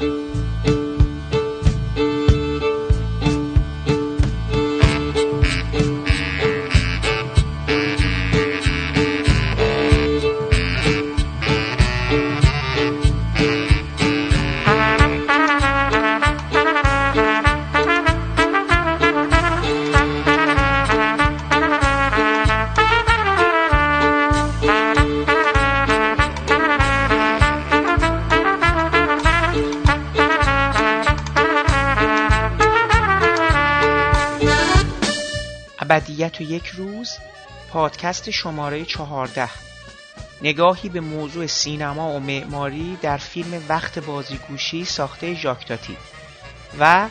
ابدیت و پادکست شماره چهارده. نگاهی به موضوع سینما و معماری در فیلم وقت بازیگوشی ساخته ژاکتاتی و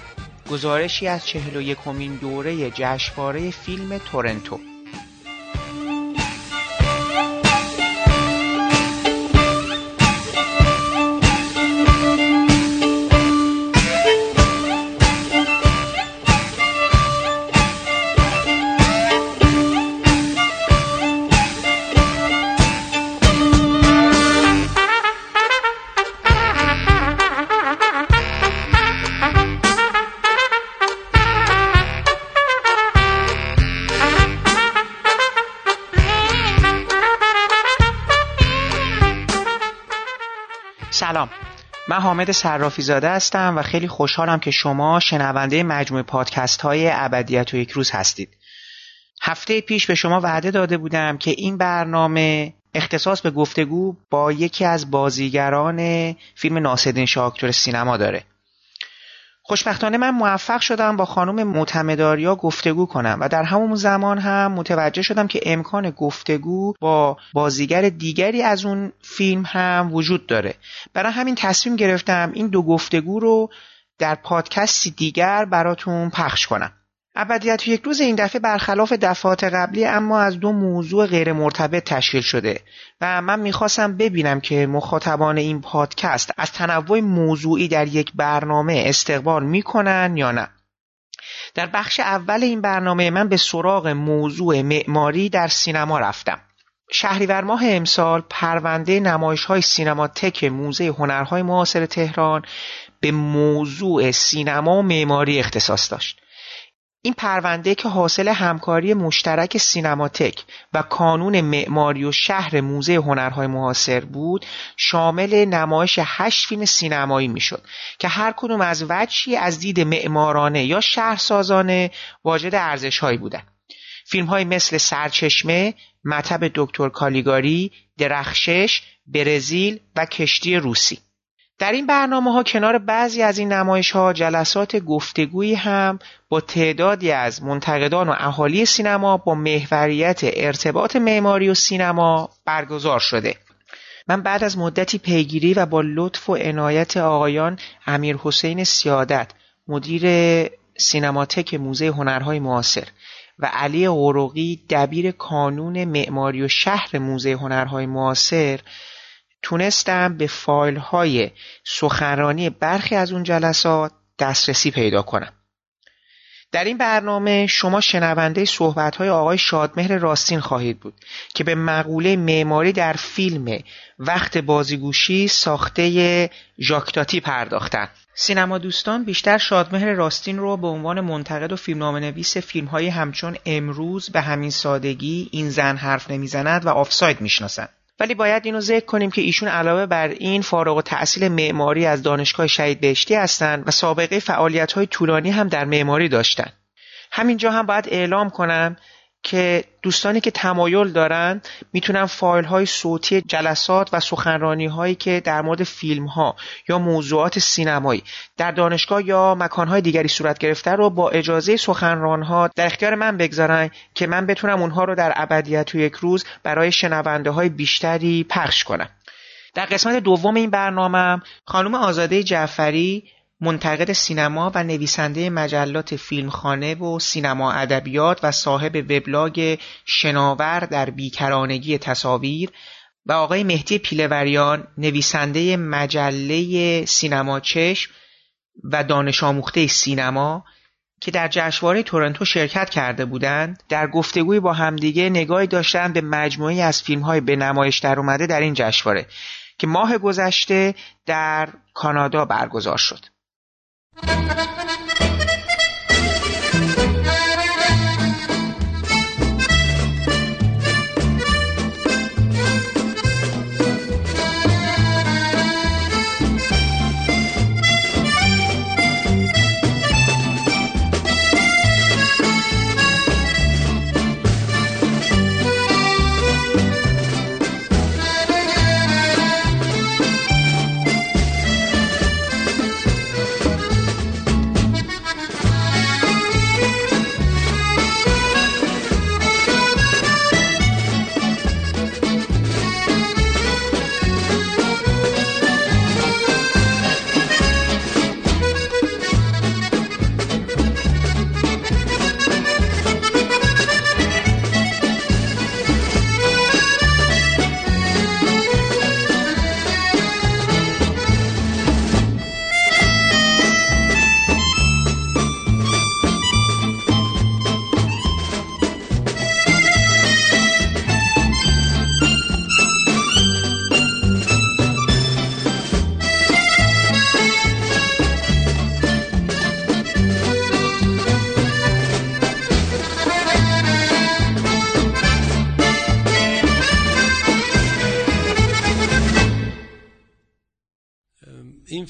گزارشی از چهل و یکمین دوره جشنواره فیلم تورنتو. حامد صرافی زاده هستم و خیلی خوشحالم که شما شنونده مجموعه پادکست های ابدیت و یک روز هستید. هفته پیش به شما وعده داده بودم که این برنامه اختصاص به گفتگو با یکی از بازیگران فیلم ناصرالدین شاه سینما داره. خوشبختانه من موفق شدم با خانم معتمداریا گفتگو کنم و در همون زمان هم متوجه شدم که امکان گفتگو با بازیگر دیگری از اون فیلم هم وجود داره. برای همین تصمیم گرفتم این دو گفتگو رو در پادکستی دیگر براتون پخش کنم. ابدیت یک روز این دفعه برخلاف دفعات قبلی اما از دو موضوع غیر مرتبط تشکیل شده و من می‌خواستم ببینم که مخاطبان این پادکست از تنوع موضوعی در یک برنامه استقبال می‌کنن یا نه. در بخش اول این برنامه من به سراغ موضوع معماری در سینما رفتم. شهریور ماه امسال پرونده نمایش های سینماتک موزه هنرهای معاصر تهران به موضوع سینما و معماری اختصاص داشت. این پرونده که حاصل همکاری مشترک سینماتک و کانون معماری و شهر موزه هنرهای معاصر بود شامل نمایش هشت فیلم سینمایی می‌شد که هر کدوم از وجهی از دید معمارانه یا شهرسازانه واجد ارزشهایی بودند. فیلم های مثل سرچشمه، مطب دکتر کالیگاری، درخشش، برزیل و کشتی روسی. در این برنامه ها کنار بعضی از این نمایش ها جلسات گفتگویی هم با تعدادی از منتقدان و اهالی سینما با محوریت ارتباط معماری و سینما برگزار شده. من بعد از مدتی پیگیری و با لطف و عنایت آقایان امیر حسین سیادت مدیر سینماتک موزه هنرهای معاصر و علی غروقی دبیر کانون معماری و شهر موزه هنرهای معاصر تونستم به فایل های سخنرانی برخی از اون جلسات دسترسی پیدا کنم در این برنامه شما شنونده صحبت های آقای شادمهر راستین خواهید بود که به مقوله معماری در فیلم وقت بازیگوشی ساخته ژاکتاتی پرداختند. سینما دوستان بیشتر شادمهر راستین رو به عنوان منتقد و فیلمنامه نویس فیلم های همچون امروز به همین سادگی این زن حرف نمی‌زند و آفساید می‌شناسند. ولی باید اینو ذکر کنیم که ایشون علاوه بر این فارغ التحصیل معماری از دانشگاه شهید بهشتی هستند و سابقه فعالیت های طولانی هم در معماری داشتن. همینجا هم باید اعلام کنم که دوستانی که تمایل دارن می‌تونن فایل های صوتی جلسات و سخنرانی هایی که در مورد فیلم ها یا موضوعات سینمایی در دانشگاه یا مکان های دیگری صورت گرفته رو با اجازه سخنران ها در اختیار من بگذارن که من بتونم اونها رو در ابدیت و یک روز برای شنونده های بیشتری پخش کنم. در قسمت دوم این برنامه خانم آزاده جعفری منتقد سینما و نویسنده مجلات فیلمخانه و سینما ادبیات و صاحب وبلاگ شناور در بیکرانگی تصاویر و آقای مهدی پیلوریان نویسنده مجله سینما چشم و دانش آموخته سینما که در جشنواره تورنتو شرکت کرده بودند در گفتگوی با همدیگه نگاهی داشتن به مجموعی از فیلم های به نمایش در اومده در این جشنواره که ماه گذشته در کانادا برگزار شد. Thank you.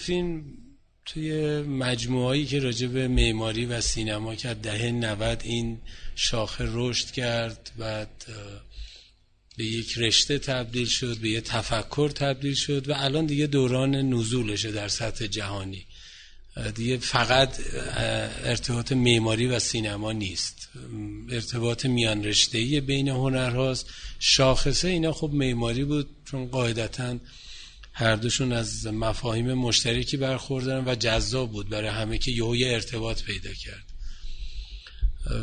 فیلم توی مجموعایی که راجع به معماری و سینما کرد دهه 90 این شاخه رشد کرد بعد به یک رشته تبدیل شد به یه تفکر تبدیل شد و الان دیگه دوران نزولشه در سطح جهانی. دیگه فقط ارتباط معماری و سینما نیست. ارتباط میان رشته بین هنرهاست. شاخصه اینا خب معماری بود چون قاعدتاً هر دوشون از مفاهیم مشترکی برخوردن و جذاب بود برای همه که یه ارتباط پیدا کرد.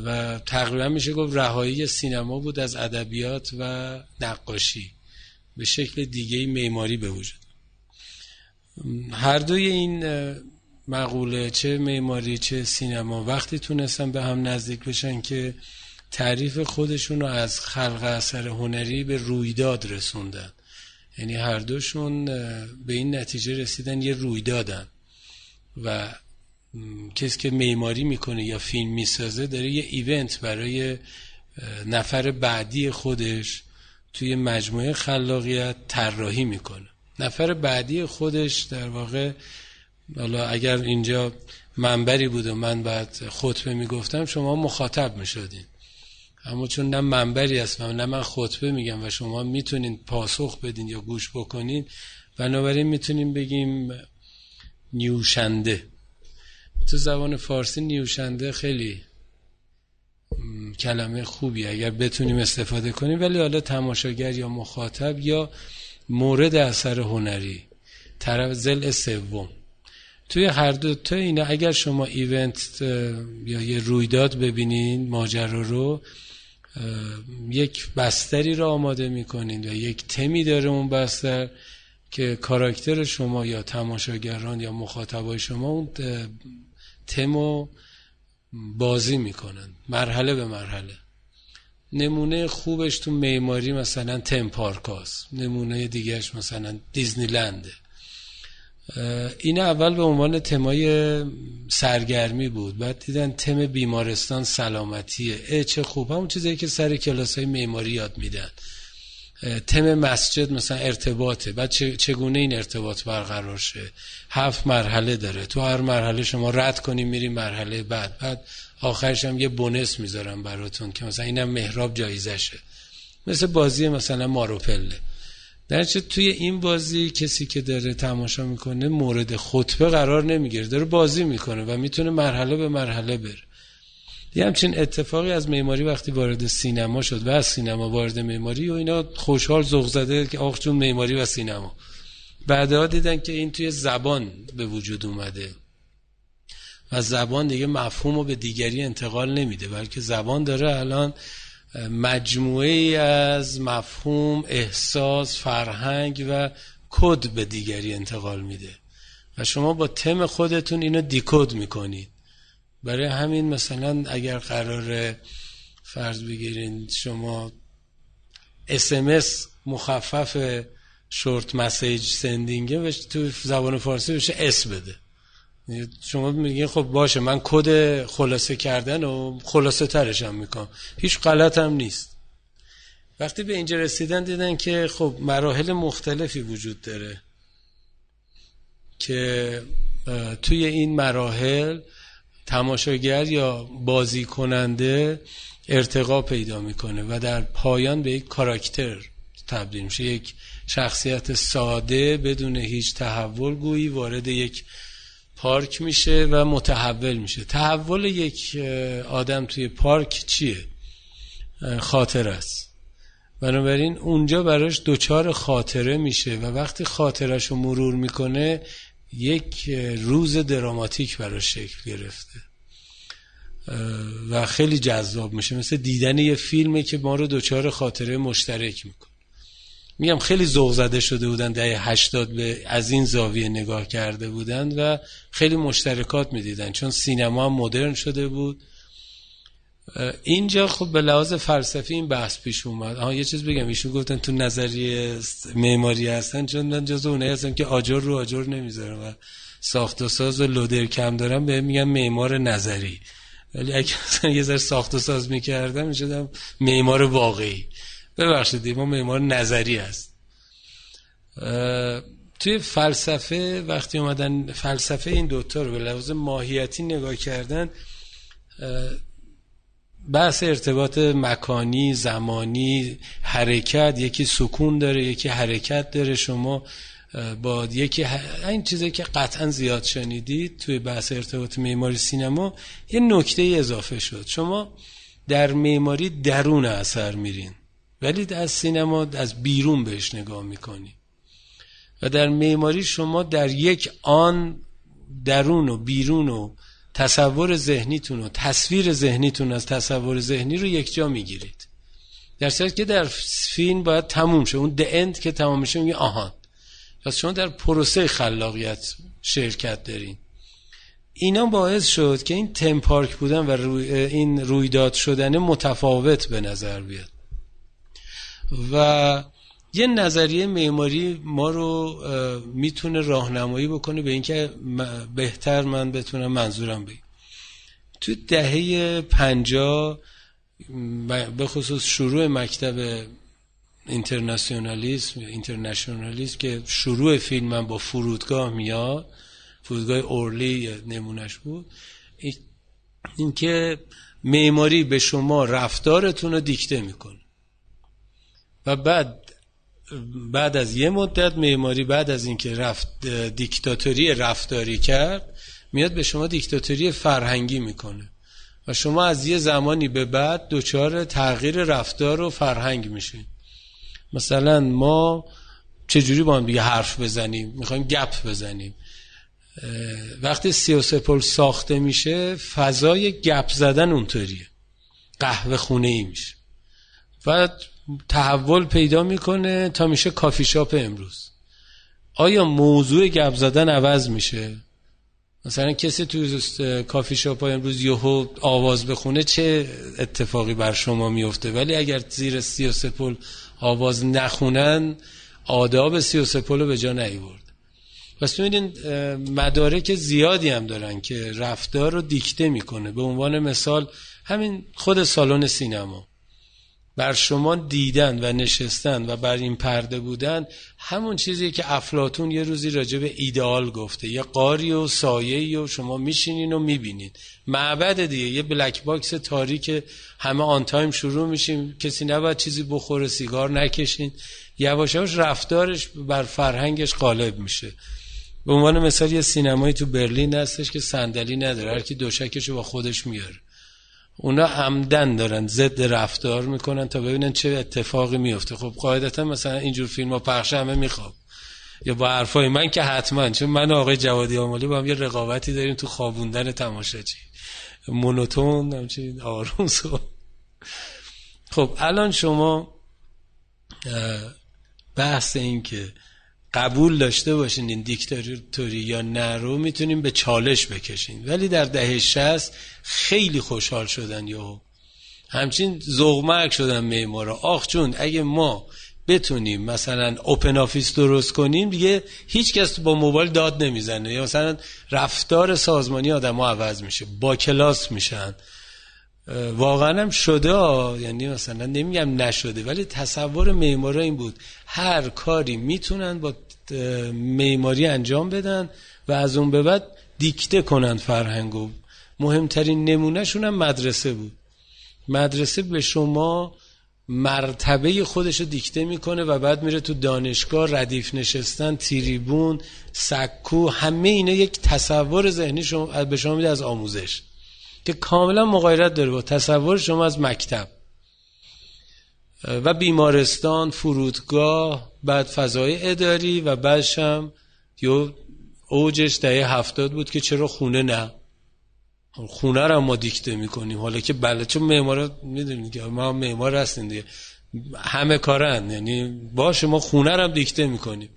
و تقریبا میشه گفت رهایی سینما بود از ادبیات و نقاشی. به شکل دیگه معماری به وجود هر دوی این مقوله چه معماری چه سینما وقتی تونستن به هم نزدیک بشن که تعریف خودشون رو از خلق اثر هنری به رویداد رسوندن. یعنی هر دوشون به این نتیجه رسیدن یه روی دادن. و کسی که معماری می‌کنه یا فیلم می‌سازه داره یه ایونت برای نفر بعدی خودش توی مجموعه خلاقیت طراحی می‌کنه. نفر بعدی خودش در واقع حالا اگر اینجا منبری بود و من بعد خطبه می‌گفتم شما مخاطب می‌شدین. اما چون نه منبری هستم نه من خطبه میگم و شما می‌تونین پاسخ بدین یا گوش بکنین بنابراین می‌تونیم بگیم نیوشنده. تو زبان فارسی نیوشنده خیلی کلمه خوبی اگر بتونیم استفاده کنیم ولی حالا تماشاگر یا مخاطب یا مورد اثر هنری. طرف زل سوم. توی هر دو تا اینا اگر شما ایونت یا یه رویداد ببینین ماجرا رو یک بستری رو آماده می‌کنین و یک تمی داره اون بستر که کاراکتر شما یا تماشاگران یا مخاطبای شما اون تمو بازی می‌کنن مرحله به مرحله. نمونه خوبش تو معماری مثلا تم پارکاس نمونه دیگهش مثلا دیزنیلنده. این اول به عنوان تمای سرگرمی بود. بعد دیدن تم بیمارستان سلامتیه. اه چه خوب. همون چیزی که سر کلاس های معماری یاد میدن. تم مسجد مثلا ارتباطه. بعد چگونه این ارتباط برقرار شه؟ هفت مرحله داره. تو هر مرحله شما رد کنیم میریم مرحله بعد. بعد آخرش هم یه بونس می‌ذارم براتون که مثلا اینم محراب جایزشه مثل بازی مثلا ماروپله. درچه توی این بازی کسی که داره تماشا می‌کنه مورد خطبه قرار نمی‌گیره داره بازی می‌کنه و می‌تونه مرحله به مرحله بره. یه همچین اتفاقی از معماری وقتی وارد سینما شد و از سینما وارد معماری و اینا خوشحال ذوق زده که آخ چون معماری و سینما. بعدها دیدن که این توی زبان به وجود اومده و زبان دیگه مفهوم رو به دیگری انتقال نمیده بلکه زبان داره الان مجموعه از مفهوم احساس فرهنگ و کد به دیگری انتقال میده. و شما با تم خودتون اینو decode می‌کنید. برای همین مثلا اگر قرار فرض بگیرین شما SMS مخفف short message sending ه تو زبان فارسی بشه اس بده. شما میگین خب باشه من کد خلاصه کردن و خلاصه ترش می‌کنم. هیچ غلط هم نیست. وقتی به اینجا رسیدن دیدن که خب مراحل مختلفی وجود داره که توی این مراحل تماشاگر یا بازی کننده ارتقا پیدا می‌کنه و در پایان به یک کاراکتر تبدیل میشه. یک شخصیت ساده بدون هیچ تحول گویی وارد یک پارک میشه و متحول میشه. تحول یک آدم توی پارک چیه؟ خاطر است. بنابراین اونجا براش دوچار خاطره میشه و وقتی خاطرش رو مرور می‌کنه یک روز دراماتیک براش شکل گرفته. و خیلی جذاب میشه. مثل دیدن یه فیلمه که ما رو دوچار خاطره مشترک می‌کنه. میگم خیلی ذوق زده شده بودن دهه هشتاد به از این زاویه نگاه کرده بودن و خیلی مشترکات می‌دیدن چون سینما هم مدرن شده بود. اینجا خب به لحاظ فلسفی این بحث پیش اومد. آها یه چیز بگم ایشون گفتن تو نظریه معماری هستن چون من جزو اونایی هستم که آجر رو آجر نمی‌ذارم و ساخت و ساز و لودر کم دارم به میگم معمار نظری. ولی اگه یه ذره ساخت و ساز می‌کردم می‌شدم معمار واقعی. ببخشید ما معمار نظری هست. توی فلسفه وقتی اومدن فلسفه این دوتا رو به لحاظ ماهیتی نگاه کردن بحث ارتباط مکانی زمانی حرکت یکی سکون داره یکی حرکت داره. شما با یکی این چیزی که قطعا زیاد شنیدید توی بحث ارتباط معماری سینما یه نکته اضافه شد. شما در معماری درون اثر میرین. ولی از سینما از بیرون بهش نگاه می‌کنی. و در معماری شما در یک آن درون و بیرون و تصور ذهنیتون و تصویر ذهنیتون از تصور ذهنی رو یک جا می‌گیرید. در صورت که در فیلم باید تموم شه. اون د اند که تمام میشه میگه آهان. پس شما در پروسه خلاقیت شرکت دارین. اینا باعث شد که این تمپارک بودن و این رویداد شدن متفاوت به نظر بیاد. و یه نظریه معماری ما رو می‌تونه راهنمایی بکنه به اینکه بهتر من بتونم منظورم بگم. تو دهه پنجا به خصوص شروع مکتب اینترناسیونالیسم اینترنشنالیسم که شروع فیلم من با فرودگاه میاد فرودگاه اورلی نمونش بود اینکه معماری به شما رفتارتون رو دیکته می‌کنه. و بعد بعد از یه مدت معماری بعد از اینکه رفت دیکتاتوری رفتاری کرد میاد به شما دیکتاتوری فرهنگی می‌کنه. و شما از یه زمانی به بعد دچار تغییر رفتار و فرهنگ میشین. مثلا ما چجوری با هم دیگه حرف بزنیم؟ می‌خوایم گپ بزنیم. وقتی سی و سه پل ساخته میشه فضای گپ زدن اونطوریه. قهوه خونه ای میشه. و تحول پیدا می‌کنه تا میشه کافی شاپ امروز. آیا موضوع گپ زدن عوض میشه؟ مثلا کسی تو کافی شاپ امروز یهو آواز بخونه چه اتفاقی بر شما میفته ولی اگر زیر سی و سه پل آواز نخونن آداب سی و سه پل رو به جا نیورد. پس می‌بینین مدارک زیادی هم دارن که رفتار رو دیکته می‌کنه. به عنوان مثال همین خود سالن سینما. بر شما دیدن و نشستن و بر این پرده بودن همون چیزی که افلاطون یه روزی راجع به ایدئال گفته. یه غاری و سایه و شما میشینین و می‌بینین. معبد دیگه یه black box تاریک همه on time شروع میشیم. کسی نباید چیزی بخوره سیگار نکشین. یواش رفتارش بر فرهنگش غالب میشه. به عنوان مثال یه سینمایی تو برلین هستش که صندلی نداره. هر کی دوشکشو با خودش میاره. اونا عمدن دارن ضد رفتار می‌کنن تا ببینن چه اتفاقی میفته خب قاعدتا مثلا اینجور فیلم ها پخش همه میخواب. یا با حرفای من که حتما چون من آقای جوادی آمالی با هم یه رقابتی داریم تو خوابوندن تماشاچی. مونوتون همچین آروم سو خب الان شما بحث این که قبول داشته باشین این دیکتاتوری یا نه رو می‌تونیم به چالش بکشین. ولی در دهه شست خیلی خوشحال شدن یا همچین ذوق‌مرگ شدن معمارا آخ جون اگه ما بتونیم مثلا open office درست کنیم دیگه هیچ کس با موبایل داد نمی‌زنه. یا مثلا رفتار سازمانی آدم ها عوض میشه با کلاس میشن. واقعا هم شده یعنی مثلا نمیگم نشده ولی تصور معمارا این بود. هر کاری می‌تونن با معماری انجام بدن و از اون به بعد دیکته کنن فرهنگو. مهمترین نمونهشون هم مدرسه بود. مدرسه به شما مرتبه خودش رو دیکته می‌کنه و بعد میره تو دانشگاه ردیف نشستن تیریبون سکو همه اینا یک تصور ذهنی شما به شما میده از آموزش. که کاملا مغایرت داره با تصور شما از مکتب. و بیمارستان فرودگاه بعد فضای اداری و بعدش هم یه اوجش دهه هفتاد بود که چرا خونه نه؟ خونه رو ما دیکته می‌کنیم. حالا که بله چون معمار می‌دونید که ما معمار هستیم دیگه. همه کارن یعنی باشه ما خونه رو هم دیکته می‌کنیم.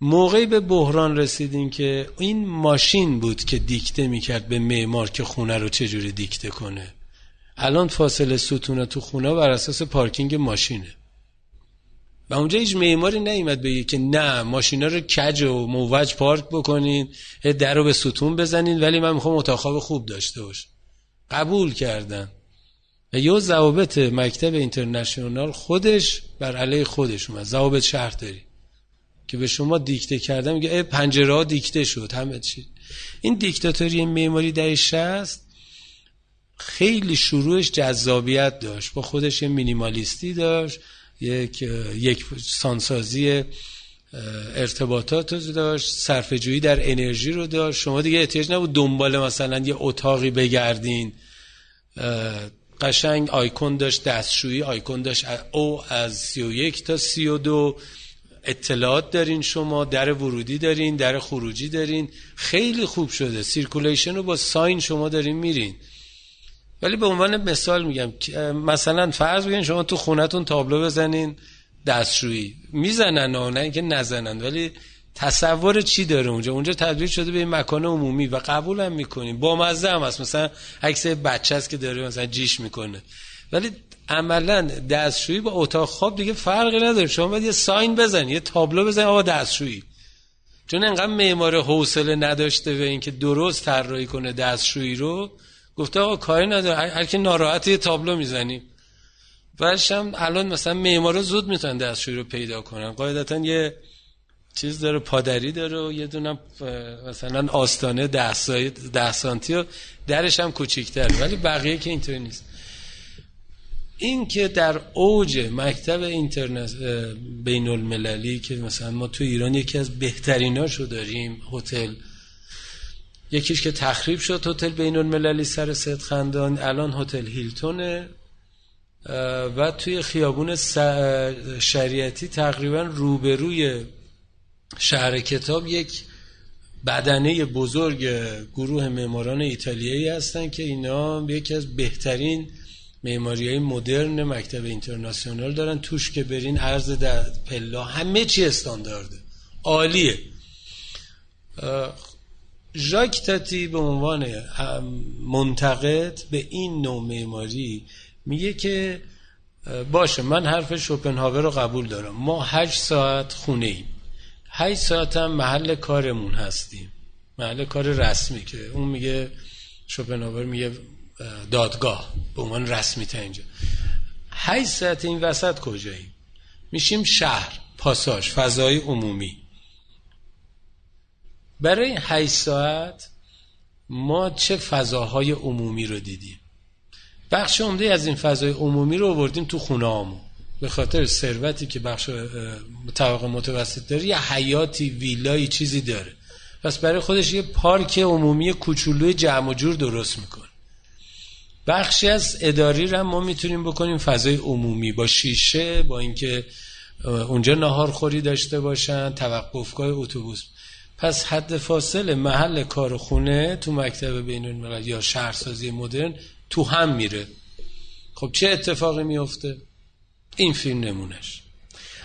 موقعی به بحران رسیدیم که این ماشین بود که دیکته می‌کرد به معمار که خونه رو چجوری دیکته کنه. الان فاصله ستونه تو خونه بر اساس پارکینگ ماشینه. و اونجا هیچ معماری نیومد بگه که نه ماشینا رو کج و موج پارک بکنین در رو به ستون بزنین ولی من می‌خوام اتاق خوب داشته باش قبول کردن. و یه ضوابط مکتب اینترنشنال خودش بر علیه خودش اومد. ضوابط شهرداری. که به شما دیکته کردم میگه پنجره ها دیکته شد همه چی. این دیکتاتوری معماری در 60 خیلی شروعش جذابیت داشت. با خودش یه مینیمالیستی داشت یک یک سانسازی ارتباطات رو داشت صرفه‌جویی در انرژی رو داشت. شما دیگه احتیاج نبود دنبال مثلا یه اتاقی بگردین. قشنگ آیکون داشت دستشویی آیکون داشت او از 31 تا 32 اطلاعات دارین شما در ورودی دارین در خروجی دارین. خیلی خوب شده. circulation رو با sign شما دارین میرین. ولی به عنوان مثال میگم مثلا فرض بگین شما تو خونتون تابلو بزنین دستشویی. می‌زنن نه اینکه نزنن. ولی تصور چی داره اونجا؟ اونجا تبدیل شده به مکان عمومی و قبول هم می‌کنیم با مزه هم هست. مثلا عکس بچه است که داره مثلا جیش می‌کنه. ولی عملا دستشویی با اتاق خواب دیگه فرقی نداره. شما باید یه ساین بزنید یه تابلو بزنید آقا دستشویی. چون انقدر معمار حوصله نداشته به اینکه درست طراحی کنه دستشویی رو گفته آقا کاری نداره هر کی ناراحت یه تابلو می‌زنیم. وش هم الان مثلا معمارا زود می‌تونن دستشویی رو پیدا کنن. قاعدتا یه چیز داره پادری داره و یه دونم مثلا آستانه ده, ده سانتی و درش هم کوچیک‌تره. ولی بقیه که اینطوری نیست. این که در اوج مکتب اینترنت بین المللی که مثلا ما تو ایران یکی از بهتریناشو داریم هتل. یکیش که تخریب شد هتل بین المللی سر سید خندان. الان هتل هیلتونه. و توی خیابون شریعتی تقریبا روبروی شهر کتاب یک بدنه بزرگ گروه معماران ایتالیایی هستن که اینا یکی از بهترین معماری های مدرن مکتب اینترناسیونال دارن توش که برین عرض در پلا همه چی استاندارده عالیه. ژاک تاتی به عنوان منتقد به این نوع معماری میگه که باشه من حرف شوپنهاور رو قبول دارم. ما هشت ساعت خونه ایم. هشت ساعت هم محل کارمون هستیم. محل کار رسمی که اون میگه شوپنهاور میگه دادگاه به عنوان رسمی تا اینجا. هشت ساعت این وسط کجاییم؟ میشیم شهر پاساش فضای عمومی. برای این ساعت ما چه فضاهای عمومی رو دیدیم؟ بخش عمده از این فضای عمومی رو آوردیم تو خونه همون به خاطر ثروتی که بخش طبقه متوسط داره یه حیاتی ویلایی چیزی داره. پس برای خودش یه پارک عمومی کوچولوی جمع و جور درست می‌کنه. بخشی از اداری رو ما می‌تونیم بکنیم فضای عمومی با شیشه با اینکه اونجا ناهارخوری داشته باشن توقفگاه اتوبوس. پس حد فاصله محل کار خونه تو مکتب بین الملل یا شهرسازی مدرن تو هم میره. خب چه اتفاقی میفته؟ این فیلم نمونش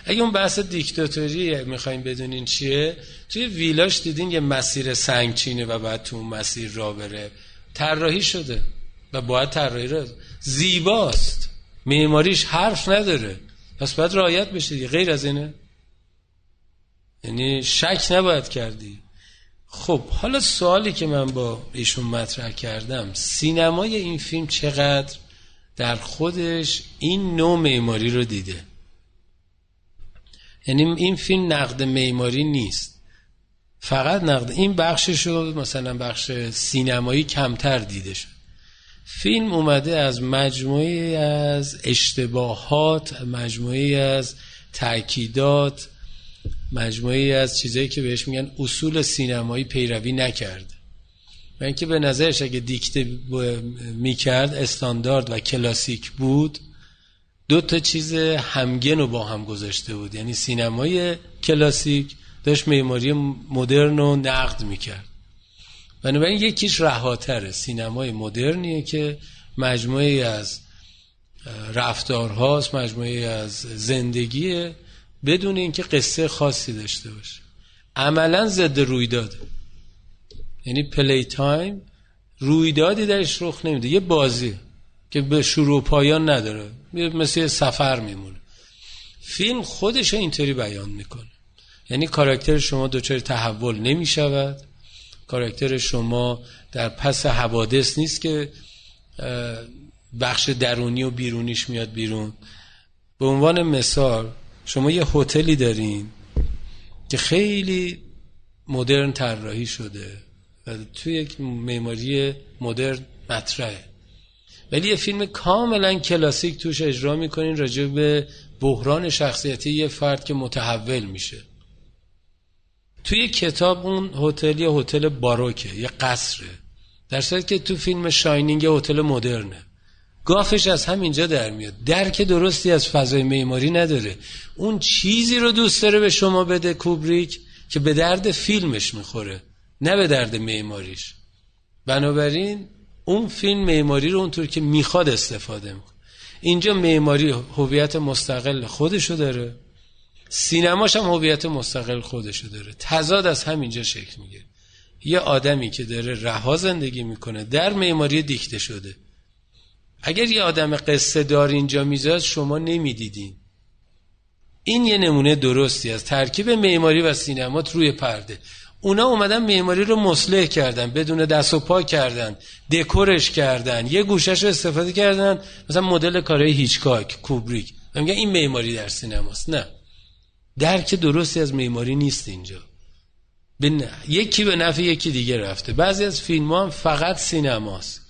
اگه اون بحث دیکتاتوری می‌خوایم بدونین چیه؟ توی ویلاش دیدین یه مسیر سنگچینه و بعد تو اون مسیر را بره. طراحی شده. و باید طراحی رو زیباست. معماریش حرف نداره. پس باید رعایت بشه غیر از اینه. یعنی شک نباید کردی. خب حالا سوالی که من با ایشون مطرح کردم. سینمای این فیلم چقدر در خودش این نوع معماری رو دیده؟ یعنی این فیلم نقد معماری نیست. فقط نقد این بخشش رو مثلا بخش سینمایی کمتر دیده شد. فیلم اومده از مجموعی از اشتباهات مجموعی از تاکیدات مجموعی از چیزایی که بهش میگن اصول سینمایی پیروی نکرد. و اینکه به نظرش اگه دیکته می‌کرد استاندارد و کلاسیک بود دو تا چیز همگن رو با هم گذاشته بود. یعنی سینمای کلاسیک داشت معماری مدرن رو نقد می‌کرد. بنابراین یکیش رهاتره. سینمای مدرنیه که مجموعی از رفتارهاست مجموعی از زندگیه بدون اینکه قصه خاصی داشته باشه. عملا ضد رویداد یعنی Playtime رویدادی درش رخ نمیده. یه بازی که به شروع و پایان نداره. مثل سفر میمونه. فیلم خودش اینطوری بیان می‌کنه. یعنی کاراکتر شما دچار تحول نمی‌شود. کاراکتر شما در پس حوادث نیست که بخش درونی و بیرونیش میاد بیرون. به عنوان مثال شما یه هتلی دارین که خیلی مدرن طراحی شده و توی یک معماری مدرن مطرحه. ولی یه فیلم کاملا کلاسیک توش اجرا می‌کنین راجع به بحران شخصیتی یه فرد که متحول میشه. توی کتاب اون هتل یه هتل باروکه یه قصره. در صورتی که تو فیلم شاینینگ هتل مدرنه. گافش از همینجا در میاد. درک درستی از فضای معماری نداره. اون چیزی رو دوست داره به شما بده کوبریک که به درد فیلمش می‌خوره نه به درد معماریش. بنابراین اون فیلم معماری رو اونطور که می‌خواد استفاده می‌کنه. اینجا معماری هویت مستقل خودشو داره. سینماش هم هویت مستقل خودشو داره. تضاد از همینجا شکل می‌گیره یه آدمی که داره رها زندگی می‌کنه در معماری دیکته شده. اگر یه آدم قصه دار اینجا میذاد شما نمی‌دیدین. این یه نمونه درستی از ترکیب معماری و سینمات روی پرده. اونا اومدن معماری رو مصلح کردن بدون دست و پا کردن دکورش کردن یه گوشش رو استفاده کردن. مثلا مدل کارهای هیچکاک کوبریک. میگن این معماری در سینماست. نه. درک درستی از معماری نیست اینجا. به یکی به نفع یکی دیگه رفته. بعضی از فیلم ها فقط سینماست.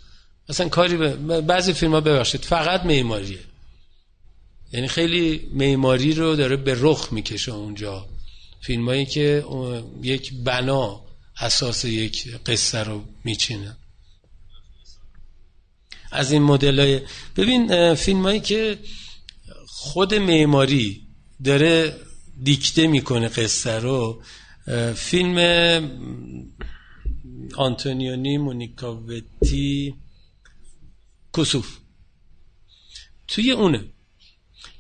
مثلا کاری به بعضی فیلم ها ببخشید فقط معماریه. یعنی خیلی معماری رو داره به رخ می‌کشه اونجا. فیلم هایی که یک بنا اساس یک قصه رو میچینن از این مدل ببین فیلم هایی که خود معماری داره دیکته می‌کنه قصه رو فیلم آنتونیونی مونیکاوتی کسوف توی اونه.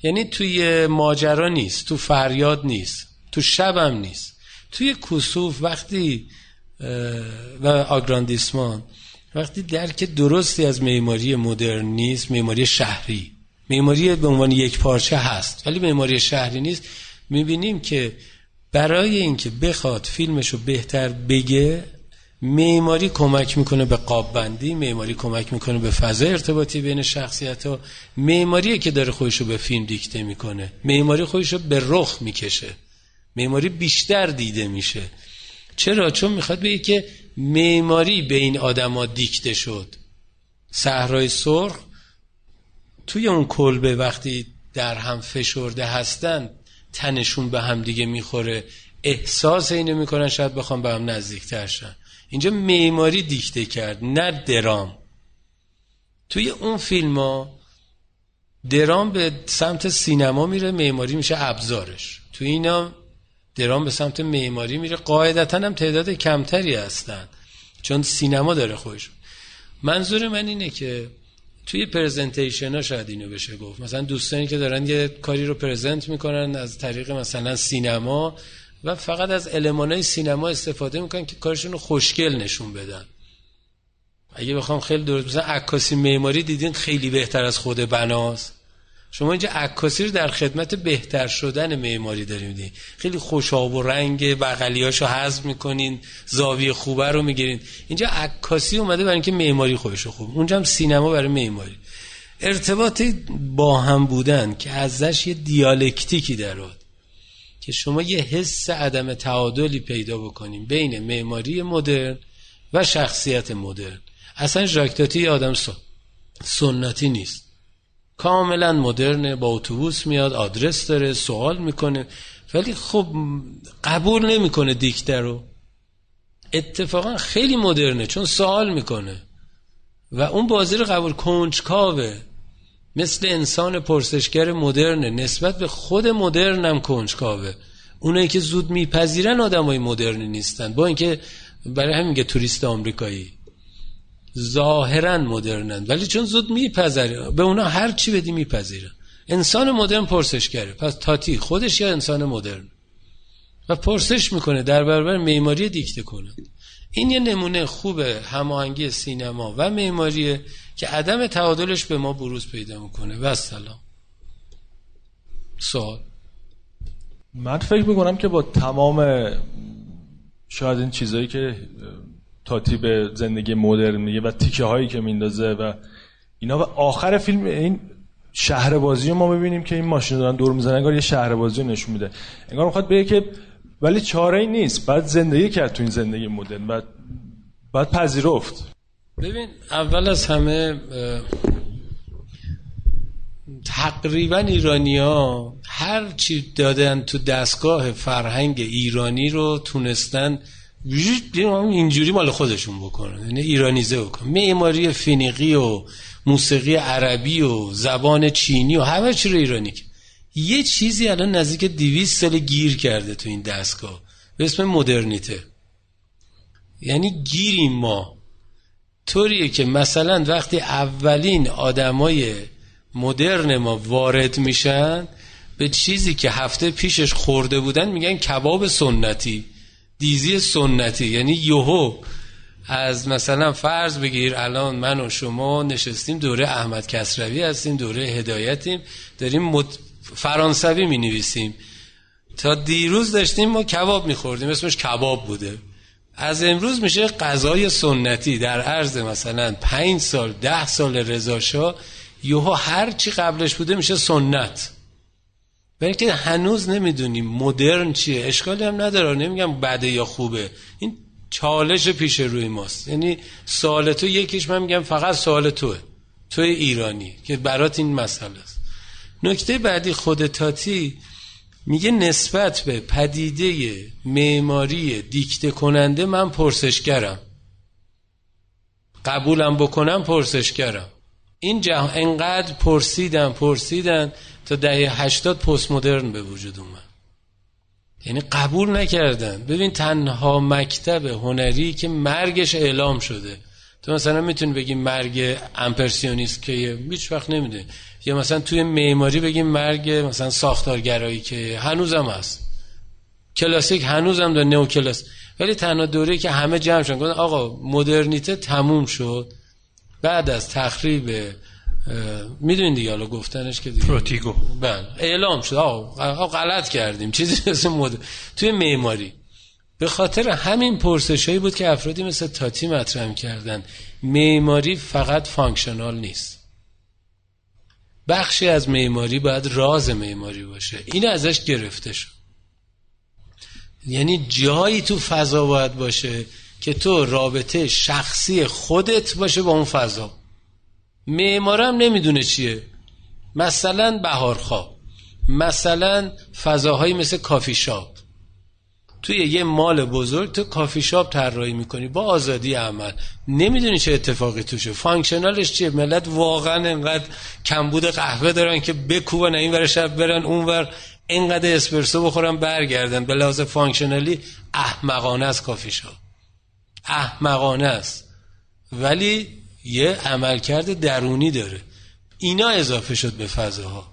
یعنی توی ماجرا نیست تو فریاد نیست تو شبم نیست. توی کسوف وقتی و آگراندیسمان وقتی درک درستی از معماری مدرن نیست معماری شهری. معماری به عنوان یک پارچه هست ولی معماری شهری نیست. می‌بینیم که برای اینکه بخواد فیلمشو بهتر بگه معماری کمک می‌کنه به قاب بندی معماری کمک می‌کنه به فضا ارتباطی بین شخصیت ها معماری که داره خودشو به فیلم دیکته می‌کنه. معماری خودشو به رخ می‌کشه. معماری بیشتر دیده میشه. چرا؟ چون می‌خواد بگه که معماری به این آدما دیکته شد. صحرای سرخ توی اون کلبه وقتی در هم فشرده هستن تنشون به هم دیگه می‌خوره. احساس اینو می‌کنن شاید بخوام به هم نزدیکتر شن. اینجا معماری دیکته کرد نه درام. توی اون فیلم ها درام به سمت سینما میره معماری میشه ابزارش. توی اینا درام به سمت معماری میره. قاعدتا هم تعداد کمتری هستن چون سینما داره خوش. منظور من اینه که توی پرزنتیشن ها شاید اینو بشه گفت. مثلا دوستانی که دارن یه کاری رو پرزنت می‌کنن از طریق مثلا سینما و فقط از های سینما استفاده می‌کنن که کارشون رو خوشگل نشون بدن. اگه بخوام خیلی درست مثلا عکاسی معماری دیدین خیلی بهتر از خود بناست. شما اینجا عکاسی رو در خدمت بهتر شدن معماری داریم میدین. خیلی خوشاب و رنگ بغلیاشو حذف می‌کنین زاویه خوبه رو می‌گیرین. اینجا عکاسی اومده برای اینکه معماری خودش خوب. اونجا هم سینما برای معماری. ارتباط با هم بودن که ازش یه دیالکتیکی دراد که شما یه حس عدم تعادلی پیدا بکنیم بین معماری مدرن و شخصیت مدرن. اصلا ژاکتاتی آدم سنتی نیست. کاملا مدرنه با اتوبوس میاد آدرس داره سوال می‌کنه. ولی خب قبول نمی‌کنه دیکته رو. اتفاقا خیلی مدرنه چون سوال می‌کنه. و اون بازی رو قبول کنجکاوه. مثل انسان پرسشگر مدرنه. نسبت به خود مدرنم کنجکاوه. اونایی که زود میپذیرن آدم های مدرنی نیستن. با اینکه برای همین که توریست آمریکایی. ظاهرا مدرنن. ولی چون زود میپذیره به اونا هر چی بدی میپذیرن. انسان مدرن پرسشگره پس تاتی خودش یا انسان مدرن؟ و پرسش می‌کنه. در برابر معماری دیکته کنه. این یه نمونه خوبه هماهنگی سینما و معماریه که عدم تعادلش به ما بروز پیدا می‌کنه. و سلام. سوال. من فکر می‌کنم که با تمام شاید این چیزایی که تاتی به زندگی مدرن میگه و تیکه هایی که میندازه و اینا. و آخر فیلم این شهر بازی رو ما ببینیم که این ماشین دارن دور می‌زنن انگار یه شهر بازی رو نشون میده. انگار می‌خواد بگه که ولی چاره ای نیست. بعد زندگی کرد تو این زندگی مدرن بعد بعد پذیرفت. ببین اول از همه تقریبا ایرانی ها هر چی دادن تو دستگاه فرهنگ ایرانی رو تونستن اینجوری مال خودشون بکنن. یعنی ایرانیزه بکنن معماری فینیقی و موسیقی عربی و زبان چینی و همه چی رو ایرانی یه چیزی الان نزدیک دیویس سال گیر کرده تو این دستگاه. به اسم مدرنیته. یعنی گیریم ما. طوریه که مثلا وقتی اولین آدمای مدرن ما وارد میشن به چیزی که هفته پیشش خورده بودن میگن کباب سنتی. دیزی سنتی یعنی یوهو. از مثلا فرض بگیر الان من و شما نشستیم دوره احمد کسروی هستیم دوره هدایتیم داریم مد... فرانسوی می نویسیم تا دیروز داشتیم ما کباب می خوردیم اسمش کباب بوده. از امروز میشه غذای سنتی. در عرض مثلا پنج سال ده سال رضاشاه یوها هر چی قبلش بوده میشه سنت. برای که هنوز نمی‌دونیم. مدرن چیه؟ اشکالی هم نداره. نمیگم بده یا خوبه. این چالش پیش روی ماست. یعنی سوال تو یکیش من میگم فقط سوال توه. توی ایرانی که برات این مسئله است. نکته بعدی خود تاتی میگه نسبت به پدیده معماری دیکته کننده من پرسشگرم. قبولم بکنم پرسشگرم. این جه... انقدر پرسیدن پرسیدن تا دهه هشتاد پست مدرن به وجود اومد. یعنی قبول نکردن. ببین تنها مکتب هنری که مرگش اعلام شده. تو مثلا می‌تونی بگی مرگ امپرسیونیست که هیچ وقت نمیده یا مثلا توی معماری بگیم مرگ مثلا ساختارگرایی که هنوزم هست. کلاسیک هنوزم داره نو کلاس ولی تنها دوره که همه جمع شدن آقا مدرنیته تموم شد. بعد از تخریب می‌دونین دیگه حالا گفتنش که دیگه. Pruitt-Igoe. بله. اعلام شد. آقا غلط کردیم. چیزی مثل مد... توی معماری. به خاطر همین پرسش هایی بود که افرادی مثل تاتی مطرح کردن. معماری فقط functional نیست. بخشی از معماری باید راز معماری باشه. این ازش گرفته شد. یعنی جایی تو فضا باید باشه که تو رابطه شخصی خودت باشه با اون فضا. معمارم نمی‌دونه چیه. مثلا بهارخواب مثلا فضاهایی مثل کافی شاپ. توی یه mall بزرگ تو کافی شاپ طراحی می‌کنی با آزادی عمل. نمی‌دونی چه اتفاقی توشه. functional ش چیه؟ ملت واقعا انقدر کمبود قهوه دارن که بکوبن این ور شب برن اون ور. اینقدر اسپرسو بخورن برگردن. به لحاظ functional ی احمقانه است کافی شاپ. احمقانه است. ولی یه عملکرد درونی داره. اینا اضافه شد به فضاها.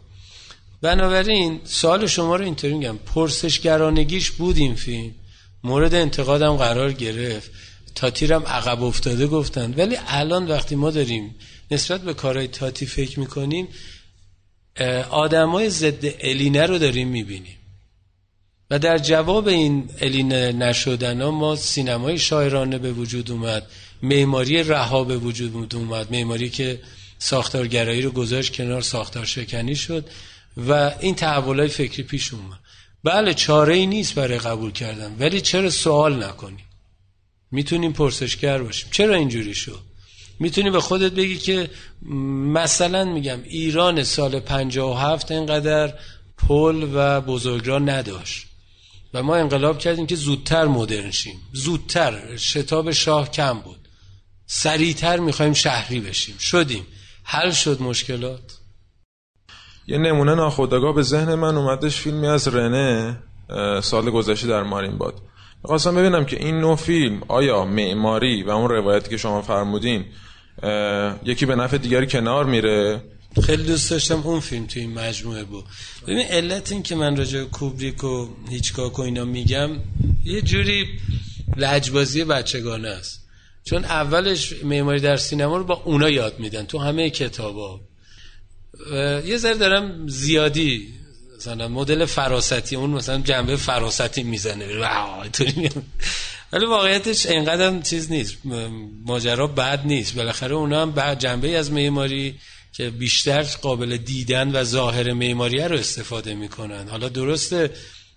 بنابراین سال شما رو اینطوری میگم. پرسشگرانگیش بود این فیلم. مورد انتقادم قرار گرفت. تاتیرم عقب افتاده گفتن. ولی الان وقتی ما داریم نسبت به کارهای تاتی فکر می‌کنیم آدمای ضد الینه رو داریم می‌بینیم. و در جواب این الینه نشدن ها ما سینمای شاعرانه به وجود اومد معماری رها به وجود اومد معماری که ساختارگرایی رو گذاشت کنار ساختار شکنی شد و این تحولای فکری پیش اومد. بله چاره ای نیست برای قبول کردن ولی چرا سوال نکنیم می‌تونیم پرسشگر باشیم. چرا اینجوری شد؟ می‌تونی به خودت بگی که مثلا میگم ایران سال 57 اینقدر پل و بزرگراه نداشت. و ما انقلاب کردیم که زودتر مدرن شیم. زودتر. شتاب شاه کم بود. سریعتر می‌خوایم شهری بشیم. شدیم. حل شد مشکلات. یه نمونه ناخودآگاه به ذهن من اومدش فیلمی از رنه سال گذشته در مارین باد. می‌خواستم ببینم که این نوع فیلم آیا معماری و اون روایتی که شما فرمودین یکی به نفع دیگری کنار میره؟ خیلی دوست داشتم اون فیلم توی این مجموعه بود. ببین علت این که من راجع کوبریک و هیچکاک و اینا میگم یه جوری لجبازی بچگانه است. چون اولش معماری در سینما رو با اونا یاد میدن تو همه کتابا. یه ذره دارم زیادی مثلا مدل فراستی اون مثلا جنبه فراستی می‌زنه. ولی واقعیتش اینقدر چیز نیست. ماجرا بد نیست. بالاخره اونا هم بعد جنبه از معماری که بیشتر قابل دیدن و ظاهر معماری رو استفاده می‌کنن. حالا درسته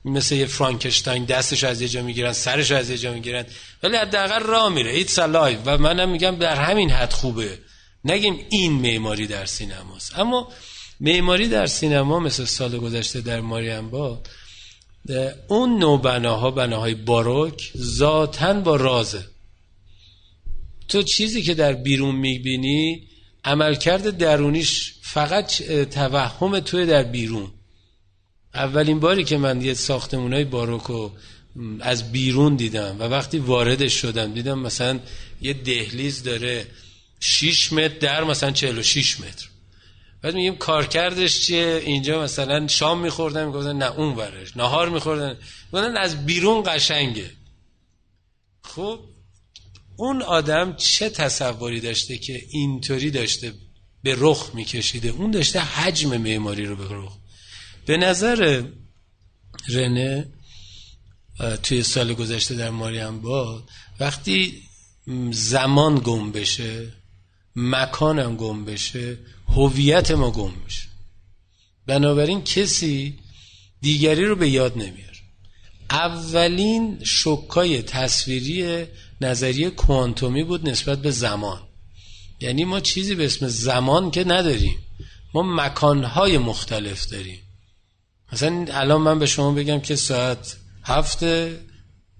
مثل یه فرانکشتاین دستش از یه جا می‌گیرن سرش از یه جا می‌گیرن ولی حداقل راه میره. ایت سلای و منم میگم در همین حد خوبه. نگیم این معماری در سینماست. اما معماری در سینما مثل سال گذشته در ماریم با اون نوع بناها بناهای باروک ذاتا با رازه. تو چیزی که در بیرون می‌بینی عملکرد درونیش فقط توهم توی در بیرون. اولین باری که من یه ساختمونای باروکو از بیرون دیدم و وقتی واردش شدم دیدم مثلا یه دهلیز داره 6 متر در مثلا 46 متر. بعد میگیم کارکردش چیه؟ اینجا مثلا شام میخوردن می‌گفتن نه اون ورش. نهار میخوردن. می‌گفتن از بیرون قشنگه. خب اون آدم چه تصوری داشته که اینطوری داشته به رخ میکشیده؟ اون داشته حجم معماری رو به رخ. به نظر رنه توی سال گذشته در ماریم با وقتی زمان گم بشه مکانم گم بشه هویت ما گم میشه. بنابراین کسی دیگری رو به یاد نمیاره. اولین شکای تصویری نظریه کوانتومی بود نسبت به زمان. یعنی ما چیزی به اسم زمان که نداریم. ما مکانهای مختلف داریم. مثلا الان من به شما بگم که ساعت هفته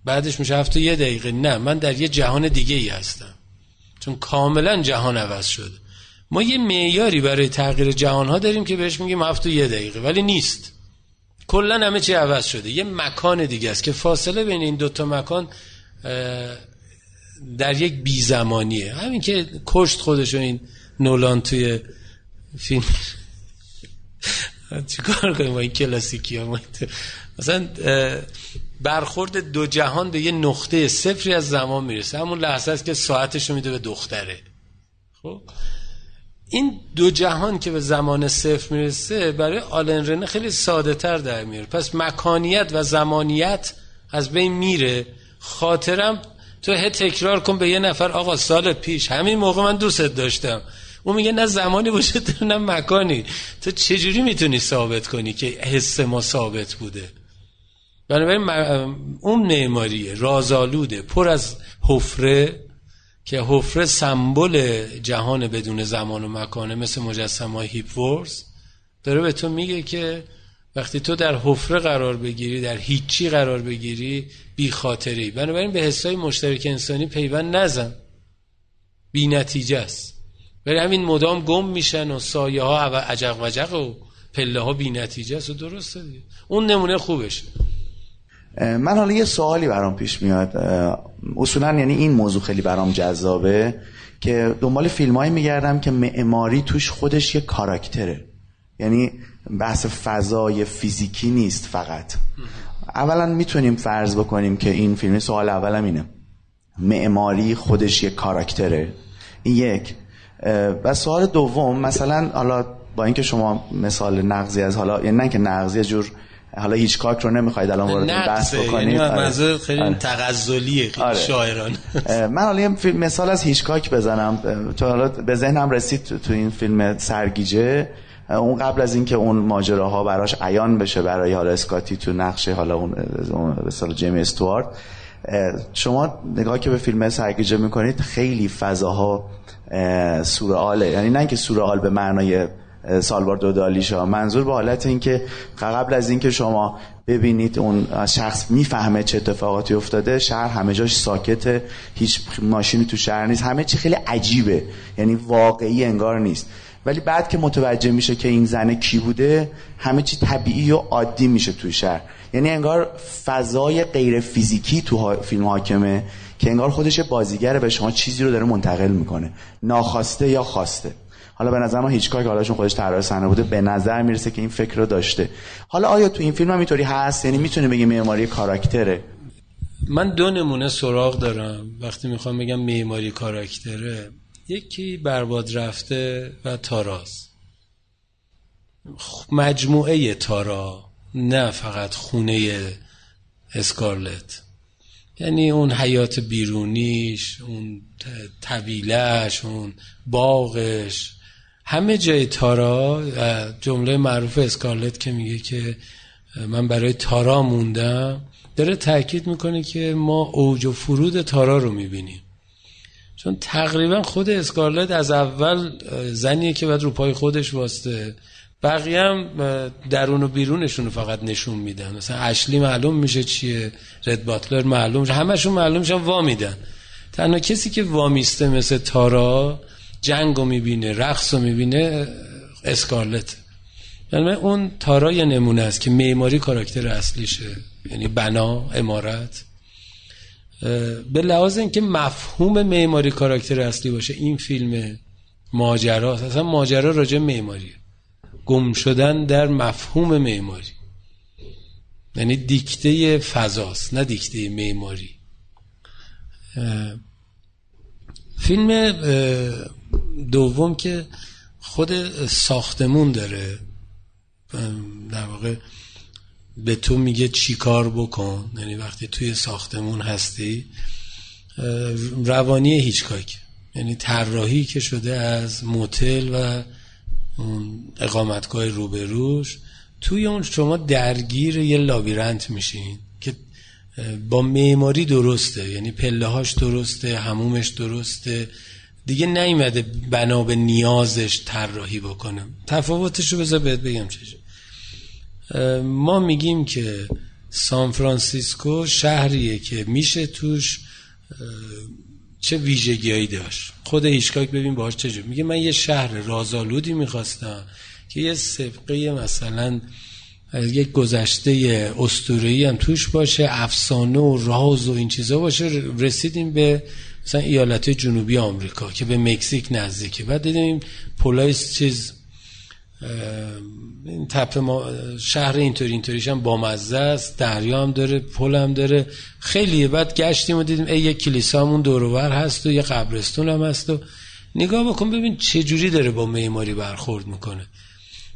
بعدش میشه هفته یه دقیقه. نه من در یه جهان دیگه ای هستم. چون کاملا جهان عوض شده. ما یه معیاری برای تغییر جهان ها داریم که بهش میگیم هفته یه دقیقه ولی نیست. کلا همه چی عوض شده. یه مکان دیگه است که فاصله بین این دوتا مکان در یک بی زمانیه همین که کشت خودشو این نولان توی فیلم چیکار کنیم با این کلاسیکی مثلا برخورد دو جهان به یه نقطه صفری از زمان می‌رسه. همون لحظه است که ساعتش رو میده به دختره. خب؟ این دو جهان که به زمان صفر می‌رسه برای آلن رنه خیلی ساده تر در میاره پس مکانیت و زمانیت از بین میره. خاطرم تو هه تکرار کن به یه نفر آقا سال پیش. همین موقع من دوستت داشتم. اون میگه نه زمانی باشه نه مکانی. تو چجوری می‌تونی ثابت کنی که حس ما ثابت بوده؟ بنابراین اون معماریه. رازآلوده. پر از حفره که حفره سمبل جهان بدون زمان و مکانه مثل مجسمه های هیپ ورز داره به تو میگه که وقتی تو در حفره قرار بگیری در هیچی قرار بگیری بی خاطری. بنابراین به حسای مشترک انسانی پیوند نزن. بی نتیجه است. ولی همین مدام گم میشن و سایه ها و عجق وجق و پله ها بی نتیجه است و درسته دیگه. اون نمونه خوبش. من حالا یه سوالی برام پیش میاد. اصولا یعنی این موضوع خیلی برام جذابه که دنبال فیلمایی میگردم که معماری توش خودش یه کاراکتره. یعنی بحث فضای فیزیکی نیست فقط. اولا می‌تونیم فرض بکنیم که این فیلم سوال اولم اینه. معماری خودش یه کاراکتره. این یک. و سوال دوم مثلا حالا با اینکه شما مثال نقضی از حالا یعنی نه که نقضی جور حالا هیچکاک رو نمی‌خواید الان وارد بحث بکنید. یعنی. خیلی آره. تغزلیه خیلی آره. شاعران من حالا یه مثال از هیچکاک بزنم. تو حالا به ذهنم رسید تو این فیلم سرگیجه. اون قبل از اینکه اون ماجراها براش عیان بشه برای حالا اسکاتی تو نقش حالا اون به جیمی استوارت شما نگاه که به فیلم سرگیجه می‌کنید خیلی فضاها سورئاله. یعنی نه اینکه سورئال به معنای سالوار دو دالیشا. منظور به حالت اینکه قبل از اینکه شما ببینید اون شخص می‌فهمه چه اتفاقاتی افتاده شهر همه جاش ساکته هیچ ماشینی تو شهر نیست همه چی خیلی عجیبه. یعنی واقعی انگار نیست. ولی بعد که متوجه میشه که این زنه کی بوده همه چی طبیعی و عادی میشه توی شهر. یعنی انگار فضای غیر فیزیکی تو فیلم حاکمه که انگار خودش بازیگره به شما چیزی رو داره منتقل می‌کنه. ناخواسته یا خواسته. حالا به نظر ما هیچکاک حالا چون خودش طراح صحنه بوده به نظر می‌رسه که این فکر رو داشته. حالا آیا تو این فیلم هم اینطوری هست؟ یعنی می‌تونه بگی معماری کاراکتره؟ من دو نمونه سراغ دارم. وقتی می‌خوام بگم معماری کاراکتره یکی برباد رفته و تاراز مجموعه تارا نه فقط خونه اسکارلت. یعنی اون حیات بیرونیش اون طویلش اون باغش. همه جای تارا جمله معروف اسکارلت که میگه که من برای تارا موندم داره تاکید می‌کنه که ما اوج و فرود تارا رو می‌بینیم. چون تقریبا خود اسکارلت از اول زنیه که باید رو پای خودش واسته بقیه هم درون و بیرونشون فقط نشون میدن. مثلا اشلی معلوم میشه چیه رد باتلر معلوم میشه. همشون معلوم میشن وا میدن. تنها کسی که وامیسته مثل تارا جنگ رو می‌بینه رقص رو می‌بینه اسکارلت. یعنی اون تارا یه نمونه است که معماری کاراکتر اصلیشه. یعنی بنا امارت. به لحاظ اینکه مفهوم معماری کاراکتر اصلی باشه این فیلم ماجرا اصلا ماجرا راجع معماری. گم شدن در مفهوم معماری. یعنی دیکته فضاست نه دیکته معماری. فیلم دوم که خود ساختمون داره. در واقع به تو میگه چی کار بکن؟ یعنی وقتی توی ساختمون هستی روانی هیچکاک. یعنی طراحی که شده از موتل و اقامتگاه روبروش توی اون شما درگیر یه لابیرنت میشین که با معماری درسته. یعنی پله هاش درسته همومش درسته. دیگه نیومده بنا به نیازش طراحی بکنم. تفاوتش رو بذار بهت بگم چه ما میگیم که سان فرانسیسکو شهریه که میشه توش چه ویژگیهایی داشت. خود هیچکاک ببین باهاش چجور میگه من یه شهر رازآلودی می‌خواستم که یه سبقه مثلا یک گذشته اسطوره‌ای هم توش باشه افسانه و راز و این چیزا باشه. رسیدیم به مثلا ایالت جنوبی آمریکا که به مکزیک نزدیکه. بعد دیدیم پولایس چیز این تپه ما شهر اینطوری اینطوریش هم بامزه است دریا هم داره پل هم داره. خیلیه بعد گشتیم و دیدیم ای یک کلیسامون دورور هست و یه قبرستون هم هست و نگاه بکن ببین چه جوری داره با معماری برخورد می‌کنه.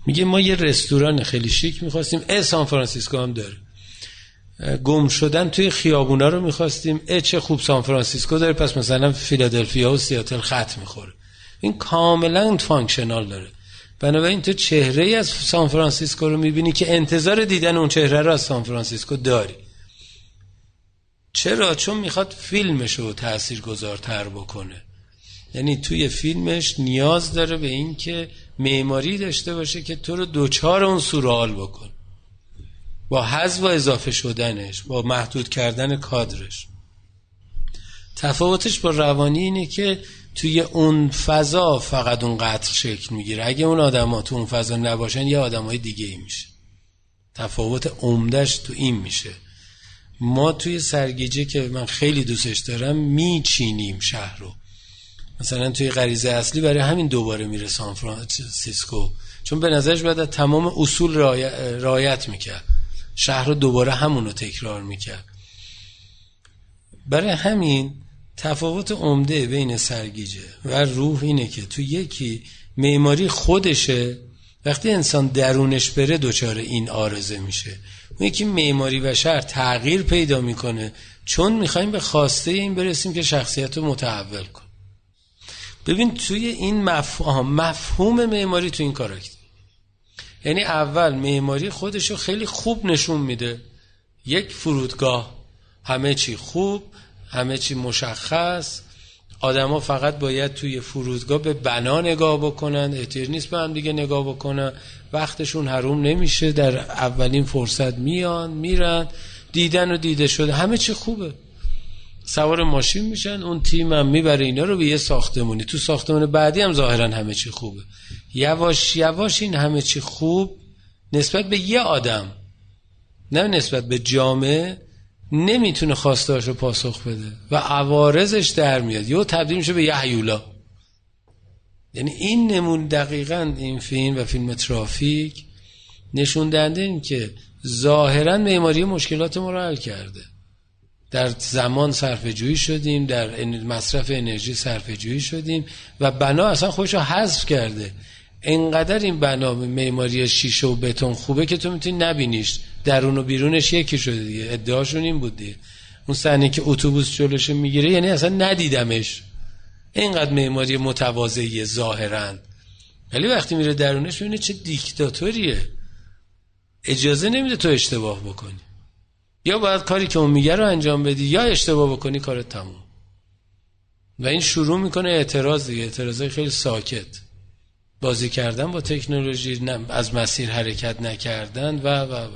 میگه ما یه رستوران خیلی شیک می‌خواستیم ای سان فرانسیسکو هم داره. گم شدن توی خیابونا رو می‌خواستیم ای چه خوب سان فرانسیسکو داره پس مثلا فیلادلفیا و سیاتل خط می‌خوره. این کاملا functional داره. بنابراین تو چهره ای از سان فرانسیسکو رو می‌بینی که انتظار دیدن اون چهره رو از سان فرانسیسکو داری. چرا؟ چون می‌خواد فیلمش رو تأثیر گذارتر بکنه. یعنی توی فیلمش نیاز داره به این که معماری داشته باشه که تو رو دوچار اون سورال بکن. با حذف و اضافه شدنش با محدود کردن کادرش. تفاوتش با روانی اینه که توی اون فضا فقط اون قطر شکل می‌گیره. اگه اون آدما تو اون فضا نباشن یه آدمای دیگه ای میشه. تفاوت عمدهش تو این میشه. ما توی سرگیجه که من خیلی دوستش دارم میچینیم شهر رو. مثلا توی غریزه اصلی برای همین دوباره میره سان فرانسیسکو. چون به نظرش باید تمام اصول رایت می‌کرد. شهر رو دوباره همونو تکرار می‌کرد. برای همین تفاوت عمده بین سرگیجه و روح اینه که تو یکی معماری خودشه وقتی انسان درونش بره دچار این آرزه میشه. اون یکی معماری بشر تغییر پیدا می‌کنه چون می‌خوایم به خواسته این برسیم که شخصیت رو متحول کن ببین توی این مفهوم مفهوم معماری تو این کاراکتر یعنی اول معماری خودش رو خیلی خوب نشون میده. یک فرودگاه همه چی خوب همه چی مشخص. آدما فقط باید توی فرودگاه به بنا نگاه بکنن. احتیاج نیست به هم دیگه نگاه بکنن. وقتشون حروم نمیشه. در اولین فرصت میان میرن. دیدن و دیده شده. همه چی خوبه. سوار ماشین میشن. اون تیم هم می‌بره اینا رو به یه ساختمونی. تو ساختمون بعدی هم ظاهرا همه چی خوبه. یواش یواش این همه چی خوب نسبت به یه آدم. نه نسبت به جامعه. نمی‌تونه خواستهاش رو پاسخ بده و عوارضش در میاد. یا تبدیل میشه به یه حیولا یعنی این نمون دقیقا این فیلم و فیلم ترافیک نشون دهنده این که ظاهرا معماری مشکلات ما رو حل کرده. در زمان صرف جویی شدیم در مصرف انرژی صرف جویی شدیم و بنا اصلا خودش رو حذف کرده. انقدر این بنا معماری شیشه و بتون خوبه که تو می‌تونی نبینیش. درون و بیرونش یکی شده دیگه. ادعاشون این بود دیگه. اون صحنه که اتوبوس جلوش می‌گیره یعنی اصلا ندیدمش. اینقدر معماری متواضعی ظاهرا. ولی وقتی میره درونش می‌بینه چه دیکتاتوریه. اجازه نمیده تو اشتباه بکنی. یا باید کاری که اون میگه رو انجام بدی یا اشتباه بکنی کارت تموم. و این شروع می‌کنه اعتراض دیگه. اعتراضای خیلی ساکت. بازی کردن با تکنولوژی از مسیر حرکت نکردن و و و.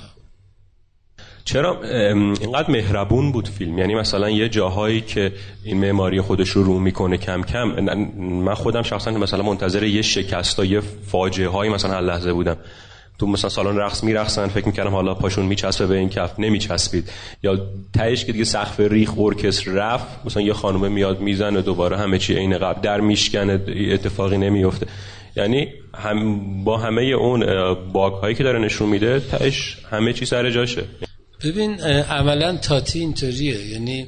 چرا اینقدر مهربون بود فیلم؟ یعنی مثلا یه جاهایی که این معماری خودش رو رو می‌کنه کم کم من خودم شخصا مثلا منتظر یه شکست یه فاجعه هایی مثلا هر لحظه بودم. تو مثلا سالن رقص میرقصن فکر می‌کردم حالا پاشون میچسبه به این کف نمیچسبید. یا تهش که دیگه سقف ریخ ارکستر رفت مثلا یه خانومه میاد می‌زنه دوباره همه چی عین قبل در میشکنه اتفاقی نمیفته یعنی هم با همه اون باگ هایی که داره نشون میده تهش همه چی سر جاشه. ببین عملا تاتی اینطوریه. یعنی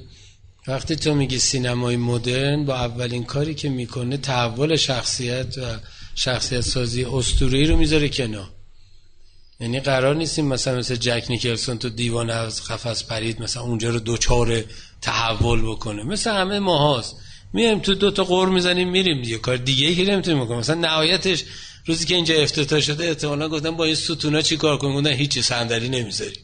وقتی تو میگی سینمای مدرن با اولین کاری که می‌کنه تحول شخصیت و شخصیت سازی اسطوره‌ای رو می‌ذاره کنار. یعنی قرار نیستیم مثلا مثل جک نیکلسون تو دیوان از قفس پرید مثلا اونجا رو دوچار تحول بکنه. مثل همه ماهاست. میایم تو دو تا قور می‌زنیم میریم دیگه. کار دیگه ای که نمی‌تونیم بکنیم. مثلا نهایتش روزی که اینجا افتتاح شده احتمالاً گفتن با این ستونا چی کار کنیم؟ گفتن هیچ صندلی نمی‌ذاریم.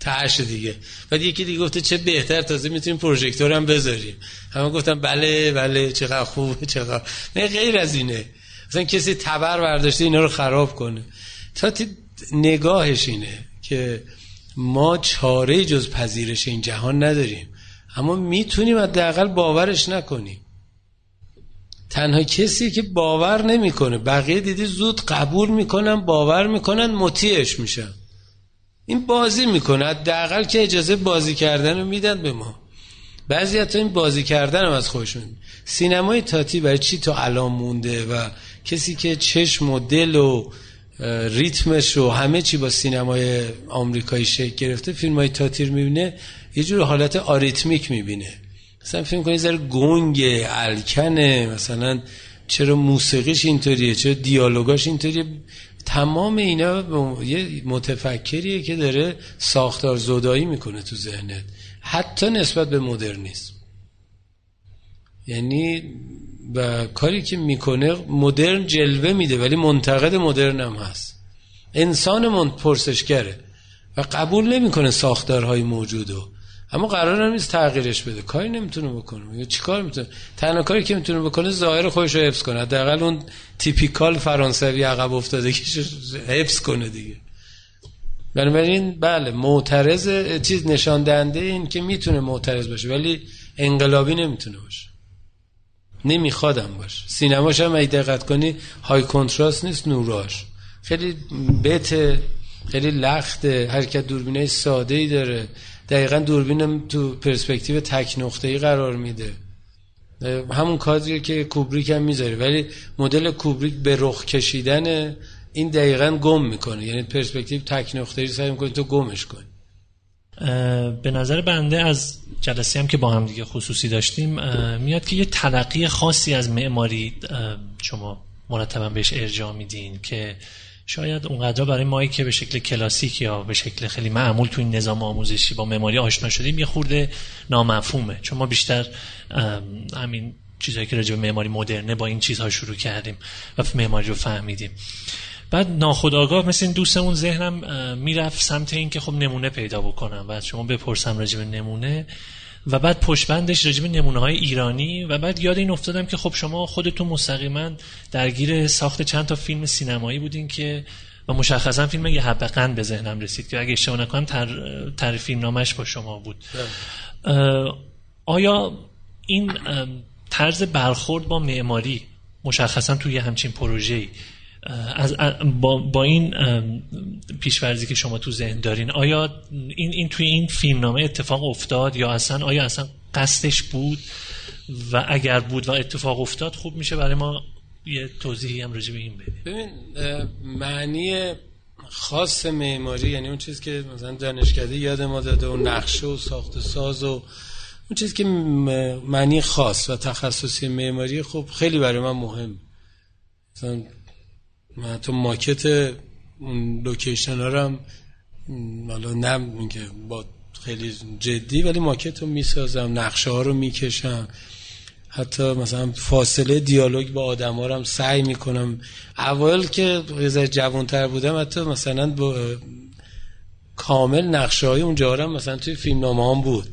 تهش دیگه. بعد یکی دیگه گفته چه بهتر تازه می‌تونیم پروژکتور هم بذاریم. همه گفتن بله بله چقدر خوبه چقدر. نه غیر از اینه. مثلا کسی تبر برداشته اینا رو خراب کنه. تا نگاهش اینه که ما چاره جز پذیرش این جهان نداریم. اما می‌تونیم حداقل باورش نکنیم. تنها کسی که باور نمی‌کنه. بقیه دیدی زود قبول می‌کنن باور می‌کنن مطیعش میشن. این بازی می‌کنه. حداقل که اجازه بازی کردن رو میدن به ما. بعضی حتی این بازی کردن هم از خودشون. سینمای تاتی برای چی تا الان مونده و کسی که چشم و دل و ریتمش و همه چی با سینمای آمریکایی شکل گرفته فیلم های تاتیر می‌بینه یه جور حالت آریتمیک می‌بینه. مثلا فیلم کنی ذره گنگ الکنه مثلا چرا موسیقیش اینطوریه چرا دیالوگاش اینطوریه؟ تمام اینا یه متفکریه که داره ساختار زدایی می‌کنه تو ذهنت. حتی نسبت به مدرنیسم. یعنی و کاری که می‌کنه مدرن جلوه میده ولی منتقد مدرن هم هست. انسان من پرسشگره و قبول نمی‌کنه ساختارهای موجودو. اما قرار نیست تغییرش بده. کاری نمی‌تونه بکنه. چی کار می‌تونه؟ تنها کاری که می‌تونه بکنه ظاهر خودش رو حفظ کنه. حداقل اون تیپیکال فرانسوی عقب افتاده که حفظ کنه دیگه. بنابراین بله معترض چیز نشان دهنده این که می‌تونه معترض باشه ولی انقلابی نمی‌تونه باشه. نمیخوادم باش سینماش هم دقت کنی های کنتراست نیست نوراش. خیلی بته خیلی لخته حرکت دوربینه ساده ای داره. دقیقا دوربینم تو پرسپکتیو تک نقطه ای قرار میده. همون کادری که کوبریک هم می‌ذاره. ولی مدل کوبریک به رخ کشیدن این دقیقا گم می‌کنه. یعنی پرسپکتیو تک نقطه ای سعی می‌کنی تو گمش کنی. به نظر بنده از جلسه هم که با هم دیگه خصوصی داشتیم میاد که یه تلقی خاصی از معماری شما مرتبا بهش ارجاع میدین که شاید اونقدر برای مایی که به شکل کلاسیک یا به شکل خیلی معمول تو این نظام آموزشی با معماری آشنا شدیم یه خورده نامفهومه. چون ما بیشتر همین چیزهایی که راجع به معماری مدرنه با این چیزها شروع کردیم و معماری رو فهمیدیم. بعد ناخداگاه مثل این دوستمون ذهنم می‌رفت سمت این که خب نمونه پیدا بکنم و شما بپرسم راجع به نمونه. و بعد پشبندش راجب نمونه های ایرانی و بعد یاد این افتادم که خب شما خودتون مستقیما درگیر ساخت چند تا فیلم سینمایی بودین که و مشخصا فیلم یه حبقند به ذهنم رسید که اگه اشتباه نکنم تر, تر فیلم نامش با شما بود بله. آیا این طرز برخورد با معماری مشخصا توی همچین پروژه‌ای از با, با این پیشورزی که شما تو ذهن دارین آیا این, این توی این فیلمنامه اتفاق افتاد یا اصلا آیا اصلا قصدش بود؟ و اگر بود و اتفاق افتاد خوب میشه برای ما یه توضیحی هم راجع به این بدیم ببین معنی خاص معماری یعنی اون چیز که مثلا دانشکده یاد ما داده و نقشه و ساخت ساز و اون چیزی که معنی خاص و تخصصی معماری خب خیلی برای من مهم. مثلا من تو ماکت اون لوکیشن هم حالا نه که با خیلی جدی ولی ماکت رو می‌سازم نقشه ها رو می‌کشم. حتی مثلا فاصله دیالوگ با آدم ها هم سعی می‌کنم. اول که یه جوانتر بودم حتی مثلا با کامل نقشه های اونجا هم مثلا توی فیلم نامه بود.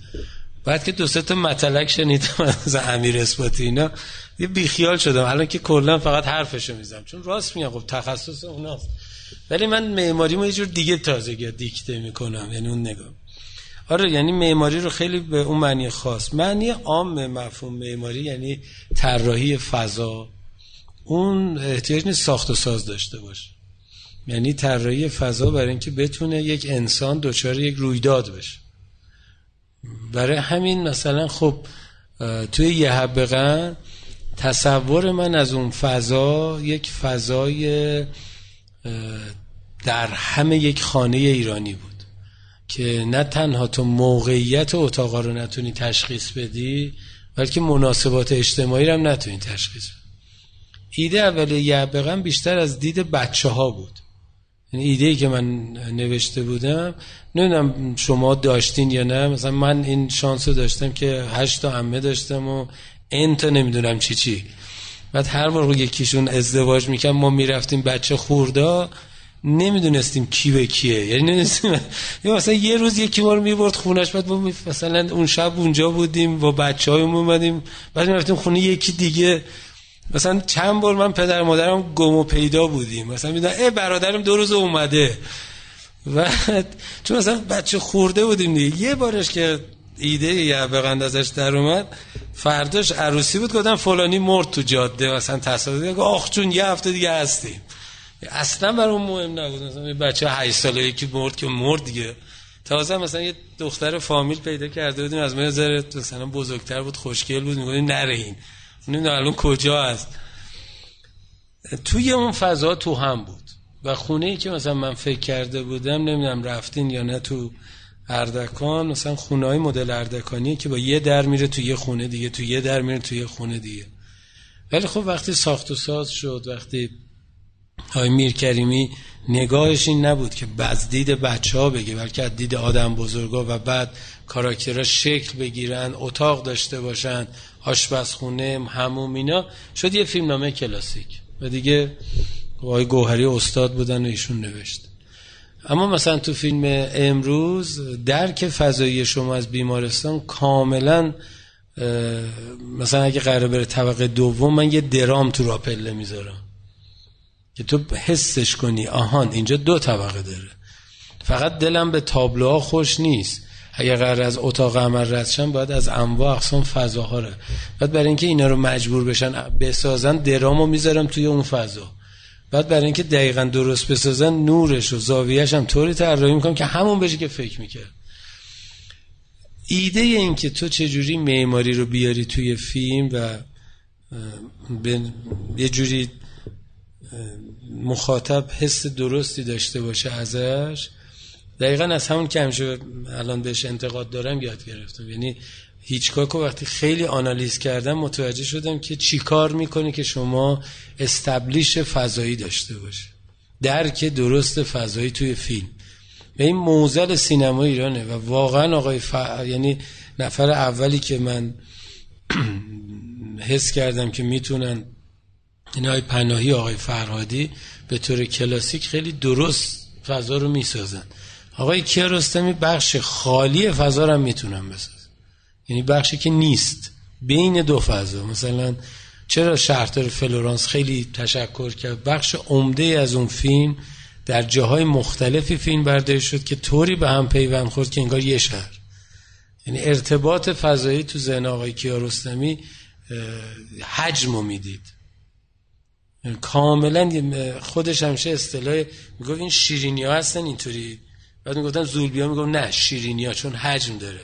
بعد که دو تا متلک شنیدم از امیر اسپاتی اینا یه بیخیال شدم. الان که کلا فقط حرفشو می‌زنم. چون راست میگم خب تخصص اوناست. ولی من معماری یه جور دیگه تازگی دیکته می‌کنم. یعنی اون نگاه. آره یعنی معماری رو خیلی به اون معنی خاص. معنی عام مفهوم معماری یعنی طراحی فضا. اون احتیاج نیست ساخت و ساز داشته باشه. یعنی طراحی فضا برای اینکه بتونه یک انسان دچار یک رویداد بشه. برای همین مثلا خب توی یه حبقن تصور من از اون فضا یک فضای در همه یک خانه ایرانی بود که نه تنها تو موقعیت اتاقا رو نتونی تشخیص بدی بلکه مناسبات اجتماعی رو هم نتونی تشخیص بدی. ایده اول یعبقم بیشتر از دید بچه ها بود. این ایده ای که من نوشته بودم نمی‌دونم شما داشتین یا نه مثلا من این شانس رو داشتم که هشت تا امه داشتم و انت نمی‌دونم چی چی. بعد هر بار یکیشون ازدواج میکن ما می‌رفتیم بچه خوردا نمی‌دونستیم کی به کیه. یعنی نمی‌دونستیم. مثلا یه روز یکی ما می‌برد خونش بعد ما مثلا اون شب اونجا بودیم با بچه های اومدیم بعد می‌رفتیم خونه یکی دیگه. مثلا چند بار من پدر مادرم گم و پیدا بودیم. مثلا می‌دونم ای برادرم دو روز اومده. و چون مثلا بچه خورده بودیم دیگه. یه بارش که ایده یه بغند ازش در اومد فرداش عروسی بود گفتن فلانی مرد تو جاده مثلا تصادف آخ چون یه هفته دیگه هستیم. اصلا برام مهم نبود. مثلا بچه 8 ساله یکی مرد که مرد دیگه. تازه مثلا یه دختر فامیل پیدا کرده بودیم از من مثلا بزرگتر بود خوشگل بود. می‌گفتیم نره این. الان کجا هست. توی اون فضا تو هم بود. و خونه ای که مثلا من فکر کرده بودم نمی‌دونم رفتین یا نه تو اردکان مثلا خونه های مدل اردکانی که با یه در میره تو یه خونه دیگه تو یه در میره تو یه خونه دیگه. ولی خب وقتی ساخت و ساز شد وقتی های میر کریمی نگاهش این نبود که بعد دید بچه ها بگه بلکه دید آدم بزرگا و بعد کاراکترها شکل بگیرن اتاق داشته باشن آشپزخونه هموم اینا شد یه فیلم نامه کلاسیک. و دیگه آقای گوهری استاد بودن و ایشون نوشت. اما مثلا تو فیلم امروز درک فضایی شما از بیمارستان کاملا مثلا اگه قرار بره طبقه دوم من یه درام تو راپله می‌ذارم. که تو حسش کنی. آهان اینجا دو طبقه داره. فقط دلم به تابلوها خوش نیست. اگر قرار از اتاق عمل رد باید از انواع اقسام فضاها رو. بعد برای اینکه اینا رو مجبور بشن بسازن درامو می‌ذارم توی اون فضا. بعد برای اینکه دقیقا درست بسازن نورش و زاویهش هم طوری طراحی می‌کنم که همون بشه که فکر می‌کرد. ایده این که تو چجوری معماری رو بیاری توی فیلم و یه جوری مخاطب حس درستی داشته باشه ازش دقیقا از همون که همیشه الان بهش انتقاد دارم یاد گرفتم. یعنی هیچکاک وقتی خیلی آنالیز کردم متوجه شدم که چی کار می‌کنه که شما استبلیش فضایی داشته باشه درک درست فضایی توی فیلم. به این موزل سینما ایرانه و واقعا آقای ف... یعنی نفر اولی که من حس کردم که می‌تونن این های پناهی آقای فرهادی به طور کلاسیک خیلی درست فضا رو می‌سازن. آقای کیارستمی بخش خالی فضا رو می‌تونن بسازن. یعنی بخشی که نیست. بین دو فضا. مثلا چرا شهردار فلورانس خیلی تشکر کرد؟ بخش عمده از اون فیلم در جاهای مختلفی فیلم برداری شد که طوری به هم پیوند خورد که انگار یه شهر. یعنی ارتباط فضایی تو ذهن آقای کیارستمی حجم رو می‌دید. یعنی کاملا خودش همشه اصطلاح می‌گفت این شیرینی ها هستن اینطوری. بعد می‌گفتن زولبی ها می‌گفت نه شیرینی ها چون حجم داره.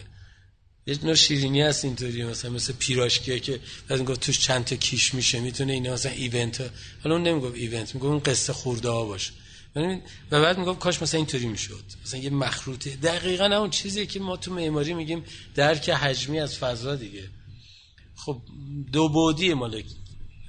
یه نوع شیرینی هست اینطوری مثلا مثل پیراشکیه که بعد می‌گفت توش چند تا کیش میشه می‌تونه اینا مثلا ایونت حالا اون نمی‌گفت ایونت می‌گفت اون قصه خورده ها باشه و بعد می‌گفت کاش مثلا اینطوری می‌شد. مثلا یه مخروطه. دقیقا اون چیزی که ما تو معماری میگیم درک حجمی از فضا دیگه. خب دو بودی مال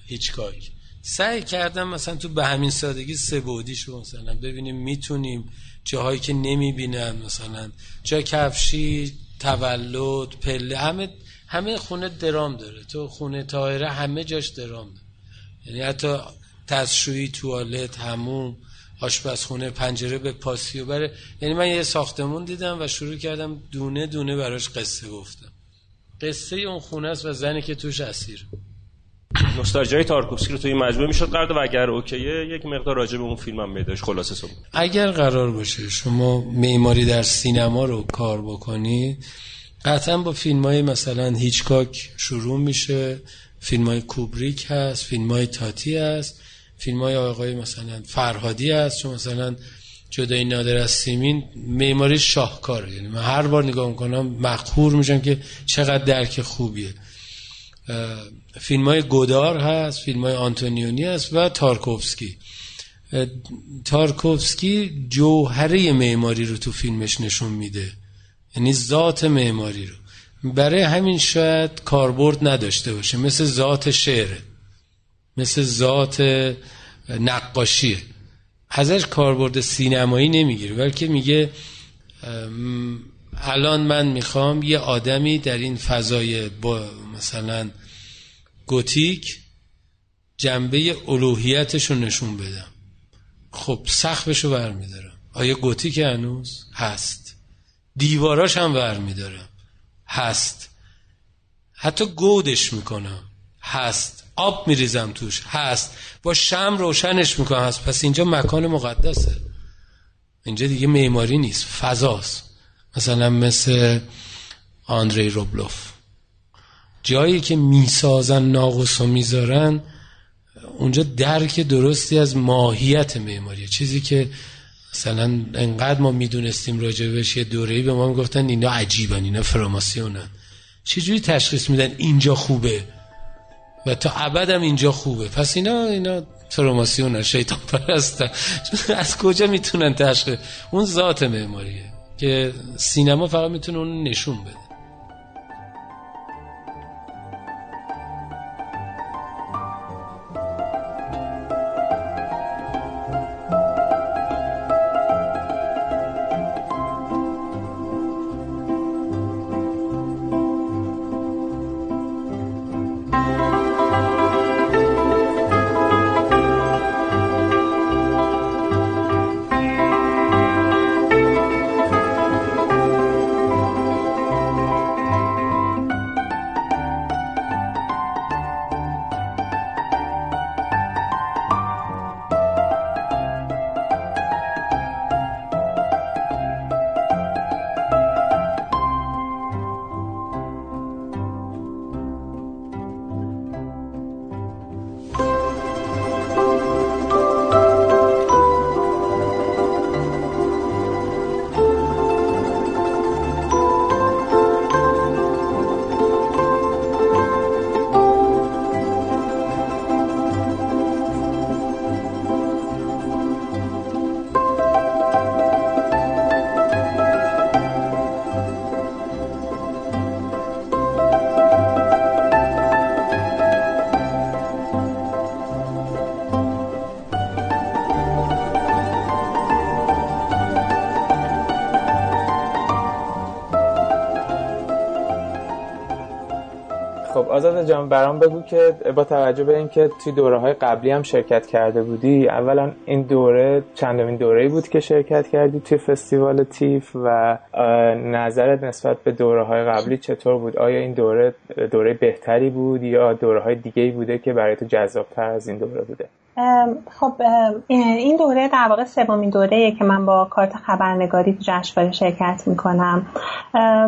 هیچکاک. سعی کردم مثلا تو به همین سادگی سه بودی شو مثلا ببینیم می‌تونیم جاهایی که نمی‌بینن مثلا جا کفشی تولد پله همه همه خونه درام داره. تو خونه تایره همه جاش درام داره. یعنی حتی تزشویی توالت هموم آشپزخونه پنجره به پاسیو بره. یعنی من یه ساختمون دیدم و شروع کردم دونه دونه براش قصه گفتم. قصه اون خونه است و زنی که توش اسیر. نوستالژی تارکوفسکی رو توی مجموعه می‌شد قرار و اگر اوکیه یک مقدار راجع به اون فیلم هم میداش خلاصه سو اگر قرار باشه شما معماری در سینما رو کار بکنید قطعا با فیلم های مثلا هیچکاک شروع میشه فیلم های کوبریک هست فیلم های تاتی هست فیلم های آقای مثلا فرهادی هست چون مثلا جدای نادر از سیمین معماری شاهکاره. یعنی من هر بار نگاه می‌کنم مقهور میشم که چقدر درک خوبیه. فیلم های گودار هست فیلم های آنتونیونی هست و تارکوفسکی. تارکوفسکی جوهره معماری رو تو فیلمش نشون میده. یعنی ذات معماری رو. برای همین شاید کاربرد نداشته باشه. مثل ذات شعره. مثل ذات نقاشیه. ازش کاربرد سینمایی نمی‌گیره. بلکه میگه الان من می‌خوام یه آدمی در این فضای با مثلا گوتیک جنبه الوهیتش رو نشون بدم. خب سخفش رو برمیدارم آیا گوتیک هنوز؟ هست. دیواراش هم برمیدارم. هست. حتی گودش می‌کنم. هست. آب میریزم توش. هست. با شم روشنش می‌کنم. هست. پس اینجا مکان مقدسه. اینجا دیگه معماری نیست. فضاست. مثلا مثل آندری روبلوف. جایی که می‌سازن ناقص و می‌ذارن اونجا درک درستی از ماهیت معماری. چیزی که مثلا انقدر ما می‌دونستیم راجبش یه دوره‌ای به ما می‌گفتن اینا عجیبن اینا فراماسیونن. چجوری تشخیص میدن اینجا خوبه؟ و تا ابدم اینجا خوبه. پس اینا اینا فراماسیونن شیطان پرستن از کجا می‌تونن تشخیص؟ اون ذات معماریه. که سینما فقط می‌تونه اون نشون بده. برام بگو که با توجه به اینکه توی دوره های قبلی هم شرکت کرده بودی اولا این دوره چندمین دوره بود که شرکت کردی توی فستیوال تیف و نظرت نسبت به دوره های قبلی چطور بود؟ آیا این دوره دوره بهتری بود یا دوره های دیگه بوده که برای تو جذابتر از این دوره بوده؟ خب این دوره در واقع سومین دوره که من با کارت خبرنگاری تو جشنواره شرکت می‌کنم.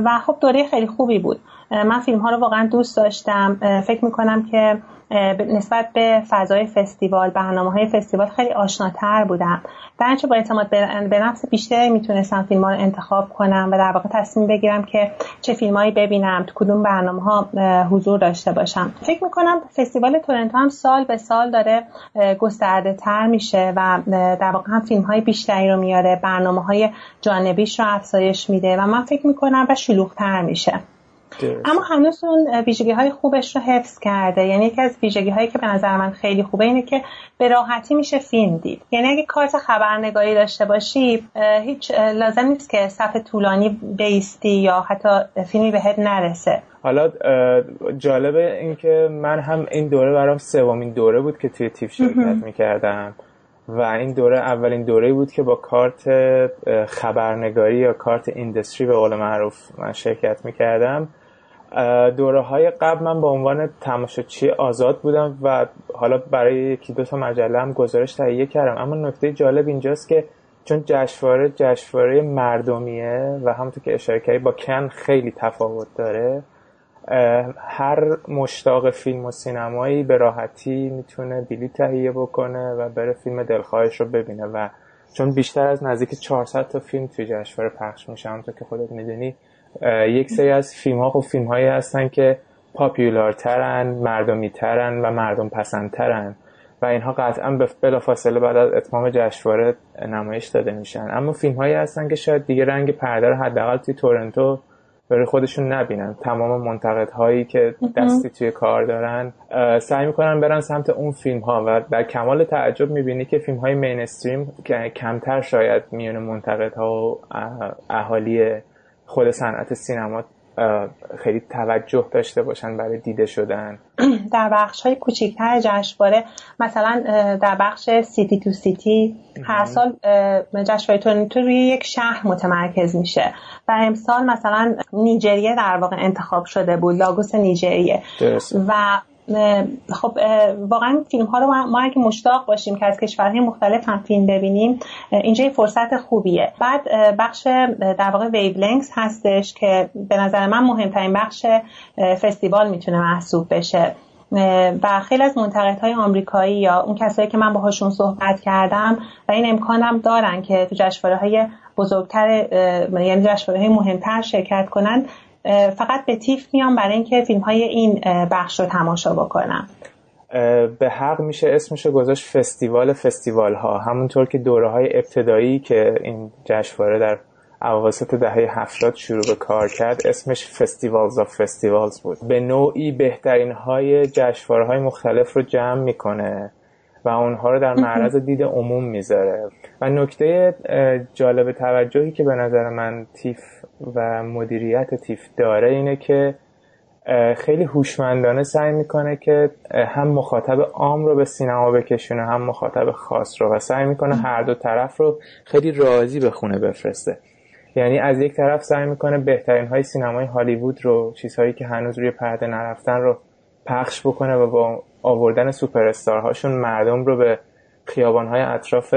و خب دوره خیلی خوبی بود. من فیلم ها رو واقعا دوست داشتم. فکر می‌کنم که نسبت به فضای فستیوال برنامه های فستیوال خیلی آشناتر بودم. در با اعتماد به نفس بیشتری می‌تونستم فیلم ها رو انتخاب کنم و در واقع تصمیم بگیرم که چه فیلمهایی ببینم تو کدوم برنامه ها حضور داشته باشم. فکر می‌کنم فستیوال تورنتو هم سال به سال داره گسترده تر میشه و در واقع هم فیلم های بیشتری رو میاره برنامه های جانبیش رو افزایش میده و من فکر می‌کنم و شلوغتر میشه. اما هنوز اون ویژگی های خوبش رو حفظ کرده. یعنی یکی از ویژگی هایی که به نظر من خیلی خوبه اینه که به راحتی میشه فیلم دید. یعنی اگه کارت خبرنگاری داشته باشی هیچ لازم نیست که صف طولانی بیستی یا حتی فیلمی بهت نرسه. حالا جالبه اینکه من هم این دوره برام سومین دوره بود که توی تیف شرکت می‌کردم. و این دوره اولین دوره بود که با کارت خبرنگاری یا کارت ایندستری به قول معروف من شرکت می‌کردم. دوره های قبل من به عنوان تماشاچی آزاد بودم و حالا برای یکی دو تا مجله هم گزارش تهیه کردم. اما نکته جالب اینجاست که چون جشنواره جشنواره مردمیه و همونطور که اشاره کردی با کن خیلی تفاوت داره هر مشتاق فیلم و سینمایی به راحتی می‌تونه بلیط تهیه بکنه و بره فیلم دلخواهش رو ببینه و چون بیشتر از نزدیک 400 تا فیلم توی جشنواره پخش میشه همونطور که خودت می‌دونی. یک سری از فیلم ها خب فیلم هایی هستن که پاپیولارترن مردمی ترن و مردم پسندترن و اینها قطعا بلا فاصله بعد از اتمام جشنواره نمایش داده میشن. اما فیلم هایی هستن که شاید دیگه رنگ پرده رو حداقل توی تورنتو برای خودشون نبینن. تمام منتقد هایی که دستی توی کار دارن سعی می‌کنن برن سمت اون فیلم ها و در کمال تعجب می‌بینی که فیلم های مینستریم کمتر شاید میون منتقد ها و اهالی خود صنعت سینما خیلی توجه داشته باشن برای دیده شدن. در بخش های کوچیکتر جشنواره مثلا در بخش سیتی تو سیتی هر سال جشنواره تورنتو روی یک شهر متمرکز میشه. و امسال مثلا نیجریه در واقع انتخاب شده بود لاگوس نیجریه. و خب واقعا فیلم ها رو ما اگه مشتاق باشیم که از کشورهای مختلف هم فیلم ببینیم اینجا یه فرصت خوبیه. بعد بخش در واقع ویولنگز هستش که به نظر من مهمترین بخش فستیوال می‌تونه محسوب بشه. و خیلی از های آمریکایی یا اون کسایی که من باهاشون صحبت کردم و این امکانم دارن که تو جشنواره های بزرگتر یعنی جشنواره های مهمتر شرکت کنن فقط به TIFF میام برای اینکه فیلم های این بخش رو تماشا بکنم. به حق میشه اسمشو گذاشت فستیوال فستیوال ها همونطور که دوره های ابتدایی که این جشنواره در اواسط دهه هفتاد شروع به کار کرد اسمش Festivals of Festivals بود. به نوعی بهترین های جشنواره های مختلف رو جمع می‌کنه و اونها رو در معرض دید عموم می‌ذاره. و نکته جالب توجهی که به نظر من تیف و مدیریت تیف داره اینه که خیلی هوشمندانه سعی می‌کنه که هم مخاطب عام رو به سینما بکشونه هم مخاطب خاص رو و سعی می‌کنه هر دو طرف رو خیلی راضی به خونه بفرسته. یعنی از یک طرف سعی می‌کنه بهترین های سینمای هالیوود رو چیزهایی که هنوز روی پرده نرفتن رو پخش بکنه و با آوردن سوپر هاشون مردم رو به خیابان های اطراف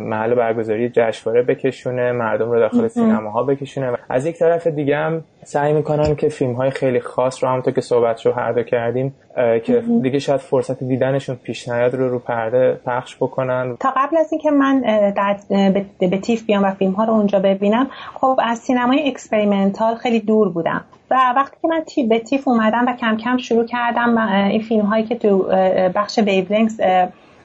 محل برگزاری جشنواره بکشونه مردم رو داخل سینماها بکشونه. از یک طرف دیگه هم سعی می‌کنن که فیلم های خیلی خاص رو همونطور که صحبت رو هر دو کردیم که دیگه شاید فرصت دیدنشون پیش نیاد رو رو پرده پخش بکنن. تا قبل از اینکه من در به TIFF بیام و فیلم ها رو اونجا ببینم خب از سینمای experimental خیلی دور بودم و وقتی که من تی به TIFF اومدم و کم کم شروع کردم این فیلم هایی که تو بخش Wavelengths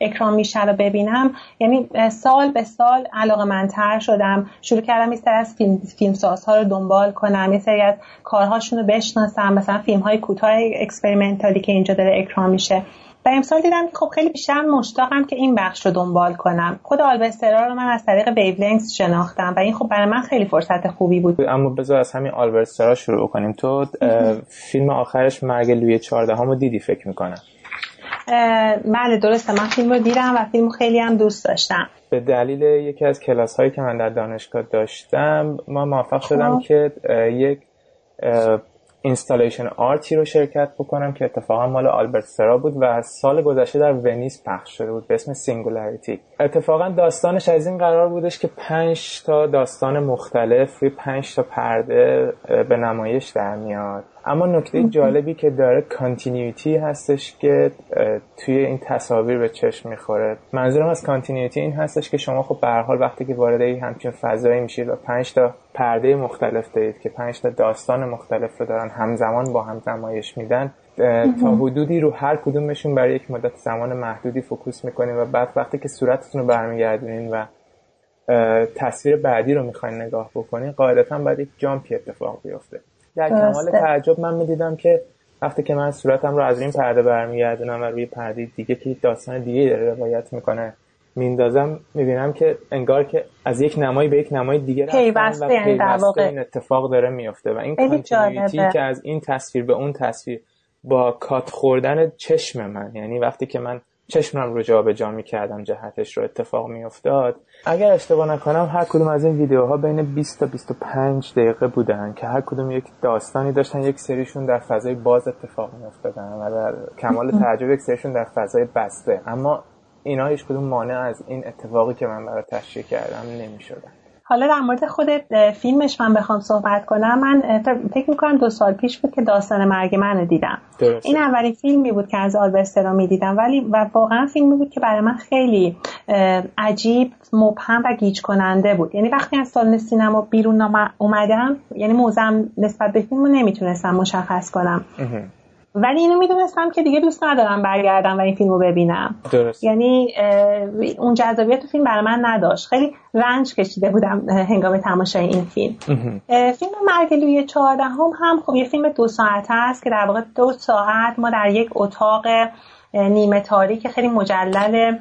اکران میشه رو ببینم. یعنی سال به سال علاقه‌مندتر شدم. شروع کردم یه از فیلم فیلمسازها رو دنبال کنم. یه سری از کارهاشون رو بشناسم. مثلا فیلم های کوتاه experimental ی که اینجا داره اکران میشه. و امسال دیدم که خب خیلی بیشتر مشتاقم که این بخش رو دنبال کنم. خود آلبرت سرا رو من از طریق Wavelengths شناختم و این خب برای من خیلی فرصت خوبی بود. اما بذار از همین آلبرت سرا شروع کنیم. تو فیلم آخرش مرگ لوی 14 رو دیدی فکر می‌کنم؟ بله درسته. من فیلم رو دیدم و فیلم خیلی هم دوست داشتم. به دلیل یکی از کلاس هایی که من در دانشگاه داشتم ما موفق شدم خب. که یک installation art ی رو شرکت بکنم که اتفاقا مال آلبرت سرا بود و سال گذشته در ونیس پخش شده بود به اسم Singularity اتفاقا داستانش از این قرار بودش که پنج تا داستان مختلف روی پنج تا پرده به نمایش در میاد. اما نکته جالبی که داره continuity هستش که توی این تصاویر به چشم می‌خوره. منظورم از continuity این هستش که شما خب به حال وقتی که وارد این همچین فضایی میشید و پنج تا پرده مختلف دارید که پنج تا داستان مختلف رو دارن همزمان با هم نمایش میدن تا حدودی رو هر کدومشون برای یک مدت زمان محدودی focus می‌کنین و بعد وقتی که صورتتون رو برمیگردونین و تصویر بعدی رو می‌خواین نگاه بکنین قاعدتا باید یک جامپی اتفاق بیفته. در کمال تعجب من می‌دیدم که وقتی که من صورتم رو از این پرده برمیگردونم و روی پرده دیگه که داستان دیگه داره روایت می‌کنه میندازم می‌بینم که انگار که از یک نمایی به یک نمای دیگه رفتن و یعنی پیوسته این اتفاق داره میفته و این کانتینیویتی که از این تصویر به اون تصویر با کات خوردن چشم من یعنی وقتی که من چشمم رو جا به جا می‌کردم جهتش رو اتفاق میافتاد. اگر اشتباه نکنم هر کدوم از این ویدیوها بین 20 تا 25 دقیقه بودن که هر کدوم یک داستانی داشتن یک سریشون در فضای باز اتفاق میافتادن و در کمال تعجب یک سریشون در فضای بسته. اما اینا هیچ کدوم مانع از این اتفاقی که من برای تشریح کردم نمی‌شدن. حالا در مورد خود فیلمش من بخوام صحبت کنم. من فکر می‌کنم دو سال پیش بود که داستان مرگ من دیدم. این اولین فیلمی بود که از آلبستر رو می‌دیدم. ولی و واقعا فیلمی بود که برای من خیلی عجیب مبهم و گیج کننده بود. یعنی وقتی از سالن سینما بیرون اومدم یعنی موزم نسبت به فیلم رو نمی‌تونستم مشخص کنم. ولی اینو می‌دونستم که دیگه دوست ندارم برگردم و این فیلم رو ببینم. درست. یعنی اون جذابیت فیلم برای من نداشت. خیلی رنج کشیده بودم هنگام تماشای این فیلم. فیلم مرگ لوی چهارده هم, هم خب یه فیلم دو ساعته است که در واقع دو ساعت ما در یک اتاق نیمه تاریک خیلی مجلل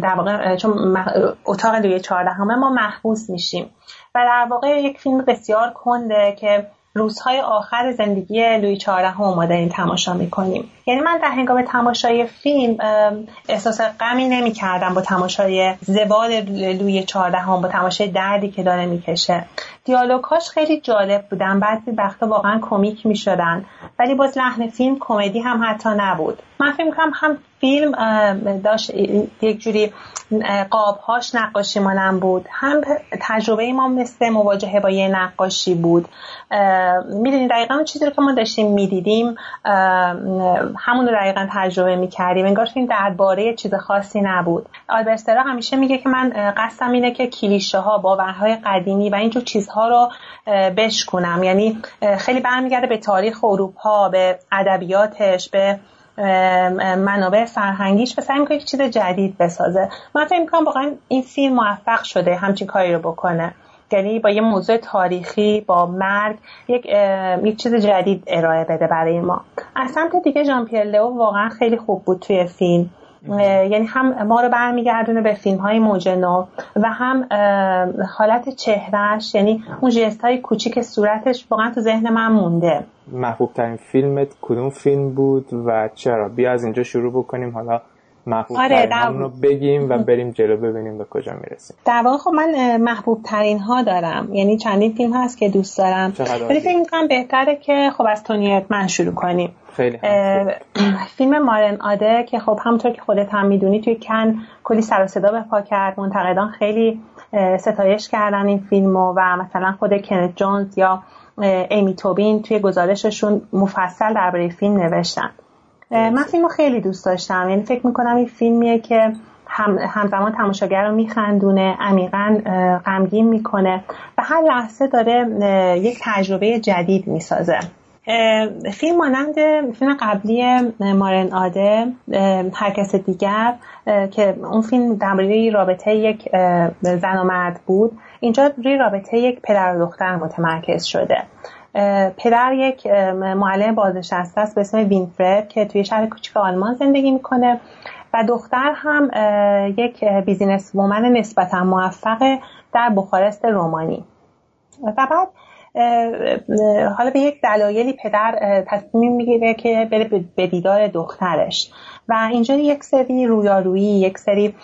در واقع چون اتاق لوی چهارده همه ما محبوس میشیم. و در واقع یک فیلم بسیار کنده که روزهای آخر زندگی لوی چهارده ما داریم تماشا می‌کنیم. یعنی من در هنگام تماشای فیلم احساس غمی نمی کردم با تماشای زوال لوی چهارده هم با تماشای دردی که داره می‌کشه. دیالوگاش خیلی جالب بودن. بعضی وقتا واقعا کمیک می‌شدن. ولی باز لحن فیلم کمدی هم حتی نبود. من فکر می‌کنم هم فیلم داشت یک جوری قابهاش نقاشی مانم بود. هم تجربه ما مثل مواجهه با یه نقاشی بود. می‌دونید دقیقا چیزی رو که ما داشتیم می‌دیدیم همون رو دقیقا تجربه می‌کردیم. انگار فیلم درباره چیز خاصی نبود. آلبرسترا همیشه میگه که من قصدم اینه که کلیشه ها باورهای قدیمی و اینجور چیزها رو بشکنم. یعنی خیلی برمیگرده به تاریخ اروپا به ادبیاتش به منابع فرهنگیش و سعی می‌کنه یک چیز جدید بسازه. من فکر می‌کنم واقعا این فیلم موفق شده همچین کاری رو بکنه. یعنی با یه موضوع تاریخی با مرگ یک یک چیز جدید ارائه بده برای ما. از سمت دیگه ژان پیر لئو واقعا خیلی خوب بود توی فیلم. یعنی هم ما رو برمیگردونه به فیلم های موجنو و هم حالت چهرهش یعنی اون جست های کوچیک صورتش واقعا تو ذهن من مونده. محبوب ترین فیلمت کدوم فیلم بود و چرا؟ بیا از اینجا شروع بکنیم. حالا محبوب آره ترین. رو بگیم و بریم جلو ببینیم به کجا می‌رسیم. در واقع خب من محبوب ترین ها دارم. یعنی چندین فیلم هست که دوست دارم. ولی فکر می‌کنم بهتره که خب از تونی من شروع کنیم. خیلی فیلم مارن آده که خب همونطور که خودت هم می‌دونی توی کن کلی سر و صدا به پا کرد. منتقدان خیلی ستایش کردن این فیلمو و مثلا خود کنت جونز یا ایمی توبین توی گزارششون مفصل درباره فیلم نوشتن. من فیلمو خیلی دوست داشتم. یعنی فکر می‌کنم این فیلمیه که هم همزمان تماشاگر رو میخندونه عمیقا غمگین می‌کنه. و هر لحظه داره یک تجربه جدید می‌سازه. فیلم مانند فیلم قبلی مارن آده هر کس دیگر که اون فیلم درباره رابطه یک زن و مرد بود. اینجا روی رابطه یک پدر و دختر متمرکز شده. پدر یک معلم بازنشسته است به اسم وینفرد که توی شهر کوچیک آلمان زندگی می‌کنه. و دختر هم یک business woman نسبتا موفق در بخارست رومانی. و بعد حالا به یک دلایلی پدر تصمیم می‌گیره که بره به دیدار دخترش. و اینجا یک سری رویارویی یک سری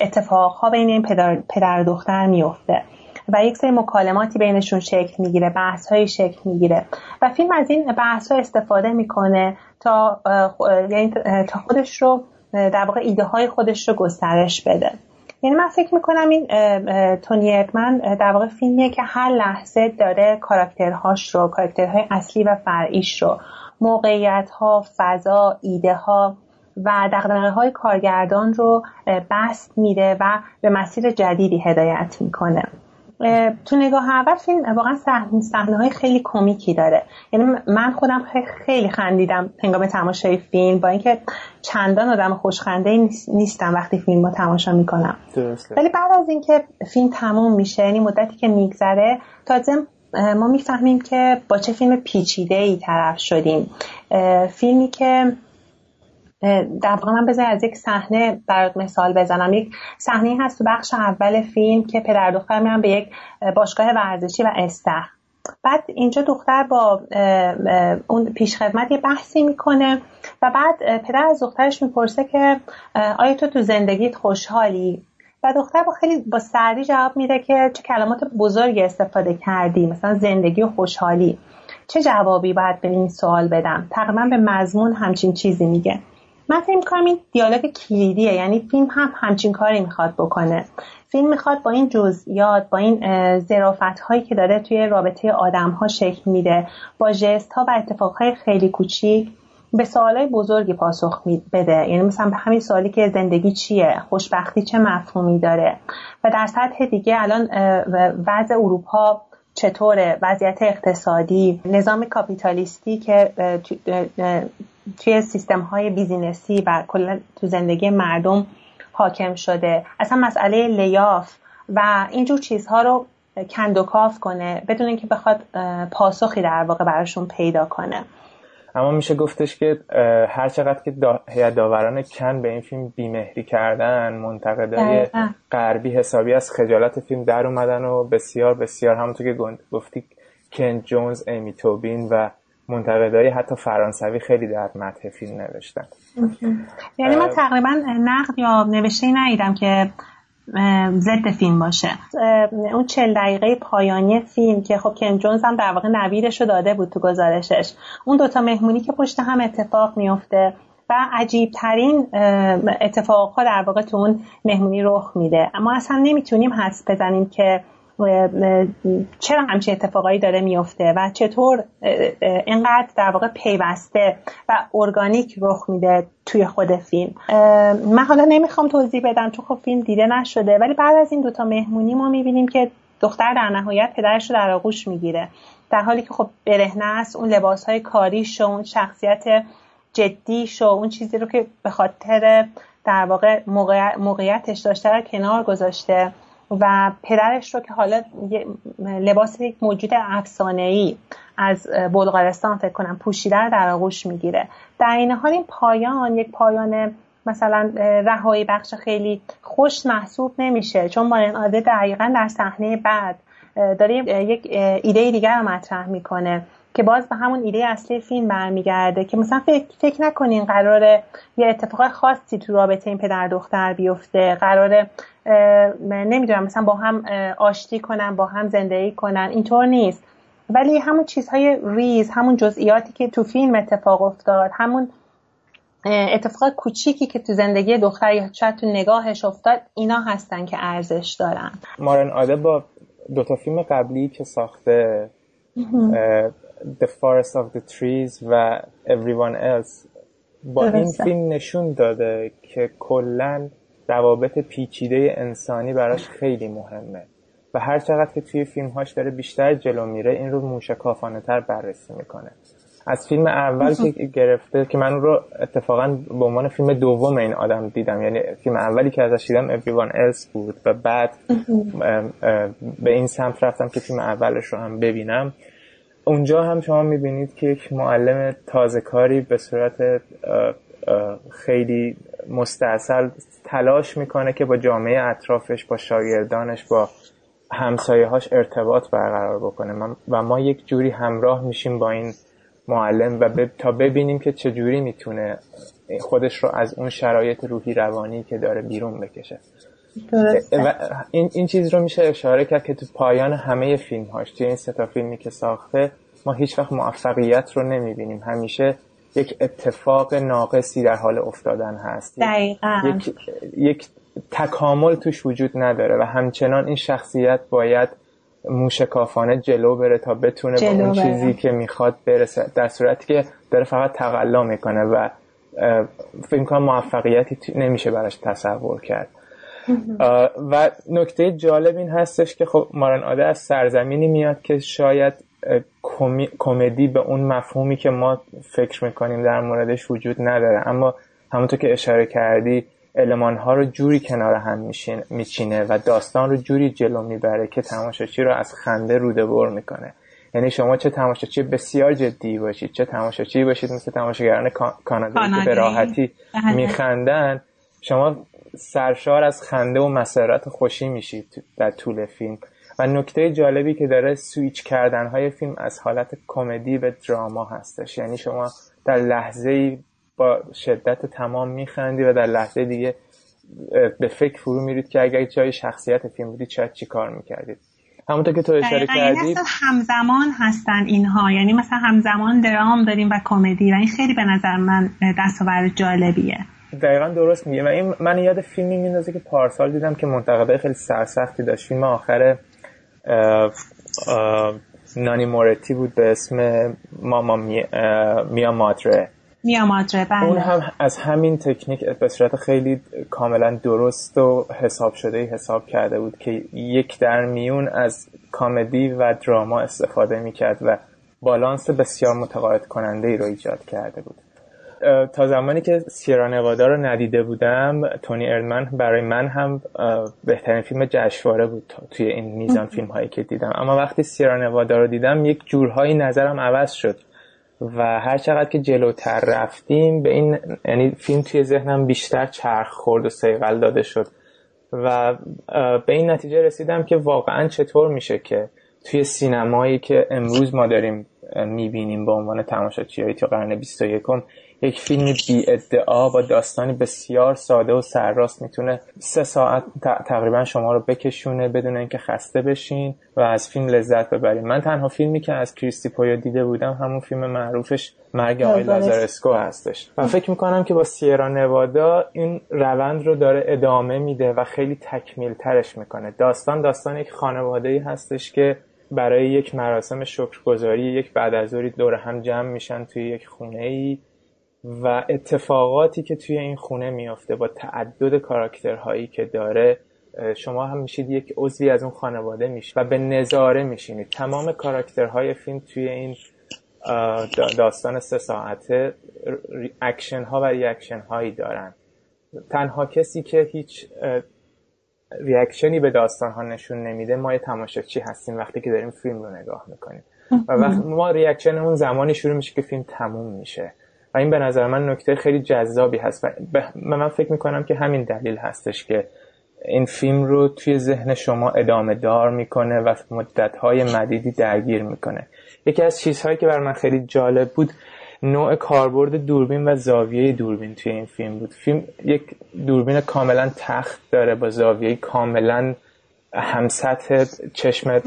اتفاقها بین این پدر, پدر دختر میفته و یک سری مکالماتی بینشون شکل می‌گیره بحث های شکل می‌گیره. و فیلم از این بحث ها استفاده می‌کنه تا یعنی تا خودش رو در واقع ایده های خودش رو گسترش بده. یعنی من فکر می‌کنم این تونی ارکمن در واقع فیلمیه که هر لحظه داره کاراکترهاش رو کاراکترهای اصلی و فرعیش رو موقعیت ها فضا ایده ها و دقدقه های کارگردان رو بست میده و به مسیر جدیدی هدایت می‌کنه. تو نگاه اول فیلم واقعا صحنه های خیلی کمیکی داره. یعنی من خودم خیلی خندیدم هنگام تماشای فیلم با اینکه چندان آدم خوشخنده نیستم وقتی فیلم رو تماشا می‌کنم. ولی بعد از اینکه فیلم تموم میشه یعنی مدتی که میگذره تازه ما می‌فهمیم که با چه فیلم پیچیده ای طرف شدیم. فیلمی که در واقع من بذار از یک صحنه برات مثال بزنم. یک صحنه هست تو بخش اول فیلم که پدر دختر میرن به یک باشگاه ورزشی و استخ بعد اینجا دختر با اون پیشخدمت یه بحثی می‌کنه و بعد پدر از دخترش می‌پرسه که آیا تو تو زندگیت خوشحالی؟ و دختر با خیلی با سردی جواب میده که چه کلمات بزرگی استفاده کردی؟ مثلا زندگی و خوشحالی. چه جوابی باید به این سوال بدم؟ تقریبا به مضمون همچین چیزی میگه. من فکر می‌کنم این دیالوگ کلیدیه یعنی فیلم هم همچین کاری می‌خواد بکنه. فیلم می‌خواد با این جزئیات با این زرافت هایی که داره توی رابطه آدم ها شکل میده با جست ها و اتفاق های خیلی کوچیک به سوالای بزرگی پاسخ بده. یعنی مثلا به همین سوالی که زندگی چیه خوشبختی چه مفهومی داره. و در سطح دیگه الان وضع اروپا چطوره وضعیت اقتصادی نظام کاپیتالیستی که توی سیستم های بیزینسی و کلا تو زندگی مردم حاکم شده. اصلا مسئله لیاف و اینجور چیزها رو کندوکاف کنه بدون اینکه بخواد پاسخی در واقع براشون پیدا کنه. اما میشه گفتش که هر چقدر که هیئت داوران کن به این فیلم بیمهری کردن منتقدای غربی حسابی از خجالت فیلم در اومدن و بسیار بسیار همونطور که گفتی کن جونز امی توبین و منتقدای حتی فرانسوی خیلی در متن فیلم نوشتن. یعنی من تقریبا نقد یا نوشته ندیدم که ضد فیلم باشه. اون چل دقیقه پایانی فیلم که خب کن جونز هم در واقع نویدش رو داده بود تو گزارشش. اون دوتا مهمونی که پشت هم اتفاق میفته و عجیب ترین اتفاقها در واقع تو اون مهمونی رخ میده. اما اصلا نمی‌تونیم حس بزنیم که چرا همچین اتفاقایی داره میفته و چطور اینقدر در واقع پیوسته و ارگانیک رخ میده توی خود فیلم. من حالا نمی‌خوام توضیح بدم چون خب فیلم دیده نشده ولی بعد از این دوتا مهمونی ما می‌بینیم که دختر در نهایت پدرش رو در آغوش می‌گیره. در حالی که خب برهنه است اون لباس های کاریش و اون شخصیت جدیش و اون چیزی رو که به خاطر در واقع موقعیتش داشته کنار گذاشته. و پدرش رو که حالا لباس یک موجود افسانه ای از بلغارستان فکر کنم پوشیده در آغوش می‌گیره. در این حال این پایان یک پایان مثلا رهایی بخش خیلی خوش محسوب نمیشه چون مارین آده دقیقا در صحنه بعد داره یک ایده دیگر رو مطرح می‌کنه. که باز به همون ایده اصلی فیلم برمیگرده که مثلا فکر, فکر نکنین قراره یه اتفاق خاصی تو رابطه این پدر دختر بیفته. قراره نمی‌دونم مثلا با هم آشتی کنن با هم زندگی کنن. اینطور نیست. ولی همون چیزهای ریز همون جزئیاتی که تو فیلم اتفاق افتاد همون اتفاق کوچیکی که تو زندگی دختر یا شاید تو نگاهش افتاد اینا هستن که ارزش دارن. مارن آده با دوتا فیلم قبلی که ساخته The Forest of the Trees و Everyone Else. با این فیلم نشون داده که کلا روابط پیچیده انسانی براش خیلی مهمه. و هر چقدر که توی فیلمهاش داره بیشتر جلو میره این رو موشکافانه تر بررسی می‌کنه. از فیلم اول که گرفته که من رو اتفاقا به عنوان فیلم دوم این آدم دیدم. یعنی فیلم اولی که ازش دیدم Everyone Else بود. و بعد به این سمت رفتم که فیلم اولش رو هم ببینم. اونجا هم شما می‌بینید که یک معلم تازه کاری به صورت خیلی مستاصل تلاش می‌کنه که با جامعه اطرافش با شاگردانش با همسایه هاش ارتباط برقرار بکنه. و ما یک جوری همراه میشیم با این معلم و تا ببینیم که چجوری می‌تونه خودش رو از اون شرایط روحی روانی که داره بیرون بکشه. و این, این چیز رو میشه اشاره کرد که تو پایان همه فیلم هاش توی این ستا فیلمی که ساخته ما هیچ وقت موفقیت رو نمی‌بینیم. همیشه یک اتفاق ناقصی در حال افتادن هست. دقیقا. یک, یک تکامل توش وجود نداره و همچنان این شخصیت باید موشکافانه جلو بره تا بتونه به اون چیزی که می‌خواد برسه در صورتی که داره فقط تقلا می‌کنه و فکر کنم موفقیتی نمیشه براش تصور کرد. و نکته جالب این هستش که خب مارن آده از سرزمینی میاد که شاید کمدی به اون مفهومی که ما فکر می‌کنیم در موردش وجود نداره. اما همونطور که اشاره کردی علمان ها رو جوری کنار هم میچینه و داستان رو جوری جلو می‌بره که تماشاچی رو از خنده روده بر می‌کنه. یعنی شما چه تماشاچی بسیار جدی باشید چه تماشاچی باشید مثل تماشاگران کانادایی که به راحتی. میخندن شما سرشار از خنده و مسرت خوشی میشید در طول فیلم. و نکته جالبی که داره سویچ کردن های فیلم از حالت کمدی به دراما هستش. یعنی شما در لحظه با شدت تمام میخندی و در لحظه دیگه به فکر فرو میرید که اگر جای شخصیت فیلم بودید چه چی کار می‌کردید. همونطور که تو اشاره کردی همزمان هستن اینها. یعنی مثلا همزمان درام داریم و کمدی. و این خیلی به نظر من دستاورد جالبیه. دقیقا درست میگه. و این من یاد فیلمی میندازه که پارسال دیدم که منتقده خیلی سرسختی داشت فیلم آخر نانی مورتی بود به اسم ماما میا مادره بله. اون هم از همین تکنیک به صورت خیلی کاملا درست و حساب شده حساب کرده بود که یک در میون از کامدی و دراما استفاده می‌کرد و بالانس بسیار متقاعد کننده ای رو ایجاد کرده بود. تا زمانی که سیرا نوادا رو ندیده بودم تونی ارمن برای من هم بهترین فیلم جشنواره بود توی این میزان فیلم هایی که دیدم. اما وقتی سیرا نوادا رو دیدم یک جورهایی نظرم عوض شد و هر چقدر که جلوتر رفتیم به این یعنی فیلم توی ذهنم بیشتر چرخ خورد و سیغل داده شد و به این نتیجه رسیدم که واقعا چطور میشه که توی سینمایی که امروز ما داریم می‌بینیم به عنوان تماشاچی های تو قرن 21 یک فیلم بی ادعا با داستانی بسیار ساده و سرراست می‌تونه سه ساعت تقریبا شما رو بکشونه بدون اینکه خسته بشین و از فیلم لذت ببرین. من تنها فیلمی که از کریستی پویا دیده بودم همون فیلم معروفش مرگ آقای لازارسکو هستش. و فکر می‌کنم که با سیرا نوادا این روند رو داره ادامه میده و خیلی تکمیل ترش می‌کنه. داستان داستان یک خانواده ای هستش که برای یک مراسم شکرگزاری یک بعد از دور هم جمع میشن توی یک خونه ای و اتفاقاتی که توی این خونه میافته با تعدد کاراکترهایی که داره شما هم میشید یک عضوی از اون خانواده میشید و به نظاره میشینید. تمام کاراکترهای فیلم توی این داستان سه ساعته اکشن ها و reaction هایی دارن. تنها کسی که هیچ reaction ی به داستان ها نشون نمیده ما یه تماشاچی هستیم وقتی که داریم فیلم رو نگاه می‌کنیم. و وقتی ما reaction اون زمانی شروع میشه که فیلم تموم میشه. این به نظر من نکته خیلی جذابی هست و من فکر می‌کنم که همین دلیل هستش که این فیلم رو توی ذهن شما ادامه دار می‌کنه و مدتهای مدیدی درگیر می‌کنه. یکی از چیزهایی که بر من خیلی جالب بود نوع کاربرد دوربین و زاویه دوربین توی این فیلم بود. فیلم یک دوربین کاملا تخت داره با زاویه کاملا همسطح چشم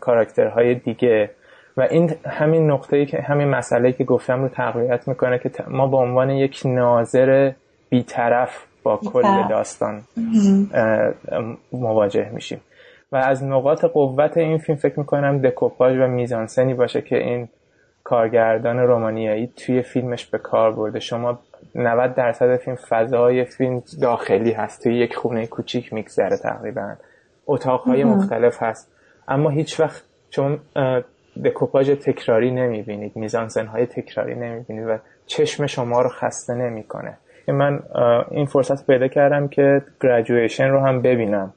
کاراکترهای دیگه. و این همین نقطه که همین مسئله که گفتم رو تقویت می‌کنه که ما به عنوان یک ناظر بیطرف با کل داستان مواجه میشیم. و از نقاط قوت این فیلم فکر می‌کنم دکوپاژ و میزانسنی باشه که این کارگردان رومانیایی توی فیلمش به کار برده. شما 90 درصد فیلم فضای فیلم داخلی هست. توی یک خونه کوچیک میگذره تقریبا. اتاقهای مختلف هست. اما هیچ وقت چون دکوپاژ تکراری نمی‌بینید میزانسن های تکراری نمی‌بینید و چشم شما رو خسته نمی‌کنه. من این فرصت پیدا کردم که گریجویشن رو هم ببینم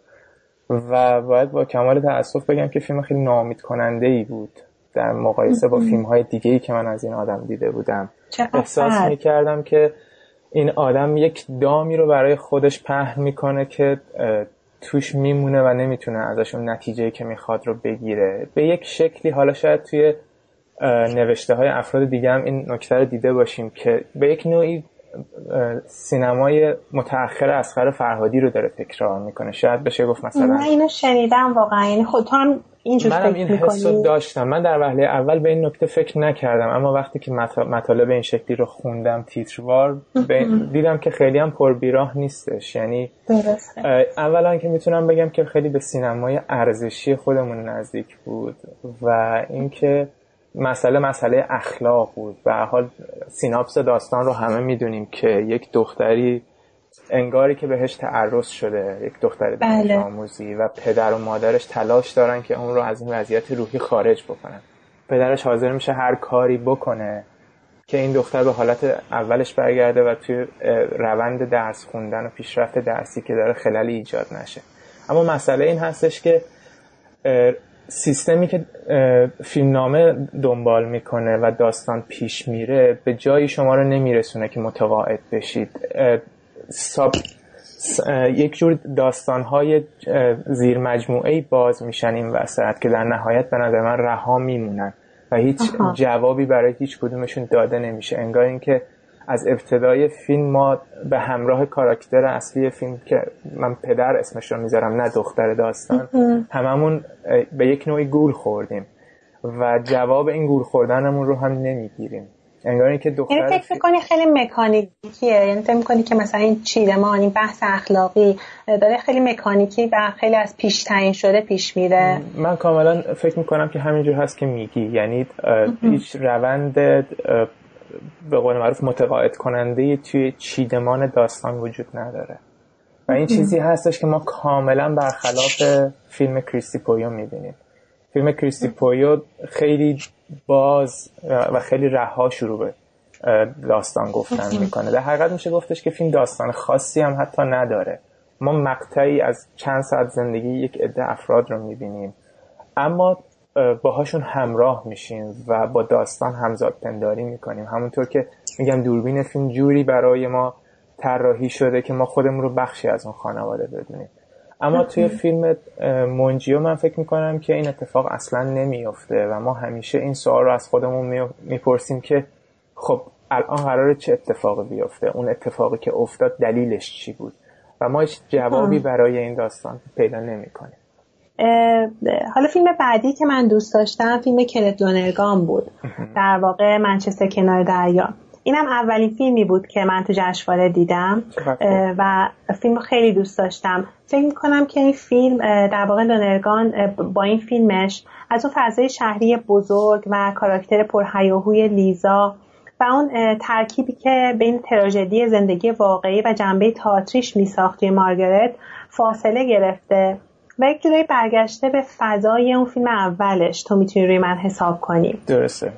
و باید با کمال تاسف بگم که فیلم خیلی نامید کننده ای بود در مقایسه با فیلم های دیگه ای که من از این آدم دیده بودم. احساس می‌کردم که این آدم یک دامی رو برای خودش پهن می‌کنه که توش میمونه و نمی‌تونه ازشون نتیجه که می‌خواد رو بگیره. به یک شکلی حالا شاید توی نوشته های افراد دیگه هم این نکته رو دیده باشیم که به یک نوعی سینمای متأخر اسخر فرهادی رو داره تکرار می‌کنه. شاید بشه گفت مثلا من اینو شنیدم واقعا. یعنی خود تو هم اینجور منم این حس داشتم. من در وهله اول به این نکته فکر نکردم. اما وقتی که مطالب این شکلی رو خوندم تیتروار دیدم که خیلی هم پربیراه نیستش. یعنی اولا که می‌تونم بگم که خیلی به سینمای ارزشی خودمون نزدیک بود و اینکه مسئله مسئله اخلاق بود. و حال سیناپس داستان رو همه می‌دونیم که یک دختری انگاری که بهش تعرض شده یک دختر بله. آموزی و پدر و مادرش تلاش دارن که اون رو از این وضعیت روحی خارج بکنن. پدرش حاضر میشه هر کاری بکنه که این دختر به حالت اولش برگرده و توی روند درس خوندن و پیشرفت درسی که داره خلالی ایجاد نشه. اما مسئله این هستش که سیستمی که فیلمنامه دنبال می‌کنه و داستان پیش میره به جایی شما رو نمیرسونه که متقاعد بشید. ساب یک جور داستانهای زیر مجموعه باز میشن این وسط که در نهایت به نظر من رها میمونن و هیچ جوابی برای هیچ کدومشون داده نمیشه. انگار اینکه از ابتدای فیلم ما به همراه کاراکتر اصلی فیلم که من پدر اسمش رو می‌ذارم نه دختر داستان هممون به یک نوعی گول خوردیم و جواب این گول خوردنمون رو هم نمی‌گیریم. انگار که دختر یعنی فکر می‌کنی خیلی مکانیکیه؟ یعنی فکر می‌کنی که مثلا این چیدمان این بحث اخلاقی داره خیلی مکانیکی و خیلی از پیش تعیین شده پیش میره. من کاملا فکر می‌کنم که همینجور هست که میگی. یعنی هیچ روند به قول معروف متقاعد کننده توی چیدمان داستان وجود نداره. و این چیزی هستش که ما کاملا برخلاف فیلم کریستی پویو می‌بینیم. فیلم کریستی پویو خیلی باز و خیلی رها شروع به داستان گفتن می‌کنه. در حقیقت میشه گفتش که فیلم داستان خاصی هم حتی نداره. ما مقطعی از چند ساعت زندگی یک عده افراد رو می‌بینیم. اما باهاشون همراه میشیم و با داستان همزاد پنداری می‌کنیم. همونطور که میگم دوربین فیلم جوری برای ما طراحی شده که ما خودمون رو بخشی از اون خانواده بدونیم. اما توی فیلم منجیو من فکر می‌کنم که این اتفاق اصلا نمیافته و ما همیشه این سوال رو از خودمون می‌پرسیم که خب الان قراره چه اتفاقی بیفته؟ اون اتفاقی که افتاد دلیلش چی بود؟ و ما هیچ جوابی برای این داستان پیدا نمی‌کنیم. حالا فیلم بعدی که من دوست داشتم فیلم کلت لونرگان بود. در واقع منچستر کنار دریا. اینم اولین فیلمی بود که من تو جشنواره دیدم. و فیلم خیلی دوست داشتم. فکر می‌کنم که این فیلم در واقع لونرگان با این فیلمش از اون فضای شهری بزرگ و کاراکتر پرهیاهوی لیزا و اون ترکیبی که بین تراژدی زندگی واقعی و جنبه تئاتریش میساخت مارگرت فاصله گرفته. و یک جورایی برگشته به فضای اون فیلم اولش تو می‌تونی روی من حساب کنی درسته.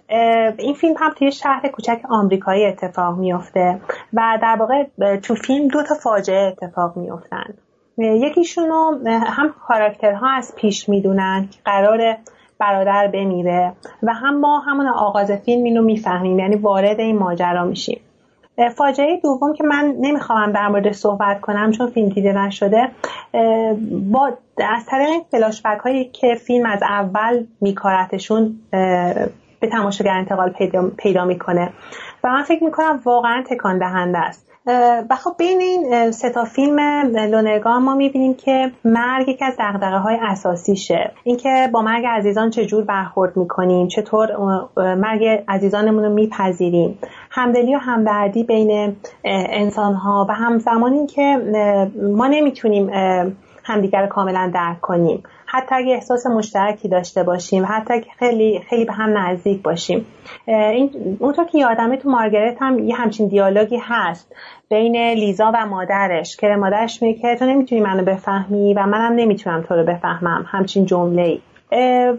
این فیلم هم توی شهر کوچک آمریکایی اتفاق میافته و در واقع تو فیلم دو تا فاجعه اتفاق میافتن. یکیشونو هم کاراکترها از پیش می‌دونن که قرار برادر بمیره و هم ما همون آغاز فیلم اینو می‌فهمیم یعنی وارد این ماجرا میشیم. فاجعه دوم که من نمی‌خوام در مورد صحبت کنم چون فیلم دیده نشده با از طریق فلاشبک هایی که فیلم از اول میکارتشون به تماشاگر انتقال پیدا, پیدا می‌کنه. و من فکر می‌کنم واقعا تکان دهنده است. و خب بین این ستا فیلم لونرگان ما می‌بینیم که مرگ یکی از دقدقه های اساسیشه. اینکه با مرگ عزیزان چجور برخورد می‌کنیم چطور مرگ عزیزانمون رو میپذیریم. همدلی و همدردی بین انسان ها و همزمان اینکه ما نمی‌تونیم همدیگر رو کاملا درک کنیم. حتی اگه احساس مشترکی داشته باشیم حتی که خیلی خیلی به هم نزدیک باشیم. این اونطور که یادمه تو مارگرت هم یه همچین دیالوگی هست بین لیزا و مادرش که مادرش میگه که تو نمی‌تونی منو بفهمی و منم نمی‌تونم تو رو بفهمم همچین جمله ای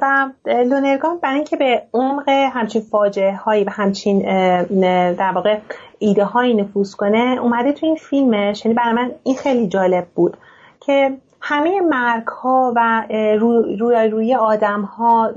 و لونرگان برای اینکه به عمق همچین فاجعه هایی و همچین در واقع ایده هایی نفوذ کنه اومده تو این فیلمش یعنی برای من این خیلی جالب بود که همه مرگ ها و روی روی آدم ها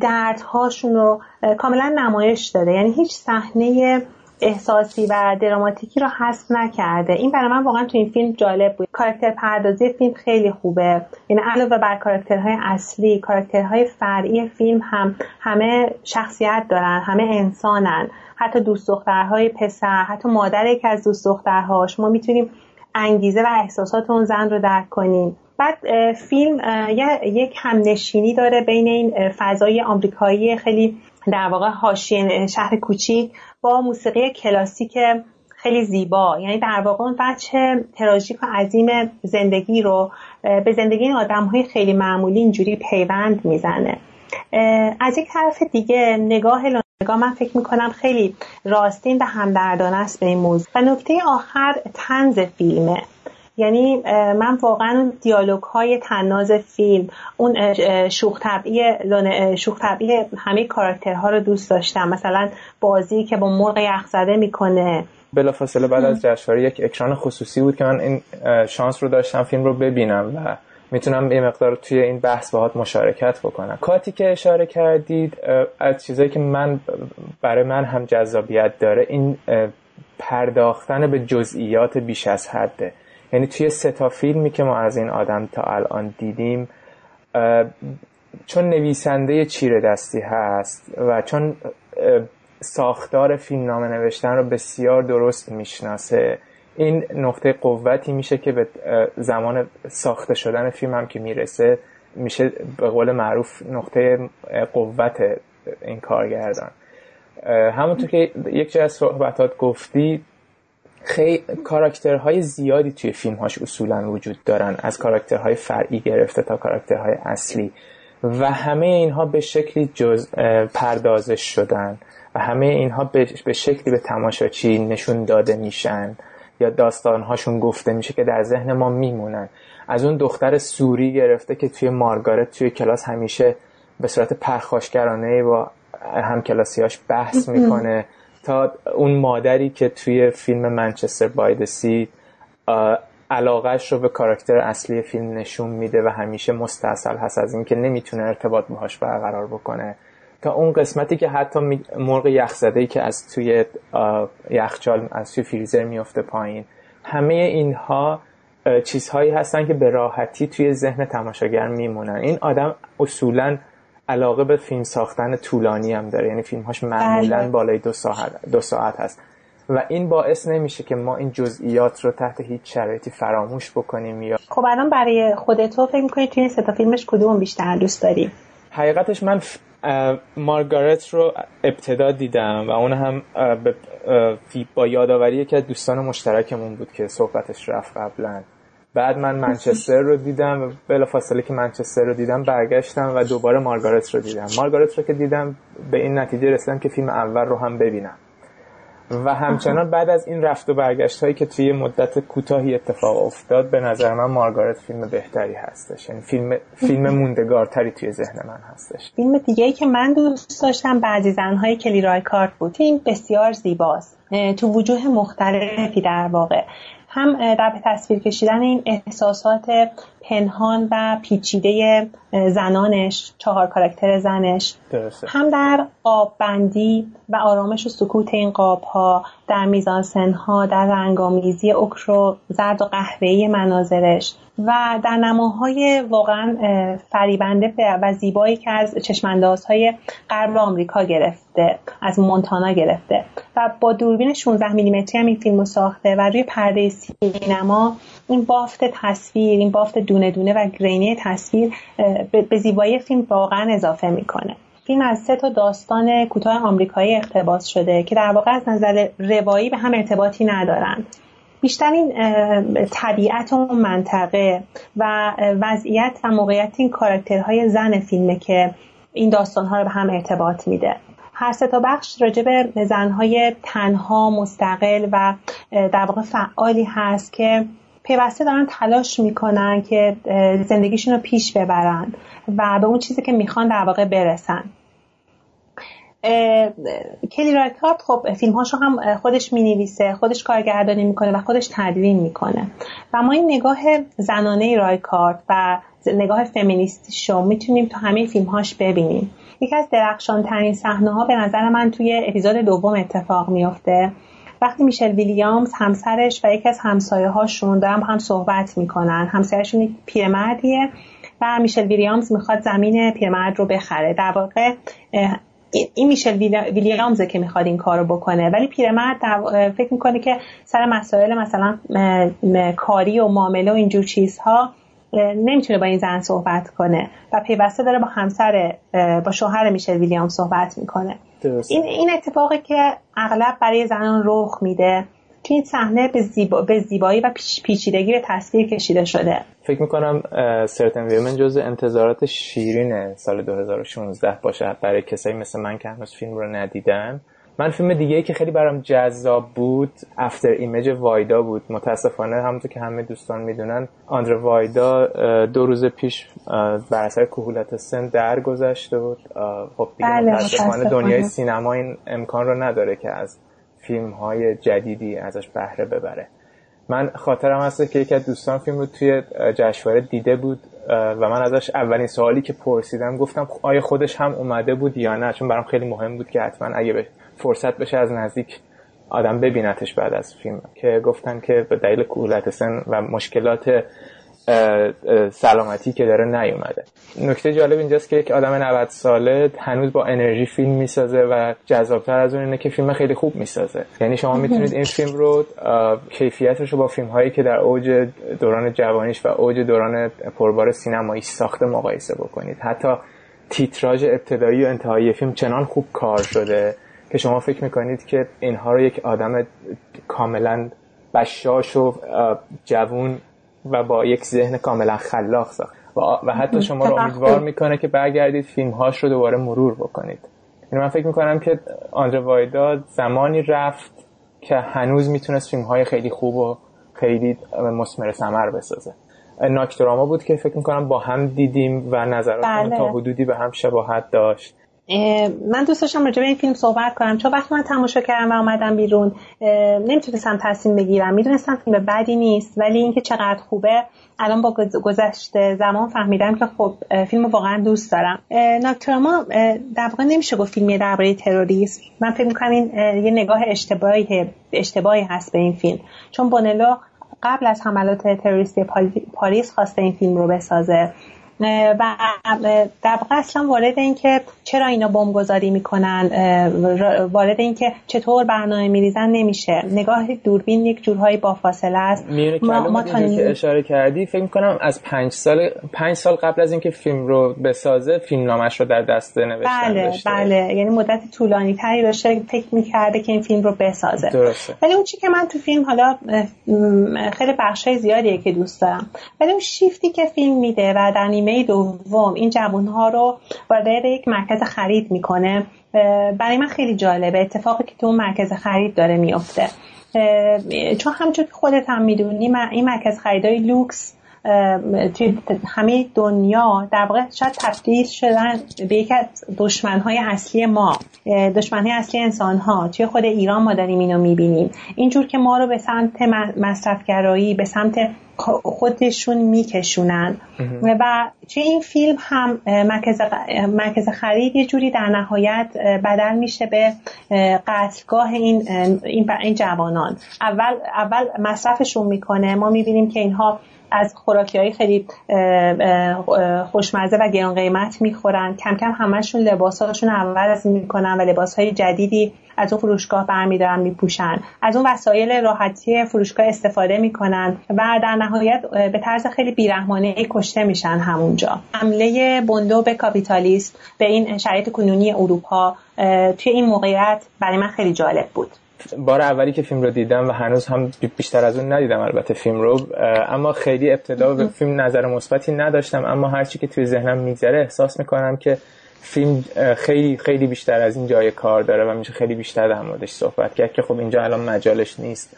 دردهاشون رو کاملا نمایش داده. یعنی هیچ صحنه احساسی و دراماتیکی رو حذف نکرده. این برای من واقعا تو این فیلم جالب بود. کاراکتر پردازی فیلم خیلی خوبه. یعنی علاوه بر کاراکترهای اصلی کاراکترهای فرعی فیلم هم همه شخصیت دارن همه انسانن. حتی دوست دخترهای پسر حتی مادر یکی از دوست دخترهاش. ما می‌تونیم انگیزه و احساسات اون زن رو درک کنیم. بعد فیلم یک همنشینی داره بین این فضای آمریکایی خیلی در واقع حاشیه شهر کوچیک با موسیقی کلاسیک خیلی زیبا. یعنی در واقع اون بچه تراژیک و عظیم زندگی رو به زندگی این آدم های خیلی معمولی اینجوری پیوند می‌زنه. از یک طرف دیگه نگاه نگاه من فکر می‌کنم خیلی راستین و همدردانه است به این موضوع. و نکته آخر تنز فیلمه. یعنی من واقعا دیالوگ های تناز فیلم اون شوخ طبعی همه کاراکترها رو دوست داشتم. مثلا بازی که با مرغ یخ زده می‌کنه. بلافاصله بعد از جشنواره یک اکران خصوصی بود که من این شانس رو داشتم فیلم رو ببینم و می‌تونم یه مقدار توی این بحث باهات مشارکت بکنم. کاتی که اشاره کردید از چیزایی که من برای من هم جذابیت داره این پرداختن به جزئیات بیش از حده. یعنی توی سه تا فیلمی که ما از این آدم تا الان دیدیم چون نویسنده چیره دستی هست و چون ساختار فیلم نامه نوشتن رو بسیار درست می‌شناسه این نقطه قوتی میشه که به زمان ساخته شدن فیلم هم که می‌رسه میشه به قول معروف نقطه قوت این کارگردان. همونطور که یک جای از صحبتات گفتی خیلی کاراکترهای زیادی توی فیلم هاش اصولا وجود دارن. از کاراکترهای فرعی گرفته تا کاراکترهای اصلی. و همه اینها به شکلی جز پردازش شدن. و همه اینها به شکلی به تماشاچی نشون داده میشن. یا داستانهاشون گفته میشه که در ذهن ما میمونن. از اون دختر سوری گرفته که توی مارگارت توی کلاس همیشه به صورت پرخاشگرانه با هم کلاسیاش بحث می‌کنه. تا اون مادری که توی فیلم منچستر بایدسی علاقهش رو به کاراکتر اصلی فیلم نشون میده و همیشه مستاصل هست از اینکه نمی‌تونه ارتباط باهاش برقرار بکنه. تا اون قسمتی که حتی مرغ یخزده که از توی یخچال از توی فریزر میفته پایین همه اینها چیزهایی هستن که به راحتی توی ذهن تماشاگر میمونن. این آدم اصولا علاقه به فیلم ساختن طولانی هم داره. یعنی فیلمهاش معمولا بله. بالای دو ساعت, دو ساعت هست. و این باعث نمیشه که ما این جزئیات رو تحت هیچ شرایطی فراموش بکنیم یا خب الان برای خودتو فکر می‌کنی توی این ستا فیلمش کدوم بیشتر دوست داری؟ حقیقتش من مارگارت رو ابتدا دیدم و اون هم با یادآوری که دوستان مشترکمون بود که صحبتش رفت قبلا. بعد من منچستر رو دیدم بلا فاصله که منچستر رو دیدم برگشتم و دوباره مارگارت رو دیدم. مارگارت رو که دیدم به این نتیجه رسیدم که فیلم اول رو هم ببینم. و همچنان بعد از این رفت و برگشت هایی که توی مدت کوتاهی اتفاق افتاد به نظر من مارگارت فیلم بهتری هستش. یعنی فیلم فیلم موندگارتری توی ذهن من هستش. فیلم دیگه ای که من دوست داشتم بعضی زنهای کلی رای کارت بود. فیلم بسیار زیباست. تو وجوه مختلفی در واقع. هم در به تصویر کشیدن این احساسات پنهان و پیچیده زنانش چهار کاراکتر زنش درسته. هم در قاب بندی و آرامش و سکوت این قاب ها در میزانسن ها در رنگامیزی اکر و زرد و قهوه‌ای مناظرش و در نماهای واقعا فریبنده و زیبایی که از چشماندازهای غرب آمریکا گرفته از مونتانا گرفته و با دوربین 16 میلیمتری هم این فیلم ساخته و روی پرده سینما این بافت تصویر این بافت دونه دونه و گرینی تصویر به زیبایی فیلم واقعا اضافه می‌کنه. فیلم از سه تا داستان کوتاه آمریکایی اقتباس شده که در واقع از نظر روایی به هم ارتباطی ندارند. بیشتر این طبیعت اون منطقه و وضعیت و موقعیت این کاراکترهای زن فیلمه که این داستانها رو به هم ارتباط میده. هر سه تا بخش راجع به زنهای تنها مستقل و در واقع فعالی هست که پیوسته دارن تلاش می‌کنن که زندگیشون رو پیش ببرن و به اون چیزی که می‌خوان در واقع برسن. کلی رایکارد خب فیلمهاشو هم خودش می‌نویسه خودش کارگردانی می‌کنه و خودش تدوین می‌کنه. و ما این نگاه زنانه رایکارد و نگاه فمینیستی شو می‌تونیم تو همه فیلمهاش ببینیم. یکی از درخشان ترین صحنه ها به نظر من توی اپیزود دوم اتفاق میافته. وقتی میشل ویلیامز همسرش و یکی از همسایه هاشون دارن هم صحبت می‌کنن. همسایهشون یک پیرمردیه و میشل ویلیامز می‌خواد زمین پیرمرد رو بخره. در واقع این میشل ویلیامزه که می‌خواد این کارو بکنه. ولی پیرمرد فکر می‌کنه که سر مسائل مثلا کاری و معامله و اینجور چیزها نمی‌تونه با این زن صحبت کنه و پیوسته داره با همسر با شوهر میشل ویلیام صحبت می‌کنه. این این اتفاقی که اغلب برای زنان رخ میده. که این صحنه به, زیبا، به زیبایی و پیچیدگی به تصویر کشیده شده. فکر می‌کنم سرتن ویمن جز انتظارات شیرین سال 2016 باشه. برای کسایی مثل من که هنوز فیلم رو ندیدن. من فیلم دیگه ای که خیلی برام جذاب بود افتر ایمیج وایدا بود. متاسفانه همونطور که همه دوستان می‌دونن آندر وایدا دو روز پیش بر اثر کهولت سن درگذشته بود. خب دیگه بله متاسفانه دنیای سینما این امکان رو نداره که از فیلم های جدیدی ازش بهره ببره. من خاطرم هست که یکی از دوستان فیلم رو توی جشنواره دیده بود و من ازش اولین سوالی که پرسیدم گفتم آیا خودش هم اومده بود یا نه؟ چون برام خیلی مهم بود که حتما اگه فرصت بشه از نزدیک آدم ببینتش بعد از فیلم. که گفتن که به دلیل کهولت سن و مشکلات سلامتی که داره نیومده. نکته جالب اینجاست که یک آدم 90 ساله هنوز با انرژی فیلم می‌سازه و جذابتر از اون اینه که فیلم خیلی خوب می‌سازه. یعنی شما می‌تونید این فیلم رو کیفیتش رو با فیلم هایی که در اوج دوران جوانیش و اوج دوران پربار سینمایی ساخته مقایسه بکنید. حتی تیتراژ ابتدایی و انتهایی فیلم چنان خوب کار شده که شما فکر می‌کنید که اینها رو یک آدم کاملا بشاش و جوون و با یک ذهن کاملا خلاق ساخت. و حتی شما رو امیدوار می‌کنه که برگردید فیلم هاش رو دوباره مرور بکنید. یعنی من فکر می‌کنم که آندر وایدا زمانی رفت که هنوز می‌تونست فیلم های خیلی خوب و خیلی مسمر سمر بسازه. ناکتراما بود که فکر می‌کنم با هم دیدیم و نظراتمون بله. تا حدودی به هم شباهت داشت. من دوست داشتم راجع به این فیلم صحبت کنم. چون وقتی من تماشا کردم و آمدم بیرون نمی‌تونستم تصمیم بگیرم. می‌دونستم فیلم بدی نیست ولی اینکه چقدر خوبه الان با گذشته زمان فهمیدم که خب فیلم واقعا دوست دارم. ناکتراما در واقع نمیشه گفت فیلمی درباره تروریسم. من فکر می‌کنم این یه نگاه اشتباهی اشتباهی هست به این فیلم. چون بونلو قبل از حملات تروریستی پاریس خواسته این فیلم رو بسازه. و در واقع اصلا وارد این که چرا اینا بمبگذاری می‌کنن وارد این که چطور برنامه میریزن نمیشه. نگاه دوربین یک جورهایی با فاصله است ما, ما که اشاره کردی فکر می‌کنم از پنج سال پنج سال قبل از اینکه فیلم رو بسازه فیلم نامش رو در دست نوشتن بله داشته. بله. یعنی مدت طولانی تری داشته فکر می‌کرده که این فیلم رو بسازه. درسته. ولی اون چی که من تو فیلم حالا خیلی بخشای زیادیه که دوست دارم. ولی اون شیفتی که فیلم میده و در نیمه دوم این جوان ها رو وارد یک مرکز خرید می‌کنه. برای من خیلی جالبه اتفاقی که تو اون مرکز خرید داره میفته چون همچون که خودت هم می‌دونی این مرکز خریدای لوکس توی همه دنیا در واقع شاید تبدیل شدن به یک از دشمنهای اصلی ما دشمنهای اصلی انسان ها توی خود ایران ما داریم اینو می‌بینیم. اینجور که ما رو به سمت مصرفگرایی به سمت خودشون میکشونن. و توی این فیلم هم مرکز, مرکز خرید یه جوری در نهایت بدل میشه به قتلگاه این, این جوانان. اول, اول مصرفشون می‌کنه. ما می‌بینیم که اینها از خوراکی های خیلی خوشمزه و گران قیمت می‌خورن. کم کم همشون لباساشون عوض می‌کنن و لباس های جدیدی از اون فروشگاه برمیدارن میپوشن. از اون وسایل راحتی فروشگاه استفاده می‌کنن و در نهایت به طرز خیلی بیرحمانه کشته میشن همونجا. حمله بندو به کاپیتالیست به این شرایط کنونی اروپا توی این موقعیت برای من خیلی جالب بود. بار اولی که فیلم رو دیدم و هنوز هم بیشتر از اون ندیدم البته فیلم رو اما خیلی ابتدا به فیلم نظر مثبتی نداشتم. اما هرچی که توی ذهنم میگذره احساس می‌کنم که فیلم خیلی خیلی بیشتر از این جای کار داره و میشه خیلی بیشتر در موردش صحبت کرد که خب اینجا الان مجالش نیست.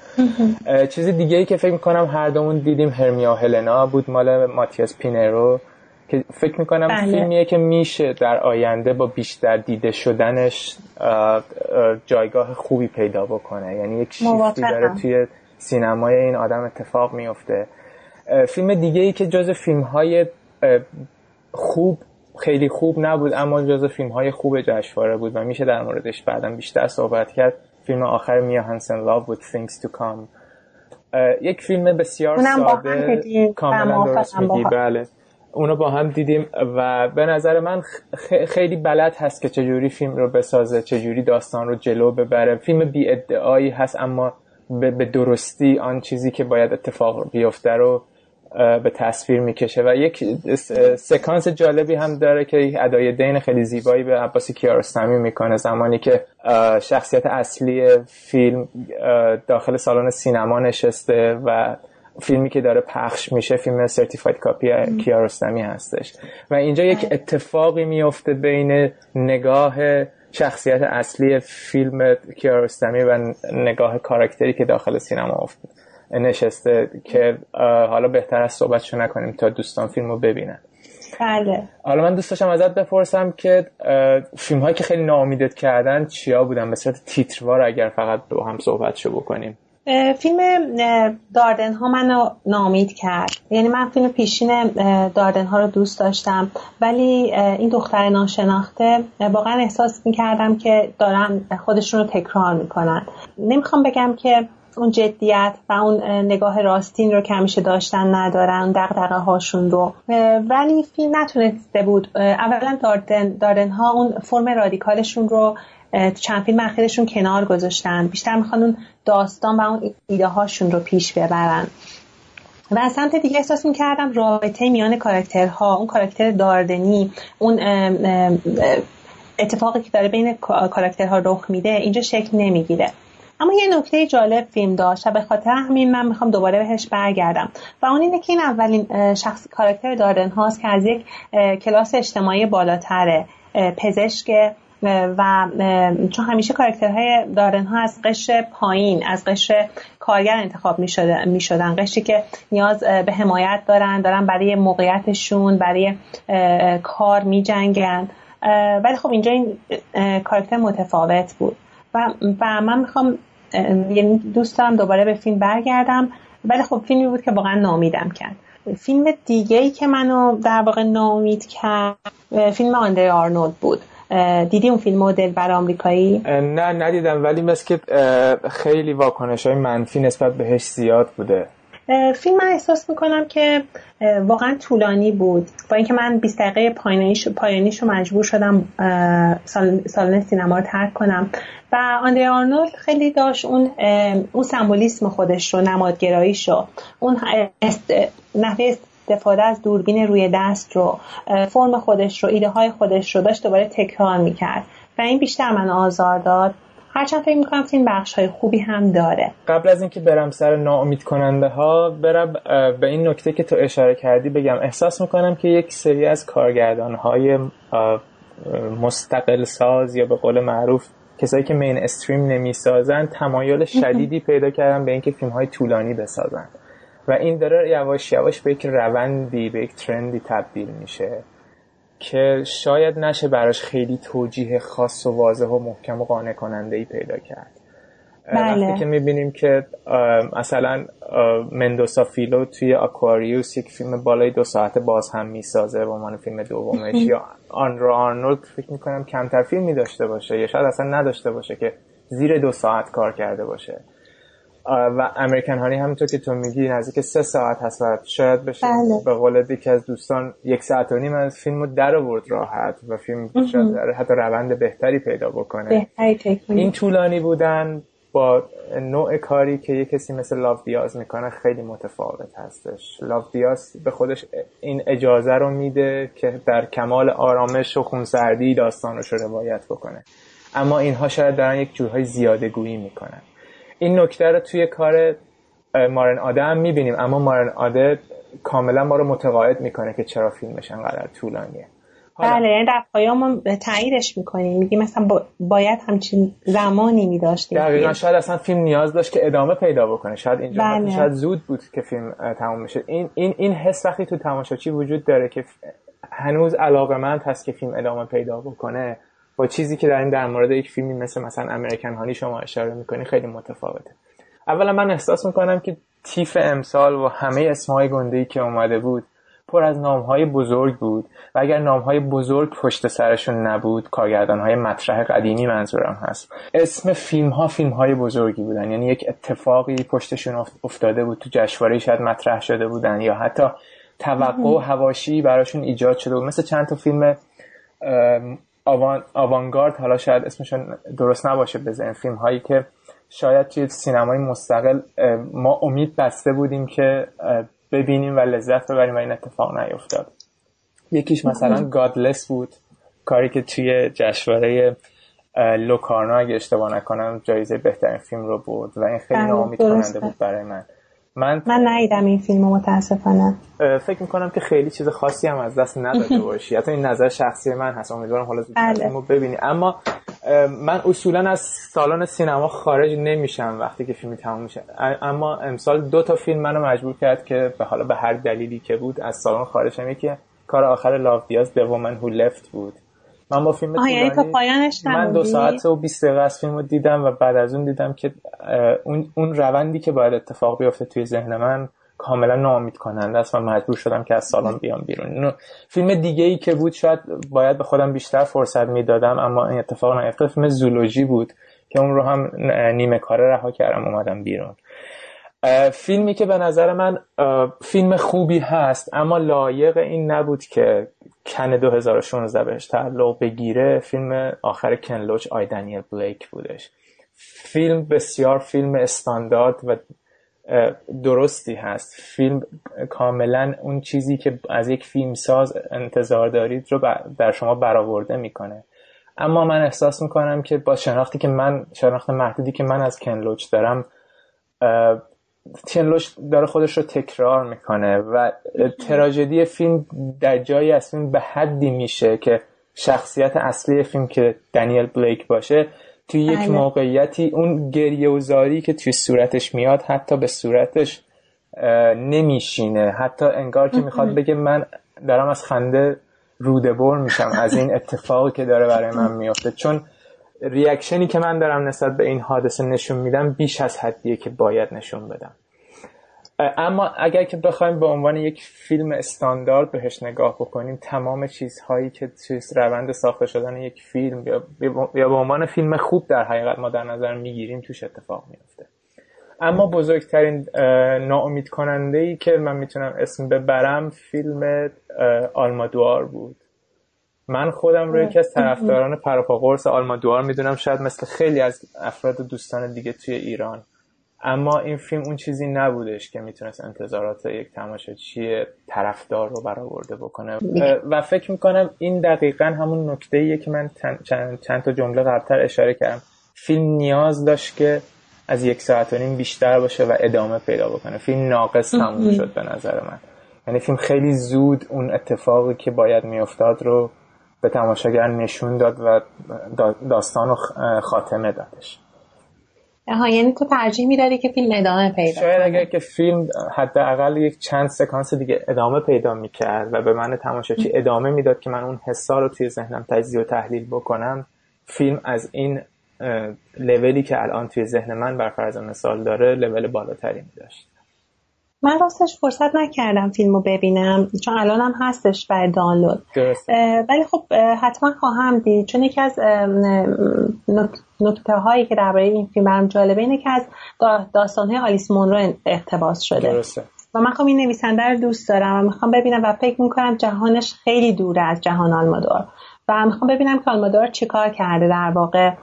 چیز دیگه ای که فکر می‌کنم هر دومون دیدیم هرمیا هلنا بود مال ماتیاس پینرو. که فکر می‌کنم بله. فیلمیه که میشه در آینده با بیشتر دیده شدنش جایگاه خوبی پیدا بکنه. یعنی یک شیفتی داره توی سینمای این آدم اتفاق میفته فیلم دیگه ای که جز فیلم های خوب خیلی خوب نبود اما جز فیلم های خوب جشنواره بود و میشه در موردش بعدا بیشتر صحبت کرد. فیلم آخر میا هانسن لاو بود Things to Come. یک فیلم بسیار ساده کاملا درست میگی. بله. اونو با هم دیدیم و به نظر من خیلی بلد هست که چجوری فیلم رو بسازه چجوری داستان رو جلو ببره. فیلم بی ادعایی هست اما به درستی آن چیزی که باید اتفاق بیفته رو به تصویر می‌کشه. و یک سکانس جالبی هم داره که ادای دین خیلی زیبایی به عباسی کیارستمی می‌کنه. زمانی که شخصیت اصلی فیلم داخل سالن سینما نشسته و فیلمی که داره پخش میشه فیلم سرتیفاید کاپی کیارستمی هستش. و اینجا یک اتفاقی میفته بین نگاه شخصیت اصلی فیلم کیارستمی و نگاه کاراکتری که داخل سینما افتاد. نشسته که حالا بهتر از صحبتشو نکنیم تا دوستان فیلم رو ببینن. بله. حالا من دوست داشتم ازت بپرسم که فیلم هایی که خیلی نامیدت کردن چیا بودن؟ به صورت تیتروار اگر فقط با هم صحبتشو بکنیم. فیلم داردن ها منو نامید کرد. یعنی من فیلم پیشین داردن ها رو دوست داشتم. ولی این دختر ناشناخته واقعا احساس می‌کردم که دارن خودشون رو تکرار می‌کنن. نمی‌خوام بگم که اون جدیت و اون نگاه راستین رو که همیشه داشتن ندارن دقدقه هاشون رو. ولی فیلم نتونسته بود. اولا داردن, داردن ها اون فرم رادیکالشون رو چند فیلم اخیرشون کنار گذاشتن. بیشتر می‌خوان اون داستان و اون ایده هاشون رو پیش ببرن. و از سمت دیگه احساس می‌کردم رابطه میان کاراکترها اون کاراکتر داردنی اون اتفاقی که داره بین کاراکترها رخ میده اینجا شکل نمی‌گیره. اما یه نکته جالب فیلم داشت و به خاطر همین من می‌خوام دوباره بهش برگردم. و اون اینه که این اولین شخص کاراکتر داردن هاست که از یک کلاس اجتماعی بالاتره. پزشک و چون همیشه کاراکترهای دارن ها از قشر پایین از قشر کارگر انتخاب می شدن. قشری که نیاز به حمایت دارن دارن برای موقعیتشون برای کار می جنگن. ولی خب اینجا این کاراکتر متفاوت بود. و, و من می‌خوام یعنی دوست دارم دوباره به فیلم برگردم. ولی خب فیلمی بود که واقعا نامیدم کرد. فیلم دیگه ای که منو در واقع نامید کرد فیلم آندر آرنولد بود. دیدی اون فیلم مدل بر آمریکایی؟ نه ندیدم ولی مثل که خیلی واکنش های منفی نسبت بهش زیاد بوده. فیلم من احساس می‌کنم که واقعا طولانی بود. با اینکه من 20 دقیقه پایانیش, رو مجبور شدم سالن سینما رو ترک کنم. و آندر آرنولد خیلی داشت اون اون سمبولیسم خودش رو نمادگراییش رو اون است... نحوه استفاده از دوربین روی دست رو فرم خودش رو ایده های خودش رو داشت دوباره تکرار می‌کرد. و این بیشتر من آزار داد. هرچند فکر می‌کنم فیلم بخش های خوبی هم داره. قبل از اینکه برم سر ناامید کننده ها برم به این نکته که تو اشاره کردی بگم. احساس می‌کنم که یک سری از کارگردان های مستقل ساز یا به قول معروف کسایی که مین استریم نمی‌سازن تمایل شدیدی پیدا کردن به اینکه فیلم های طولانی بسازن. و این داره یواش یواش به یک روندی به یک ترندی تبدیل میشه که شاید نشه براش خیلی توجیه خاص و واضح و محکم و قانع کننده ای پیدا کرد بله. وقتی که می‌بینیم که مثلا مندوسا فیلو توی آکواریوس یک فیلم بالای دو ساعت باز هم می‌سازه به عنوان فیلم دومش یا آنرا آرنولد فکر می‌کنم کمتر فیلمی داشته باشه یا شاید اصلا نداشته باشه که زیر دو ساعت کار کرده باشه و امریکن هانی همونطور که تو میگی نزدیک سه ساعت هست و شاید بشه بله. به قول یکی از دوستان یک ساعت و نیم از فیلم رو در آورد راحت و فیلم شاید حتی روند بهتری پیدا بکنه. این طولانی بودن با نوع کاری که یه کسی مثل لاف دیاز می‌کنه خیلی متفاوت هستش. لاف دیاز به خودش این اجازه رو میده که در کمال آرامش و خونسردی داستانش رو روایت بکنه. اما اینها شاید دارن یک جورهای زیاده گویی می‌کنن. این نکته رو توی کار مارن آده هم می‌بینیم اما مارن آده کاملا ما رو متقاعد می‌کنه که چرا فیلمش انقدر طولانیه. بله یعنی در پایان تاییدش می‌کنیم. میگی مثلا باید همچین زمانی میداشتیم. دقیقا شاید اصلا فیلم نیاز داشت که ادامه پیدا بکنه. شاید اینجا بله. شاید زود بود که فیلم تموم بشه. این این این حس وقتی تو تماشاچی وجود داره که هنوز علاقه من هست که فیلم ادامه پیدا بکنه با چیزی که در این در مورد یک فیلمی مثل مثلا امریکن هانی شما اشاره می‌کنی خیلی متفاوته. اولا من احساس می‌کنم که تیف امسال و همه اسمهای گنده که اومده بود پر از نامهای بزرگ بود و اگر نامهای بزرگ پشت سرشون نبود کارگردانهای مطرح قدیمی منظورم هست. اسم فیلم ها فیلم های بزرگی بودن. یعنی یک اتفاقی پشتشون افتاده بود تو جشنواره شاید مطرح شده بودن یا حتی توقع و هواشی براشون ایجاد شده بود. مثل چند تا فیلم آوان، آوانگارد حالا شاید اسمشون درست نباشه بزن فیلم هایی که شاید توی سینمای مستقل ما امید بسته بودیم که ببینیم و لذت ببریم و این اتفاق نیفتاد. یکیش مثلا گادلس بود. کاری که توی جشنواره لوکارنا اگه اشتباه نکنم جایزه بهترین فیلم رو برد و این خیلی ناامید کننده بود برای من. من من ندیدم این فیلم متاسفانه. فکر می‌کنم که خیلی چیز خاصی هم از دست نداده باشی. حتی این نظر شخصی من هست. امیدوارم حالا زودتر بله. ببینی. اما من اصولا از سالن سینما خارج نمیشم وقتی که فیلمی تموم میشه. اما امسال دو تا فیلم منو مجبور کرد که به حالا به هر دلیلی که بود از سالن خارج شم. یکی کار آخر لاو دیاز The Woman Who Left بود. من با فیلم یعنی پایانش من دو ساعت و 20 دقیقه از فیلم رو دیدم و بعد از اون دیدم که اون اون روندی که باید اتفاق بیفته توی ذهن من کاملا ناامید کننده است. و مجبور شدم که از سالن بیام بیرون. فیلم دیگه ای که بود شاید باید به خودم بیشتر فرصت می‌دادم اما این اتفاق نیفتاد. فیلم زولوژی بود که اون رو هم نیمه کاره رها کردم اومدم بیرون. فیلمی که به نظر من فیلم خوبی هست اما لایق این نبود که کن 2016 بهش تعلق بگیره. فیلم آخر کنلوچ آی دنیل بلیک بودش. فیلم بسیار فیلم استاندارد و درستی هست. فیلم کاملا اون چیزی که از یک فیلم ساز انتظار دارید رو در شما برآورده می‌کنه. اما من احساس می‌کنم که با شناختی که من شناخت محدودی که من از کنلوچ دارم کنلوچ داره خودش رو تکرار می‌کنه و تراژدی فیلم در جایی از فیلم به حدی میشه که شخصیت اصلی فیلم که دنیل بلیک باشه توی یک بله. موقعیتی اون گریه و زاری که توی صورتش میاد حتی به صورتش نمیشینه. حتی انگار که می‌خواد بگه من دارم از خنده روده بر میشم از این اتفاقی که داره برای من میافته. چون ریاکشنی که من دارم نسبت به این حادثه نشون میدم بیش از حدیه که باید نشون بدم. اما اگر که بخوایم به عنوان یک فیلم استاندارد بهش نگاه بکنیم تمام چیزهایی که توی روند ساخته شدن یک فیلم یا به عنوان فیلم خوب در حقیقت ما در نظر می‌گیریم توش اتفاق میفته اما بزرگترین ناامید کننده ای که من می‌تونم اسم ببرم فیلم آلمادوار بود. من خودم رو یکی از طرفداران پراپا قرص آلمادوار می‌دونم شاید مثل خیلی از افراد و دوستان دیگه توی ایران. اما این فیلم اون چیزی نبودش که می‌تونست انتظارات یک تماشاچی طرفدار رو برآورده بکنه. و فکر می‌کنم این دقیقا همون نکته ایه که من چند, چند تا جمله قبلتر اشاره کردم. فیلم نیاز داشت که از یک ساعت و نیم بیشتر باشه و ادامه پیدا بکنه. فیلم ناقص تموم شد به نظر من. یعنی فیلم خیلی زود اون اتفاقی که باید میافتاد رو به تماشاگر نشون داد و داستان رو خاتمه دادش. ها یعنی تو ترجیح می‌دادی که فیلم ادامه پیدا شاید اگر که فیلم حداقل یک چند سکانس دیگه ادامه پیدا می‌کرد و به من تماشاچی ادامه می‌داد که من اون حسا رو توی ذهنم تجزیه و تحلیل بکنم فیلم از این لولی که الان توی ذهن من بر فرض مثال داره لول بالاتری میداشت. من راستش فرصت نکردم فیلم رو ببینم چون الان هم هستش برای دانلود. ولی خب حتما خواهم دید. چون یکی از نکته هایی که درباره این فیلم برام جالبه اینه که از داستان های آلیس مونرو اقتباس شده. درسته. و من خب این نویسنده رو دوست دارم و می‌خوام ببینم و فکر می‌کنم جهانش خیلی دوره از جهان آلمادور. و می‌خوام ببینم که آلمادور چیکار کرده در واقع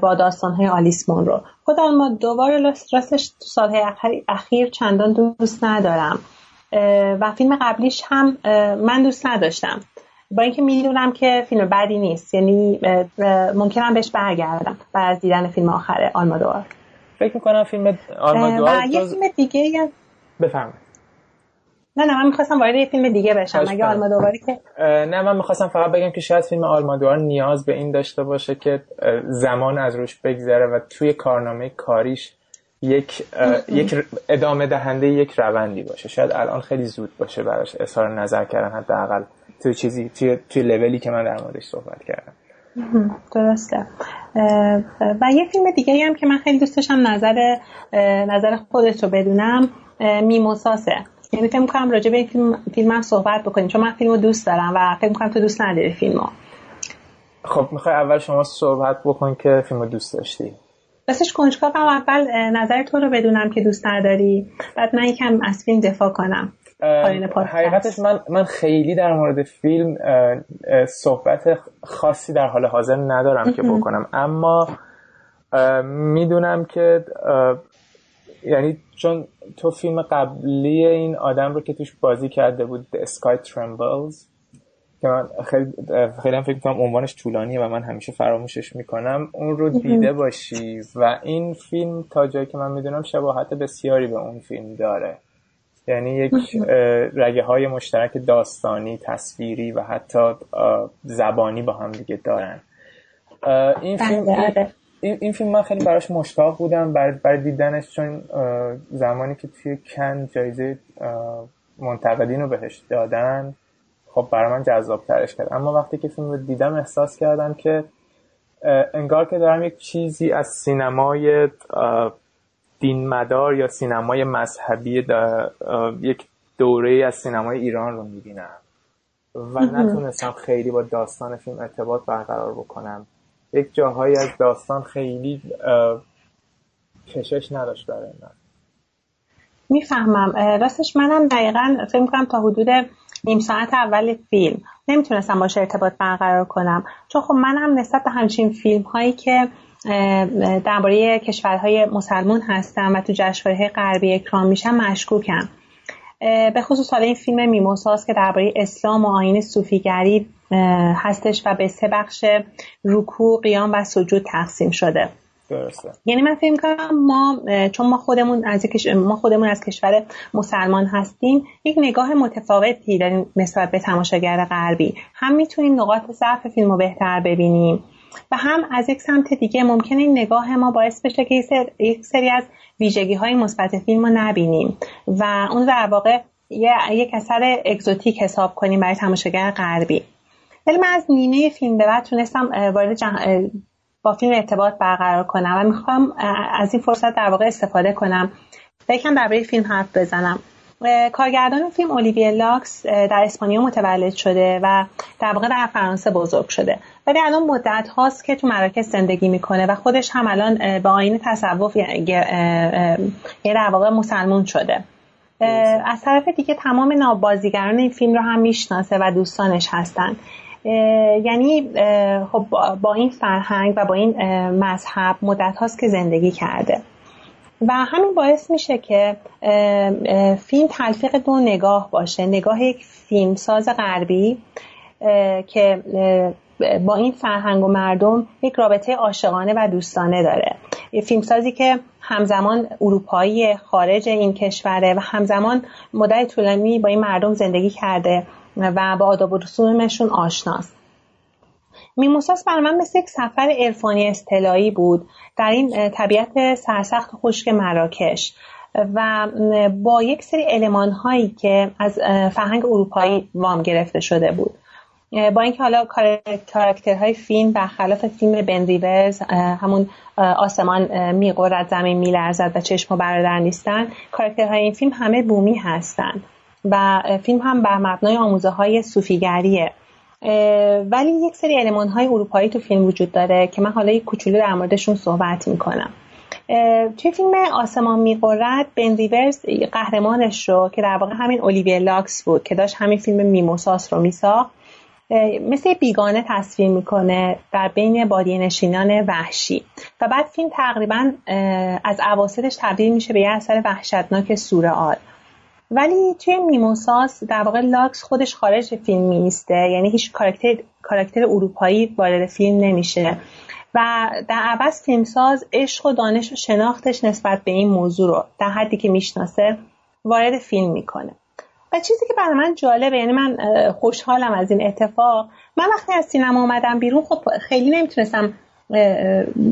با داستان های آلیس رو خود ما دوباره راستش تو سالهای اخیر چندان دوست ندارم. و فیلم قبلیش هم من دوست نداشتم. با اینکه می‌دونم که فیلم بدی نیست یعنی ممکنم بهش برگردم بعد از دیدن فیلم آخر آلمادوار. فکر می‌کنم فیلم آلمادوار و یه فیلم دیگه بفرمایید. نه نه من می‌خواستم وارد یه فیلم دیگه بشم. اگه آلمادواری که نه من می‌خواستم فقط بگم که شاید فیلم آلمادوار نیاز به این داشته باشه که زمان از روش بگذره و توی کارنامه کاریش یک یک ادامه دهنده یک روندی باشه. شاید الان خیلی زود باشه براش اظهار نظر کردن حداقل توی چیزی توی, توی لولی که من در موردش صحبت کردم. درسته. و یه فیلم دیگه هم که من خیلی دوست داشتم نظر نظر خودت رو بدونم میموساسه. یعنی فکر می‌کنم راجع به این فیلم, فیلم هم صحبت بکنیم. چون من فیلم رو دوست دارم و فکر می‌کنم تو دوست نداری فیلم ها. خب می‌خوای اول شما صحبت بکن که فیلم رو دوست داشتی. راستش کنجکاوم اول نظر تو رو بدونم که دوست نداری. بعد من یکم از فیلم دفاع کنم. حقیقتش من من خیلی در مورد فیلم صحبت خاصی در حال حاضر ندارم که بکنم. اما می‌دونم که یعنی چون تو فیلم قبلی این آدم رو که توش بازی کرده بود The Sky Trembles که من خیلی خیلی هم فکر کنم عنوانش طولانیه و من همیشه فراموشش می‌کنم اون رو دیده باشی و این فیلم تا جایی که من می‌دونم شباهت بسیاری به اون فیلم داره. یعنی یک رگه های مشترک داستانی تصویری و حتی زبانی با هم دیگه دارن. این بله، فیلم بله. این, این فیلم من خیلی براش مشتاق بودم برای, بر دیدنش چون زمانی که توی کن جایزه منتقدین رو بهش دادن خب برای من جذاب ترش کرد. اما وقتی که فیلم رو دیدم احساس کردم که انگار که دارم یک چیزی از سینمای دین مدار یا سینمای مذهبی یک دوره از سینمای ایران رو می‌بینم. و نتونستم خیلی با داستان فیلم ارتباط برقرار بکنم. یک جاهایی از داستان خیلی کشش نداشت برای من. می‌فهمم. راستش منم دقیقا فکر می‌کنم تا حدود نیم ساعت اول فیلم. نمی‌تونستم باشه ارتباط برقرار کنم. چون خب منم نسبت به همچین فیلم هایی که درباره کشورهای مسلمون هستم و تو جشنواره غربی اکرام میشم مشکوکم. به خصوص حالا این فیلم میموساس که درباره اسلام و آین صوفیگری هستش و به سه بخش رکوع قیام و سجود تقسیم شده. یعنی من فکر کنم ما چون ما خودمون از ما خودمون از کشور مسلمان هستیم یک نگاه متفاوتی داریم نسبت به تماشاگر غربی. هم می‌تونیم نقاط ضعف فیلم رو بهتر ببینیم و هم از یک سمت دیگه ممکنه این نگاه ما باعث بشه که یک سری از ویژگی های مثبت فیلم رو نبینیم و اون در واقع یک اثر exotic حساب کنیم برای تماشاگر غربی. ولی من از نیمه فیلم به بعد تونستم وارد با فیلم ارتباط برقرار کنم و می‌خوام از این فرصت در واقع استفاده کنم. و یکم درباره فیلم حرف بزنم. کارگردان فیلم اولیویه لاکس در اسپانیا متولد شده و در واقع در فرانسه بزرگ شده. ولی الان مدت هاست که تو مراکز زندگی می‌کنه و خودش هم الان به آین تصوف یه در واقع مسلمون شده. از طرف دیگه تمام نابازیگران این فیلم رو هم می‌شناسه و دوستانش هستن. یعنی خب با این فرهنگ و با این مذهب مدت هاست که زندگی کرده. و همین باعث میشه که فیلم تلفیق دو نگاه باشه. نگاه یک فیلمساز غربی که با این فرهنگ و مردم یک رابطه عاشقانه و دوستانه داره. یه فیلمسازی که همزمان اروپایی خارج این کشوره و همزمان مدت طولانی با این مردم زندگی کرده. و با آداب و رسومشون آشناست. میموساس بر من مثل یک سفر عرفانی اصطلاحی بود در این طبیعت سرسخت خشک مراکش و با یک سری علمان هایی که از فرهنگ اروپایی وام گرفته شده بود. با اینکه حالا کاراکترهای فیلم برخلاف فیلم بن ریورز همون آسمان میقرد زمین میلرزد و چشم و برادر نیستن کاراکترهای این فیلم همه بومی هستند. و فیلم هم بر مبنای آموزه های صوفیگریه ولی یک سری علمان های اروپایی تو فیلم وجود داره که من حالا یک کوچولو در موردشون صحبت می‌کنم. توی فیلم آسمان می‌غرد بن ریورز قهرمانش رو که در واقع همین اولیویر لاکس بود که داشت همین فیلم میموساس رو میساخت مثل بیگانه تصویر می‌کنه در بین بادیه نشینان وحشی. و بعد فیلم تقریبا از اواسطش تبدیل میشه به یه اثر وحشتناک سورئال ولی توی میموساس در واقع لاکس خودش خارج فیلم می‌ایسته یعنی هیچ کاراکتر کاراکتر اروپایی وارد فیلم نمیشه. و در عوض فیلمساز عشق و دانش و شناختش نسبت به این موضوع رو در حدی که می‌شناسه وارد فیلم می‌کنه. و چیزی که برای من جالبه یعنی من خوشحالم از این اتفاق. من وقتی از سینما اومدم بیرون خب خیلی نمی‌تونستم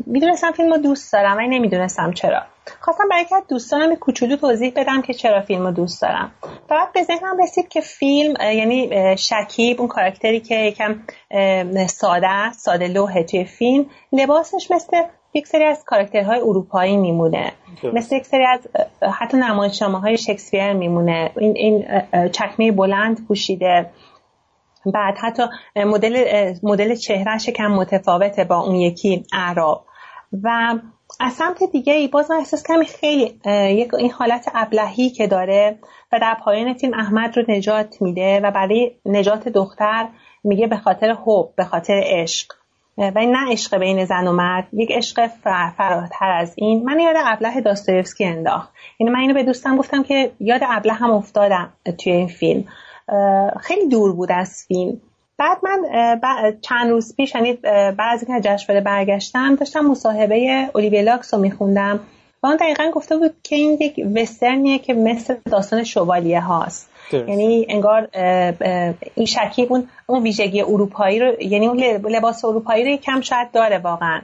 می‌دونستم فیلم رو دوست دارم ولی نمی‌دونستم چرا. خواستم برای که دوستانم کوچولو توضیح بدم که چرا فیلم رو دوست دارم. فقط به ذهنم رسید که فیلم یعنی شکیب اون کاراکتری که یکم ساده ساده لوحه توی فیلم لباسش مثل یک سری از کاراکترهای اروپایی میمونه. مثل یک سری از حتی نمایشنامه های شکسپیر میمونه. این, این چکمه بلند پوشیده. بعد حتی مدل مدل چهرهش کم متفاوته با اون یکی اعراب. و از سمت دیگه ای باز من احساس کمی خیلی یک این حالت ابلهی که داره و در پایان فیلم احمد رو نجات میده و برای نجات دختر میگه به خاطر حب به خاطر عشق. و این نه عشق بین زن و مرد یک عشق فراتر از این. من یاد ابله داستایفسکی انداخت. یعنی من اینو به دوستم گفتم که یاد ابله هم افتادم توی این فیلم. خیلی دور بود از فیلم. بعد من چند روز پیش یعنی بعد از اینکه جشنواره برگشتم داشتم مصاحبه اولیویا لاکس رو میخوندم و اون دقیقا گفته بود که این یک وسترنیه که مثل داستان شوالیه هاست. یعنی انگار این شکیب اون اون ویژگی اروپایی رو یعنی اون لباس اروپایی رو کم شاید داره واقعا.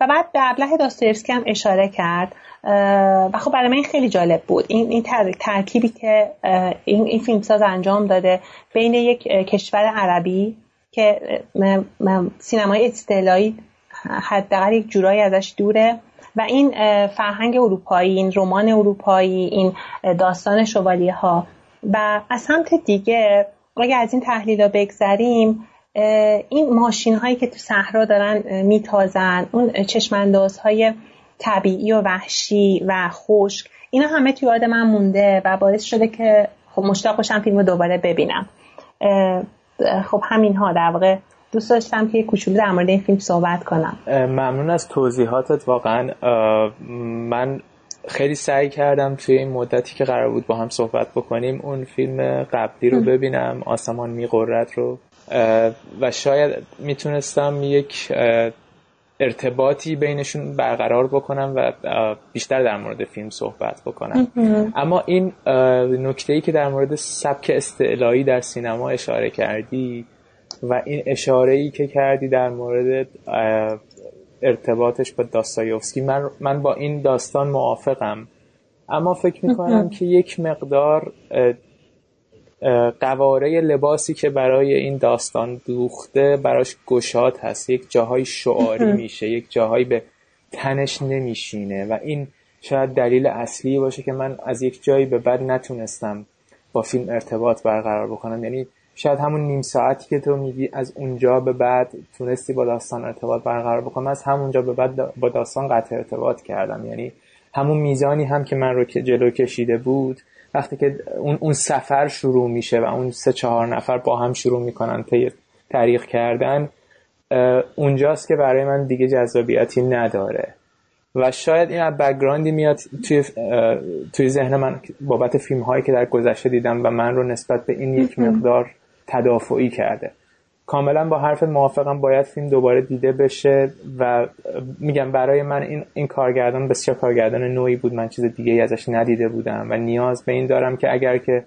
و بعد به ابله داستایفسکی هم اشاره کرد. و خب برای من خیلی جالب بود. این این ترکیبی که این این فیلمساز انجام داده بین یک کشور عربی که سینمای اصطلاحی حداقل یک جورایی ازش دوره و این فرهنگ اروپایی این رمان اروپایی این داستان شوالیه ها و از سمت دیگه اگر از این تحلیل ها بگذریم این ماشین هایی که تو صحرا دارن میتازن اون چشمانداز های طبیعی و وحشی و خشک اینا همه توی یاد من مونده و باعث شده که خب مشتاق باشم فیلم رو دوباره ببینم. خب همین ها در واقع دوست داشتم که کوچولو در مورد این فیلم صحبت کنم. ممنون از توضیحاتت واقعا من خیلی سعی کردم توی این مدتی که قرار بود با هم صحبت بکنیم اون فیلم قبلی رو ببینم آسمان میقرد رو. و شاید می‌تونستم یک ارتباطی بینشون برقرار بکنم و بیشتر در مورد فیلم صحبت بکنم. اما این نکته ای که در مورد سبک استعلایی در سینما اشاره کردی و این اشاره ای که کردی در مورد ارتباطش با داستایوفسکی من, من با این داستان موافقم. اما فکر می‌کنم که یک مقدار قواره لباسی که برای این داستان دوخته براش گشاد هست. یک جاهای شعاری میشه یک جاهایی به تنش نمیشینه و این شاید دلیل اصلی باشه که من از یک جایی به بعد نتونستم با فیلم ارتباط برقرار بکنم. یعنی شاید همون نیم ساعتی که تو میگی از اونجا به بعد تونستی با داستان ارتباط برقرار بکنم از همونجا به بعد با داستان قطع ارتباط کردم. یعنی همون میزانی هم که من رو که جلو کشیده بود وقتی که اون, اون سفر شروع میشه و اون سه چهار نفر با هم شروع می‌کنن طی تاریخ کردن اونجاست که برای من دیگه جذابیتی نداره. و شاید این از بگراندی میاد توی, توی ذهن من بابت فیلم هایی که در گذشته دیدم و من رو نسبت به این یک مقدار تدافعی کرده. کاملا با حرف موافقم باید فیلم دوباره دیده بشه و میگم برای من این, این کارگردان بسیار کارگردان نوعی بود. من چیز دیگه ازش ندیده بودم و نیاز به این دارم که اگر که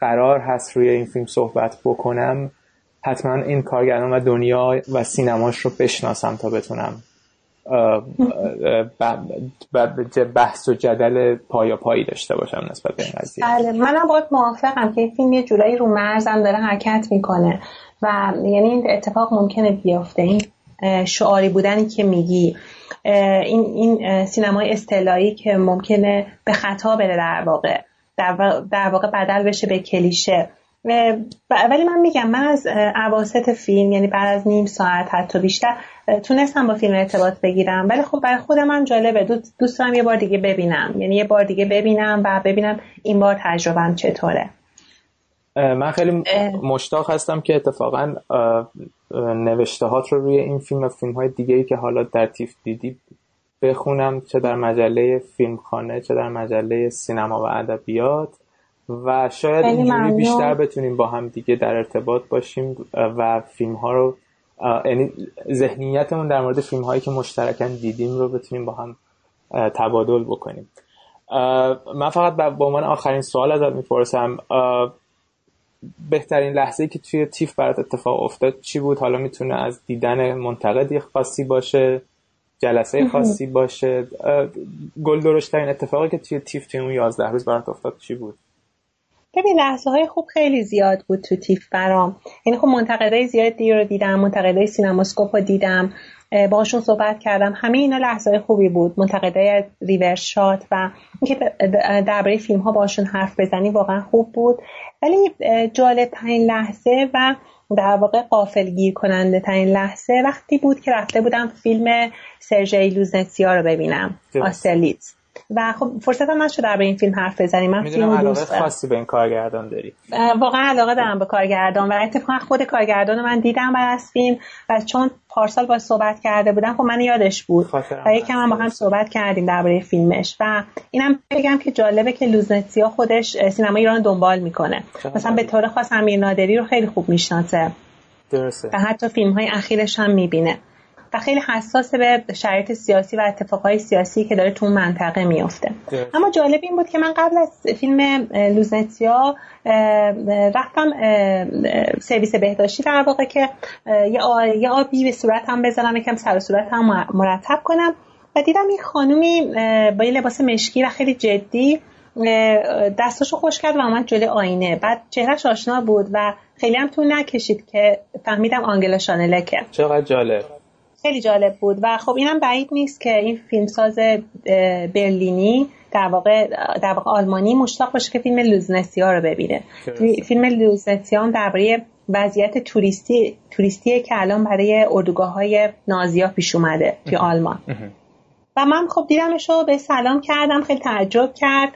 قرار هست روی این فیلم صحبت بکنم حتما این کارگردان و دنیا و سینماش رو بشناسم تا بتونم بحث و جدل پایا پایی داشته باشم نسبت به این قضیه. بله منم باید موافقم که این فیلم یه جورایی رو مرزم داره حرکت می‌کنه. و یعنی این اتفاق ممکنه بیافته این شعاری بودنی که میگی این این سینمای استعلایی که ممکنه به خطا بره در واقع در واقع بدل بشه به کلیشه. ولی من میگم من از عواست فیلم یعنی بعد از نیم ساعت حتی بیشتر تونستم با فیلم ارتباط بگیرم. ولی خب برای خودم هم جالبه. دوست دارم یه بار دیگه ببینم. یعنی یه بار دیگه ببینم و ببینم این بار تجربم چطوره. من خیلی مشتاق هستم که اتفاقا نوشتهات رو روی این فیلم و فیلم های دیگه ای که حالا در تیف دیدی بخونم چه در مجله فیلمخانه چه در مجله سینما و ادبیات. و شاید اینجوری بیشتر بتونیم با هم دیگه در ارتباط باشیم و فیلم ها رو یعنی ذهنیتمون در مورد فیلم هایی که مشترکن دیدیم رو بتونیم با هم تبادل بکنیم. من فقط به عنوان آخرین سوال ازت می‌پرسم بهترین لحظه که توی TIFF برات اتفاق افتاد چی بود؟ حالا می‌تونه از دیدن منتقدی خاصی باشه جلسه خاصی باشه. گل درشت‌ترین اتفاقی که توی TIFF توی اون 11 روز برات افتاد چی بود؟ ببین لحظه های خوب خیلی زیاد بود تو TIFF برام. یعنی خب منتقدای زیادی رو دیدم منتقدای Cinema Scope رو دیدم باشون صحبت کردم. همه اینا لحظه های خوبی بود. منتقدای Reverse Shot و اینکه درباره فیلم ها باشون حرف بزنی واقعا خوب بود. ولی جالب ترین لحظه و در واقع قافل گیر کننده ترین لحظه وقتی بود که رفته بودم فیلم سرژی لوزنسیا رو ببینم. آسترلیتز و خب فرصت هم نشد در به این فیلم حرف بزنیم. من فیلم علاقه خاصی به این کارگردان داری. واقعا علاقه دارم به کارگردان و اتفاقا خود کارگردان من دیدم بعد از فیلم و چون پارسال با صحبت کرده بودم خب من یادش بود. و یکم هم با هم صحبت کردیم درباره فیلمش. و اینم بگم که جالبه که لوزنتیا خودش سینما ایران دنبال می‌کنه. مثلا به طور خاص امیر نادری رو خیلی خوب می‌شناسه. درسته. و حتی فیلم های اخیرش هم می‌بینه. و خیلی حساس به شرایط سیاسی و اتفاقهای سیاسی که داره تو منطقه میفته اما جالب این بود که من قبل از فیلم لوزنتیا رفتم سرویس بهداشتی در واقع که یه آبی به صورت هم بزنم یکم سر صورت هم مرتب کنم. و دیدم این خانومی با یه لباس مشکی و خیلی جدی دستاشو خوش کرد و آمد جلوی آینه. بعد چهرهش آشنا بود و خیلی هم تو نکشید که فهمیدم آنگلا شانلکه. چقدر جالب. خیلی جالب بود. و خب اینم بعید نیست که این فیلمساز برلینی در واقع در واقع آلمانی مشتاق باشه که فیلم لوزنسیا رو ببینه. فیلم لوزنسیا درباره وضعیت توریستی توریستی که الان برای اردوگاه های نازیا پیش اومده توی آلمان. و من خب دیدمش رو به سلام کردم خیلی تعجب کرد.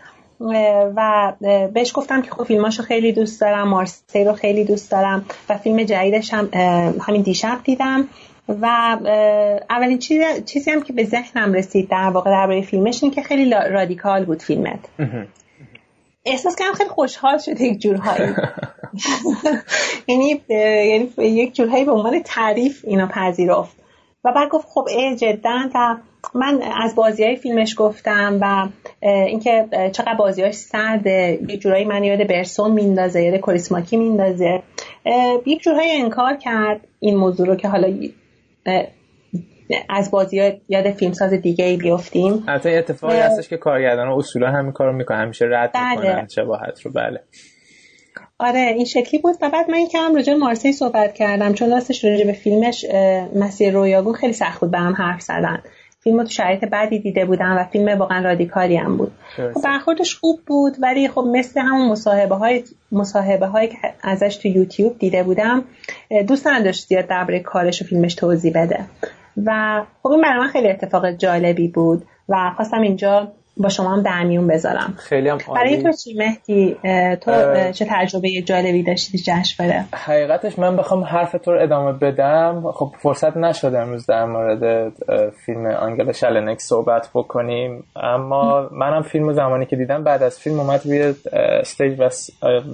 و بهش گفتم که خب فیلماشو خیلی دوست دارم مارسی رو خیلی دوست دارم. و فیلم جدیدش هم همین دیشب دیدم. و اولین چیز چیزی هم که به ذهنم رسید در واقع درباره فیلمش این که خیلی رادیکال بود فیلمت. احساس کردم خیلی خوشحال شد یک جورهایی. یعنی یعنی یک جورهایی به عنوان تعریف اینا پذیرفت. و بعد گفت خب ای جدا. و من از بازی های فیلمش گفتم و اینکه چقدر بازیاش سرده. یک جورایی من یاد برسون میندازه یاد کریسماکی میندازه یک جورایی انکار کرد این موضوع رو که حالا از بازی یاد فیلمساز دیگه ای بیفتیم. البته اتفاقی هستش که کارگردان اصولا همین کارو می‌کنن. همیشه رد بله. می‌کنن شباهت رو. بله. آره این شکلی بود. و بعد من کم راجع مارسی صحبت کردم چون راستش راجع به فیلمش مسیر رویاگون خیلی سخت بود به هم حرف زدن. فیلم رو تو شرایط بعدی دیده بودم و فیلم واقعا رادیکالی هم بود. خب برخوردش خوب بود ولی خب مثل همون مصاحبه های مصاحبه هایی که ازش تو یوتیوب دیده بودم دوست نداشت زیاد درباره کارش و فیلمش توضیح بده. و خب این برای من خیلی اتفاق جالبی بود و خواستم اینجا با شما هم در میون بذارم. خیلی هم عالی تو چی مهدی؟ تو چه تجربه جالبی داشتی جشنواره حقیقتش من بخوام حرف تو رو ادامه بدم. خب فرصت نشد امروز در مورد فیلم آنگل شلنک صحبت بکنیم. اما منم فیلم زمانی که دیدم بعد از فیلم اومد روی stage و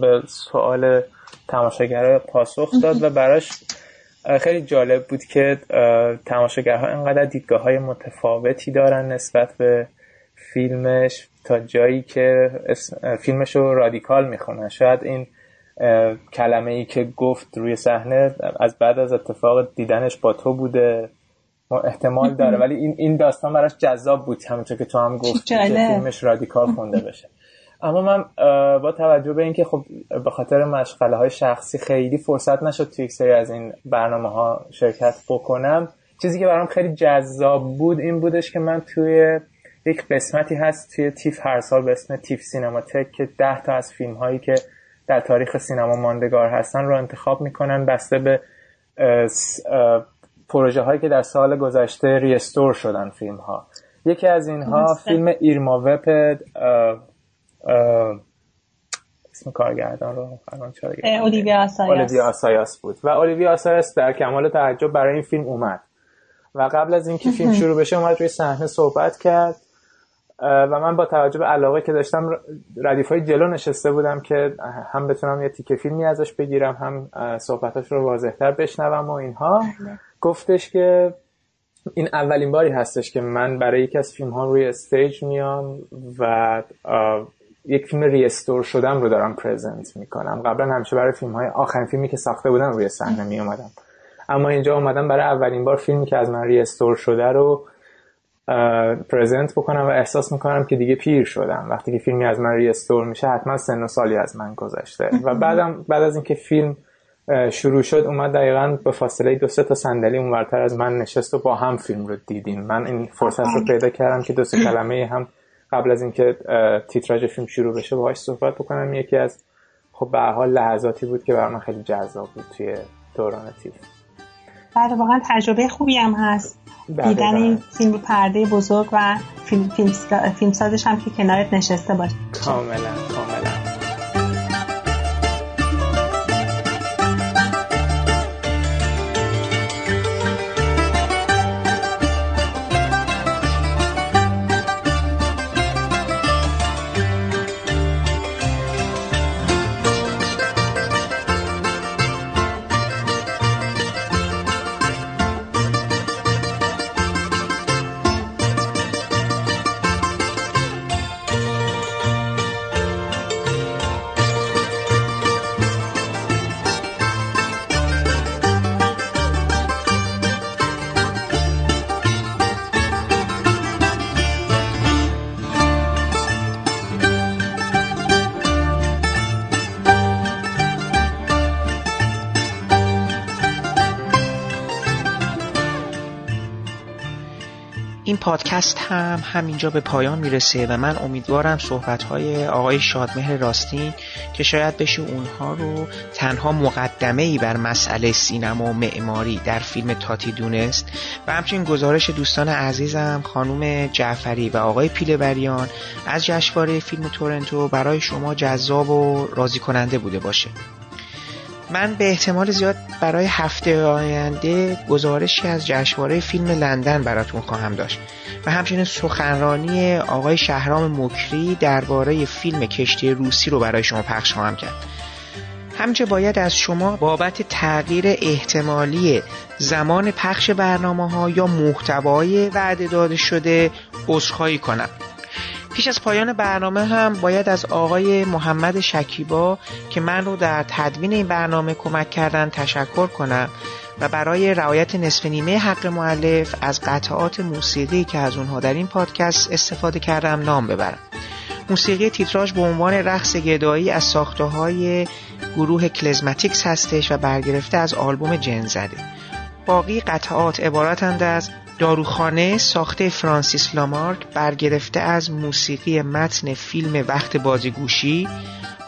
به سوال تماشاگر پاسخ داد و براش خیلی جالب بود که تماشاگرها انقدر دیدگاه های متفاوتی دارن نسبت به فیلمش تا جایی که فیلمش رو رادیکال می‌خونن شاید این کلمه ای که گفت روی صحنه از بعد از اتفاق دیدنش با تو بوده. احتمال داره. ولی این این داستان براش جذاب بود همونطور که تو هم گفت که فیلمش رادیکال خونده بشه. اما من با توجه به اینکه خب به خاطر مشغله های شخصی خیلی فرصت نشد توی یک سری از این برنامه ها شرکت بکنم چیزی که برام خیلی جذاب بود این بودش که من توی یک قسمتی هست توی تیف هر سال به اسم تیف سینماتک که ده تا از فیلم هایی که در تاریخ سینما ماندگار هستن رو انتخاب می‌کنن بسته به پروژه هایی که در سال گذشته ریستور شدن فیلم ها یکی از اینها فیلم ایرما وپ اسم کارگردان رو اولیویا آسایاس بود. و اولیویا آسایاس در کمال تعجب برای این فیلم اومد. و قبل از اینکه فیلم شروع بشه اومد روی صحنه صحبت کرد. و من با توجه به علاقه که داشتم ردیف های جلو نشسته بودم که هم بتونم یه تیکه فیلمی ازش بگیرم هم صحبتاش رو واضحتر بشنوم و اینها. بله. گفتش که این اولین باری هستش که من برای یکی از فیلم ها روی استیج میام و یک فیلم restore شده‌م رو دارم present می‌کنم. قبلا همیشه برای فیلم های آخرین فیلمی که ساخته بودم روی صحنه می اما اینجا اومدم برای اولین بار فیلمی که از من restore شده رو present بکنم و احساس می‌کنم که دیگه پیر شدم. وقتی که فیلمی از من restore میشه حتما سن و سالی از من گذشته. و بعدم بعد از اینکه فیلم شروع شد اومد دقیقا به فاصله دو سه تا صندلی اونورتر از من نشست و با هم فیلم رو دیدیم. من این فرصت رو پیدا کردم که دو سه کلمه هم قبل از اینکه تیتراژ فیلم شروع بشه باهاش صحبت بکنم. یکی از خب به حال لحظاتی بود که برای من خیلی جذاب بود توی دوران تیف بله واقعا تجربه خوبی هم هست. دیدن. این فیلم پرده بزرگ و فیلم, فیلم, سازش هم که کنارت نشسته باشه کاملا کاملا پادکست هم همینجا به پایان می‌رسه و من امیدوارم صحبت های آقای شادمهر راستین که شاید بشه اونها رو تنها مقدمه ای بر مسئله سینما و معماری در فیلم تاتی دونست و همچنین گزارش دوستان عزیزم خانوم جعفری و آقای پیلبریان از جشنواره فیلم تورنتو برای شما جذاب و راضی کننده بوده باشه. من به احتمال زیاد برای هفته آینده گزارشی از جشنواره فیلم لندن براتون خواهم داشت و همچنین سخنرانی آقای شهرام مکری درباره فیلم کشتی روسی رو برای شما پخش خواهم کرد. همچه باید از شما بابت تغییر احتمالی زمان پخش برنامه ها یا محتوای وعده داده شده عذرخواهی کنم. پیش از پایان برنامه هم باید از آقای محمد شکیبا که من رو در تدوین این برنامه کمک کردن تشکر کنم و برای رعایت نصف نیمه حق معلف از قطعات موسیقی که از اونها در این پادکست استفاده کردم نام ببرم. موسیقی تیتراژ به عنوان رقص گدایی از ساخته های گروه کلزماتیکس هستش و برگرفته از آلبوم جن زده باقی قطعات عبارتند از داروخانه ساخته فرانسیس لامارک برگرفته از موسیقی متن فیلم وقت بازیگوشی.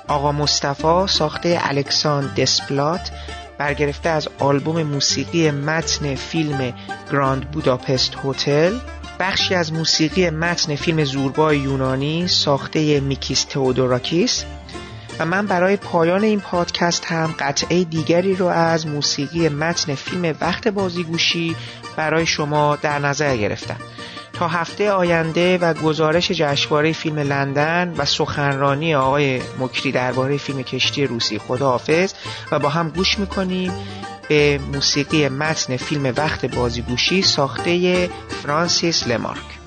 آقا مصطفی ساخته الکساندر دسپلات برگرفته از آلبوم موسیقی متن فیلم Grand Budapest Hotel. بخشی از موسیقی متن فیلم زوربای یونانی ساخته میکیس تئودوراکیس. و من برای پایان این پادکست هم قطعه دیگری رو از موسیقی متن فیلم وقت بازیگوشی برای شما در نظر گرفتم. تا هفته آینده و گزارش جشنواره فیلم لندن و سخنرانی آقای مکری درباره فیلم کشتی روسی خداحافظ و با هم گوش می‌کنیم به موسیقی متن فیلم وقت بازیگوشی ساخته فرانسیس لمارک.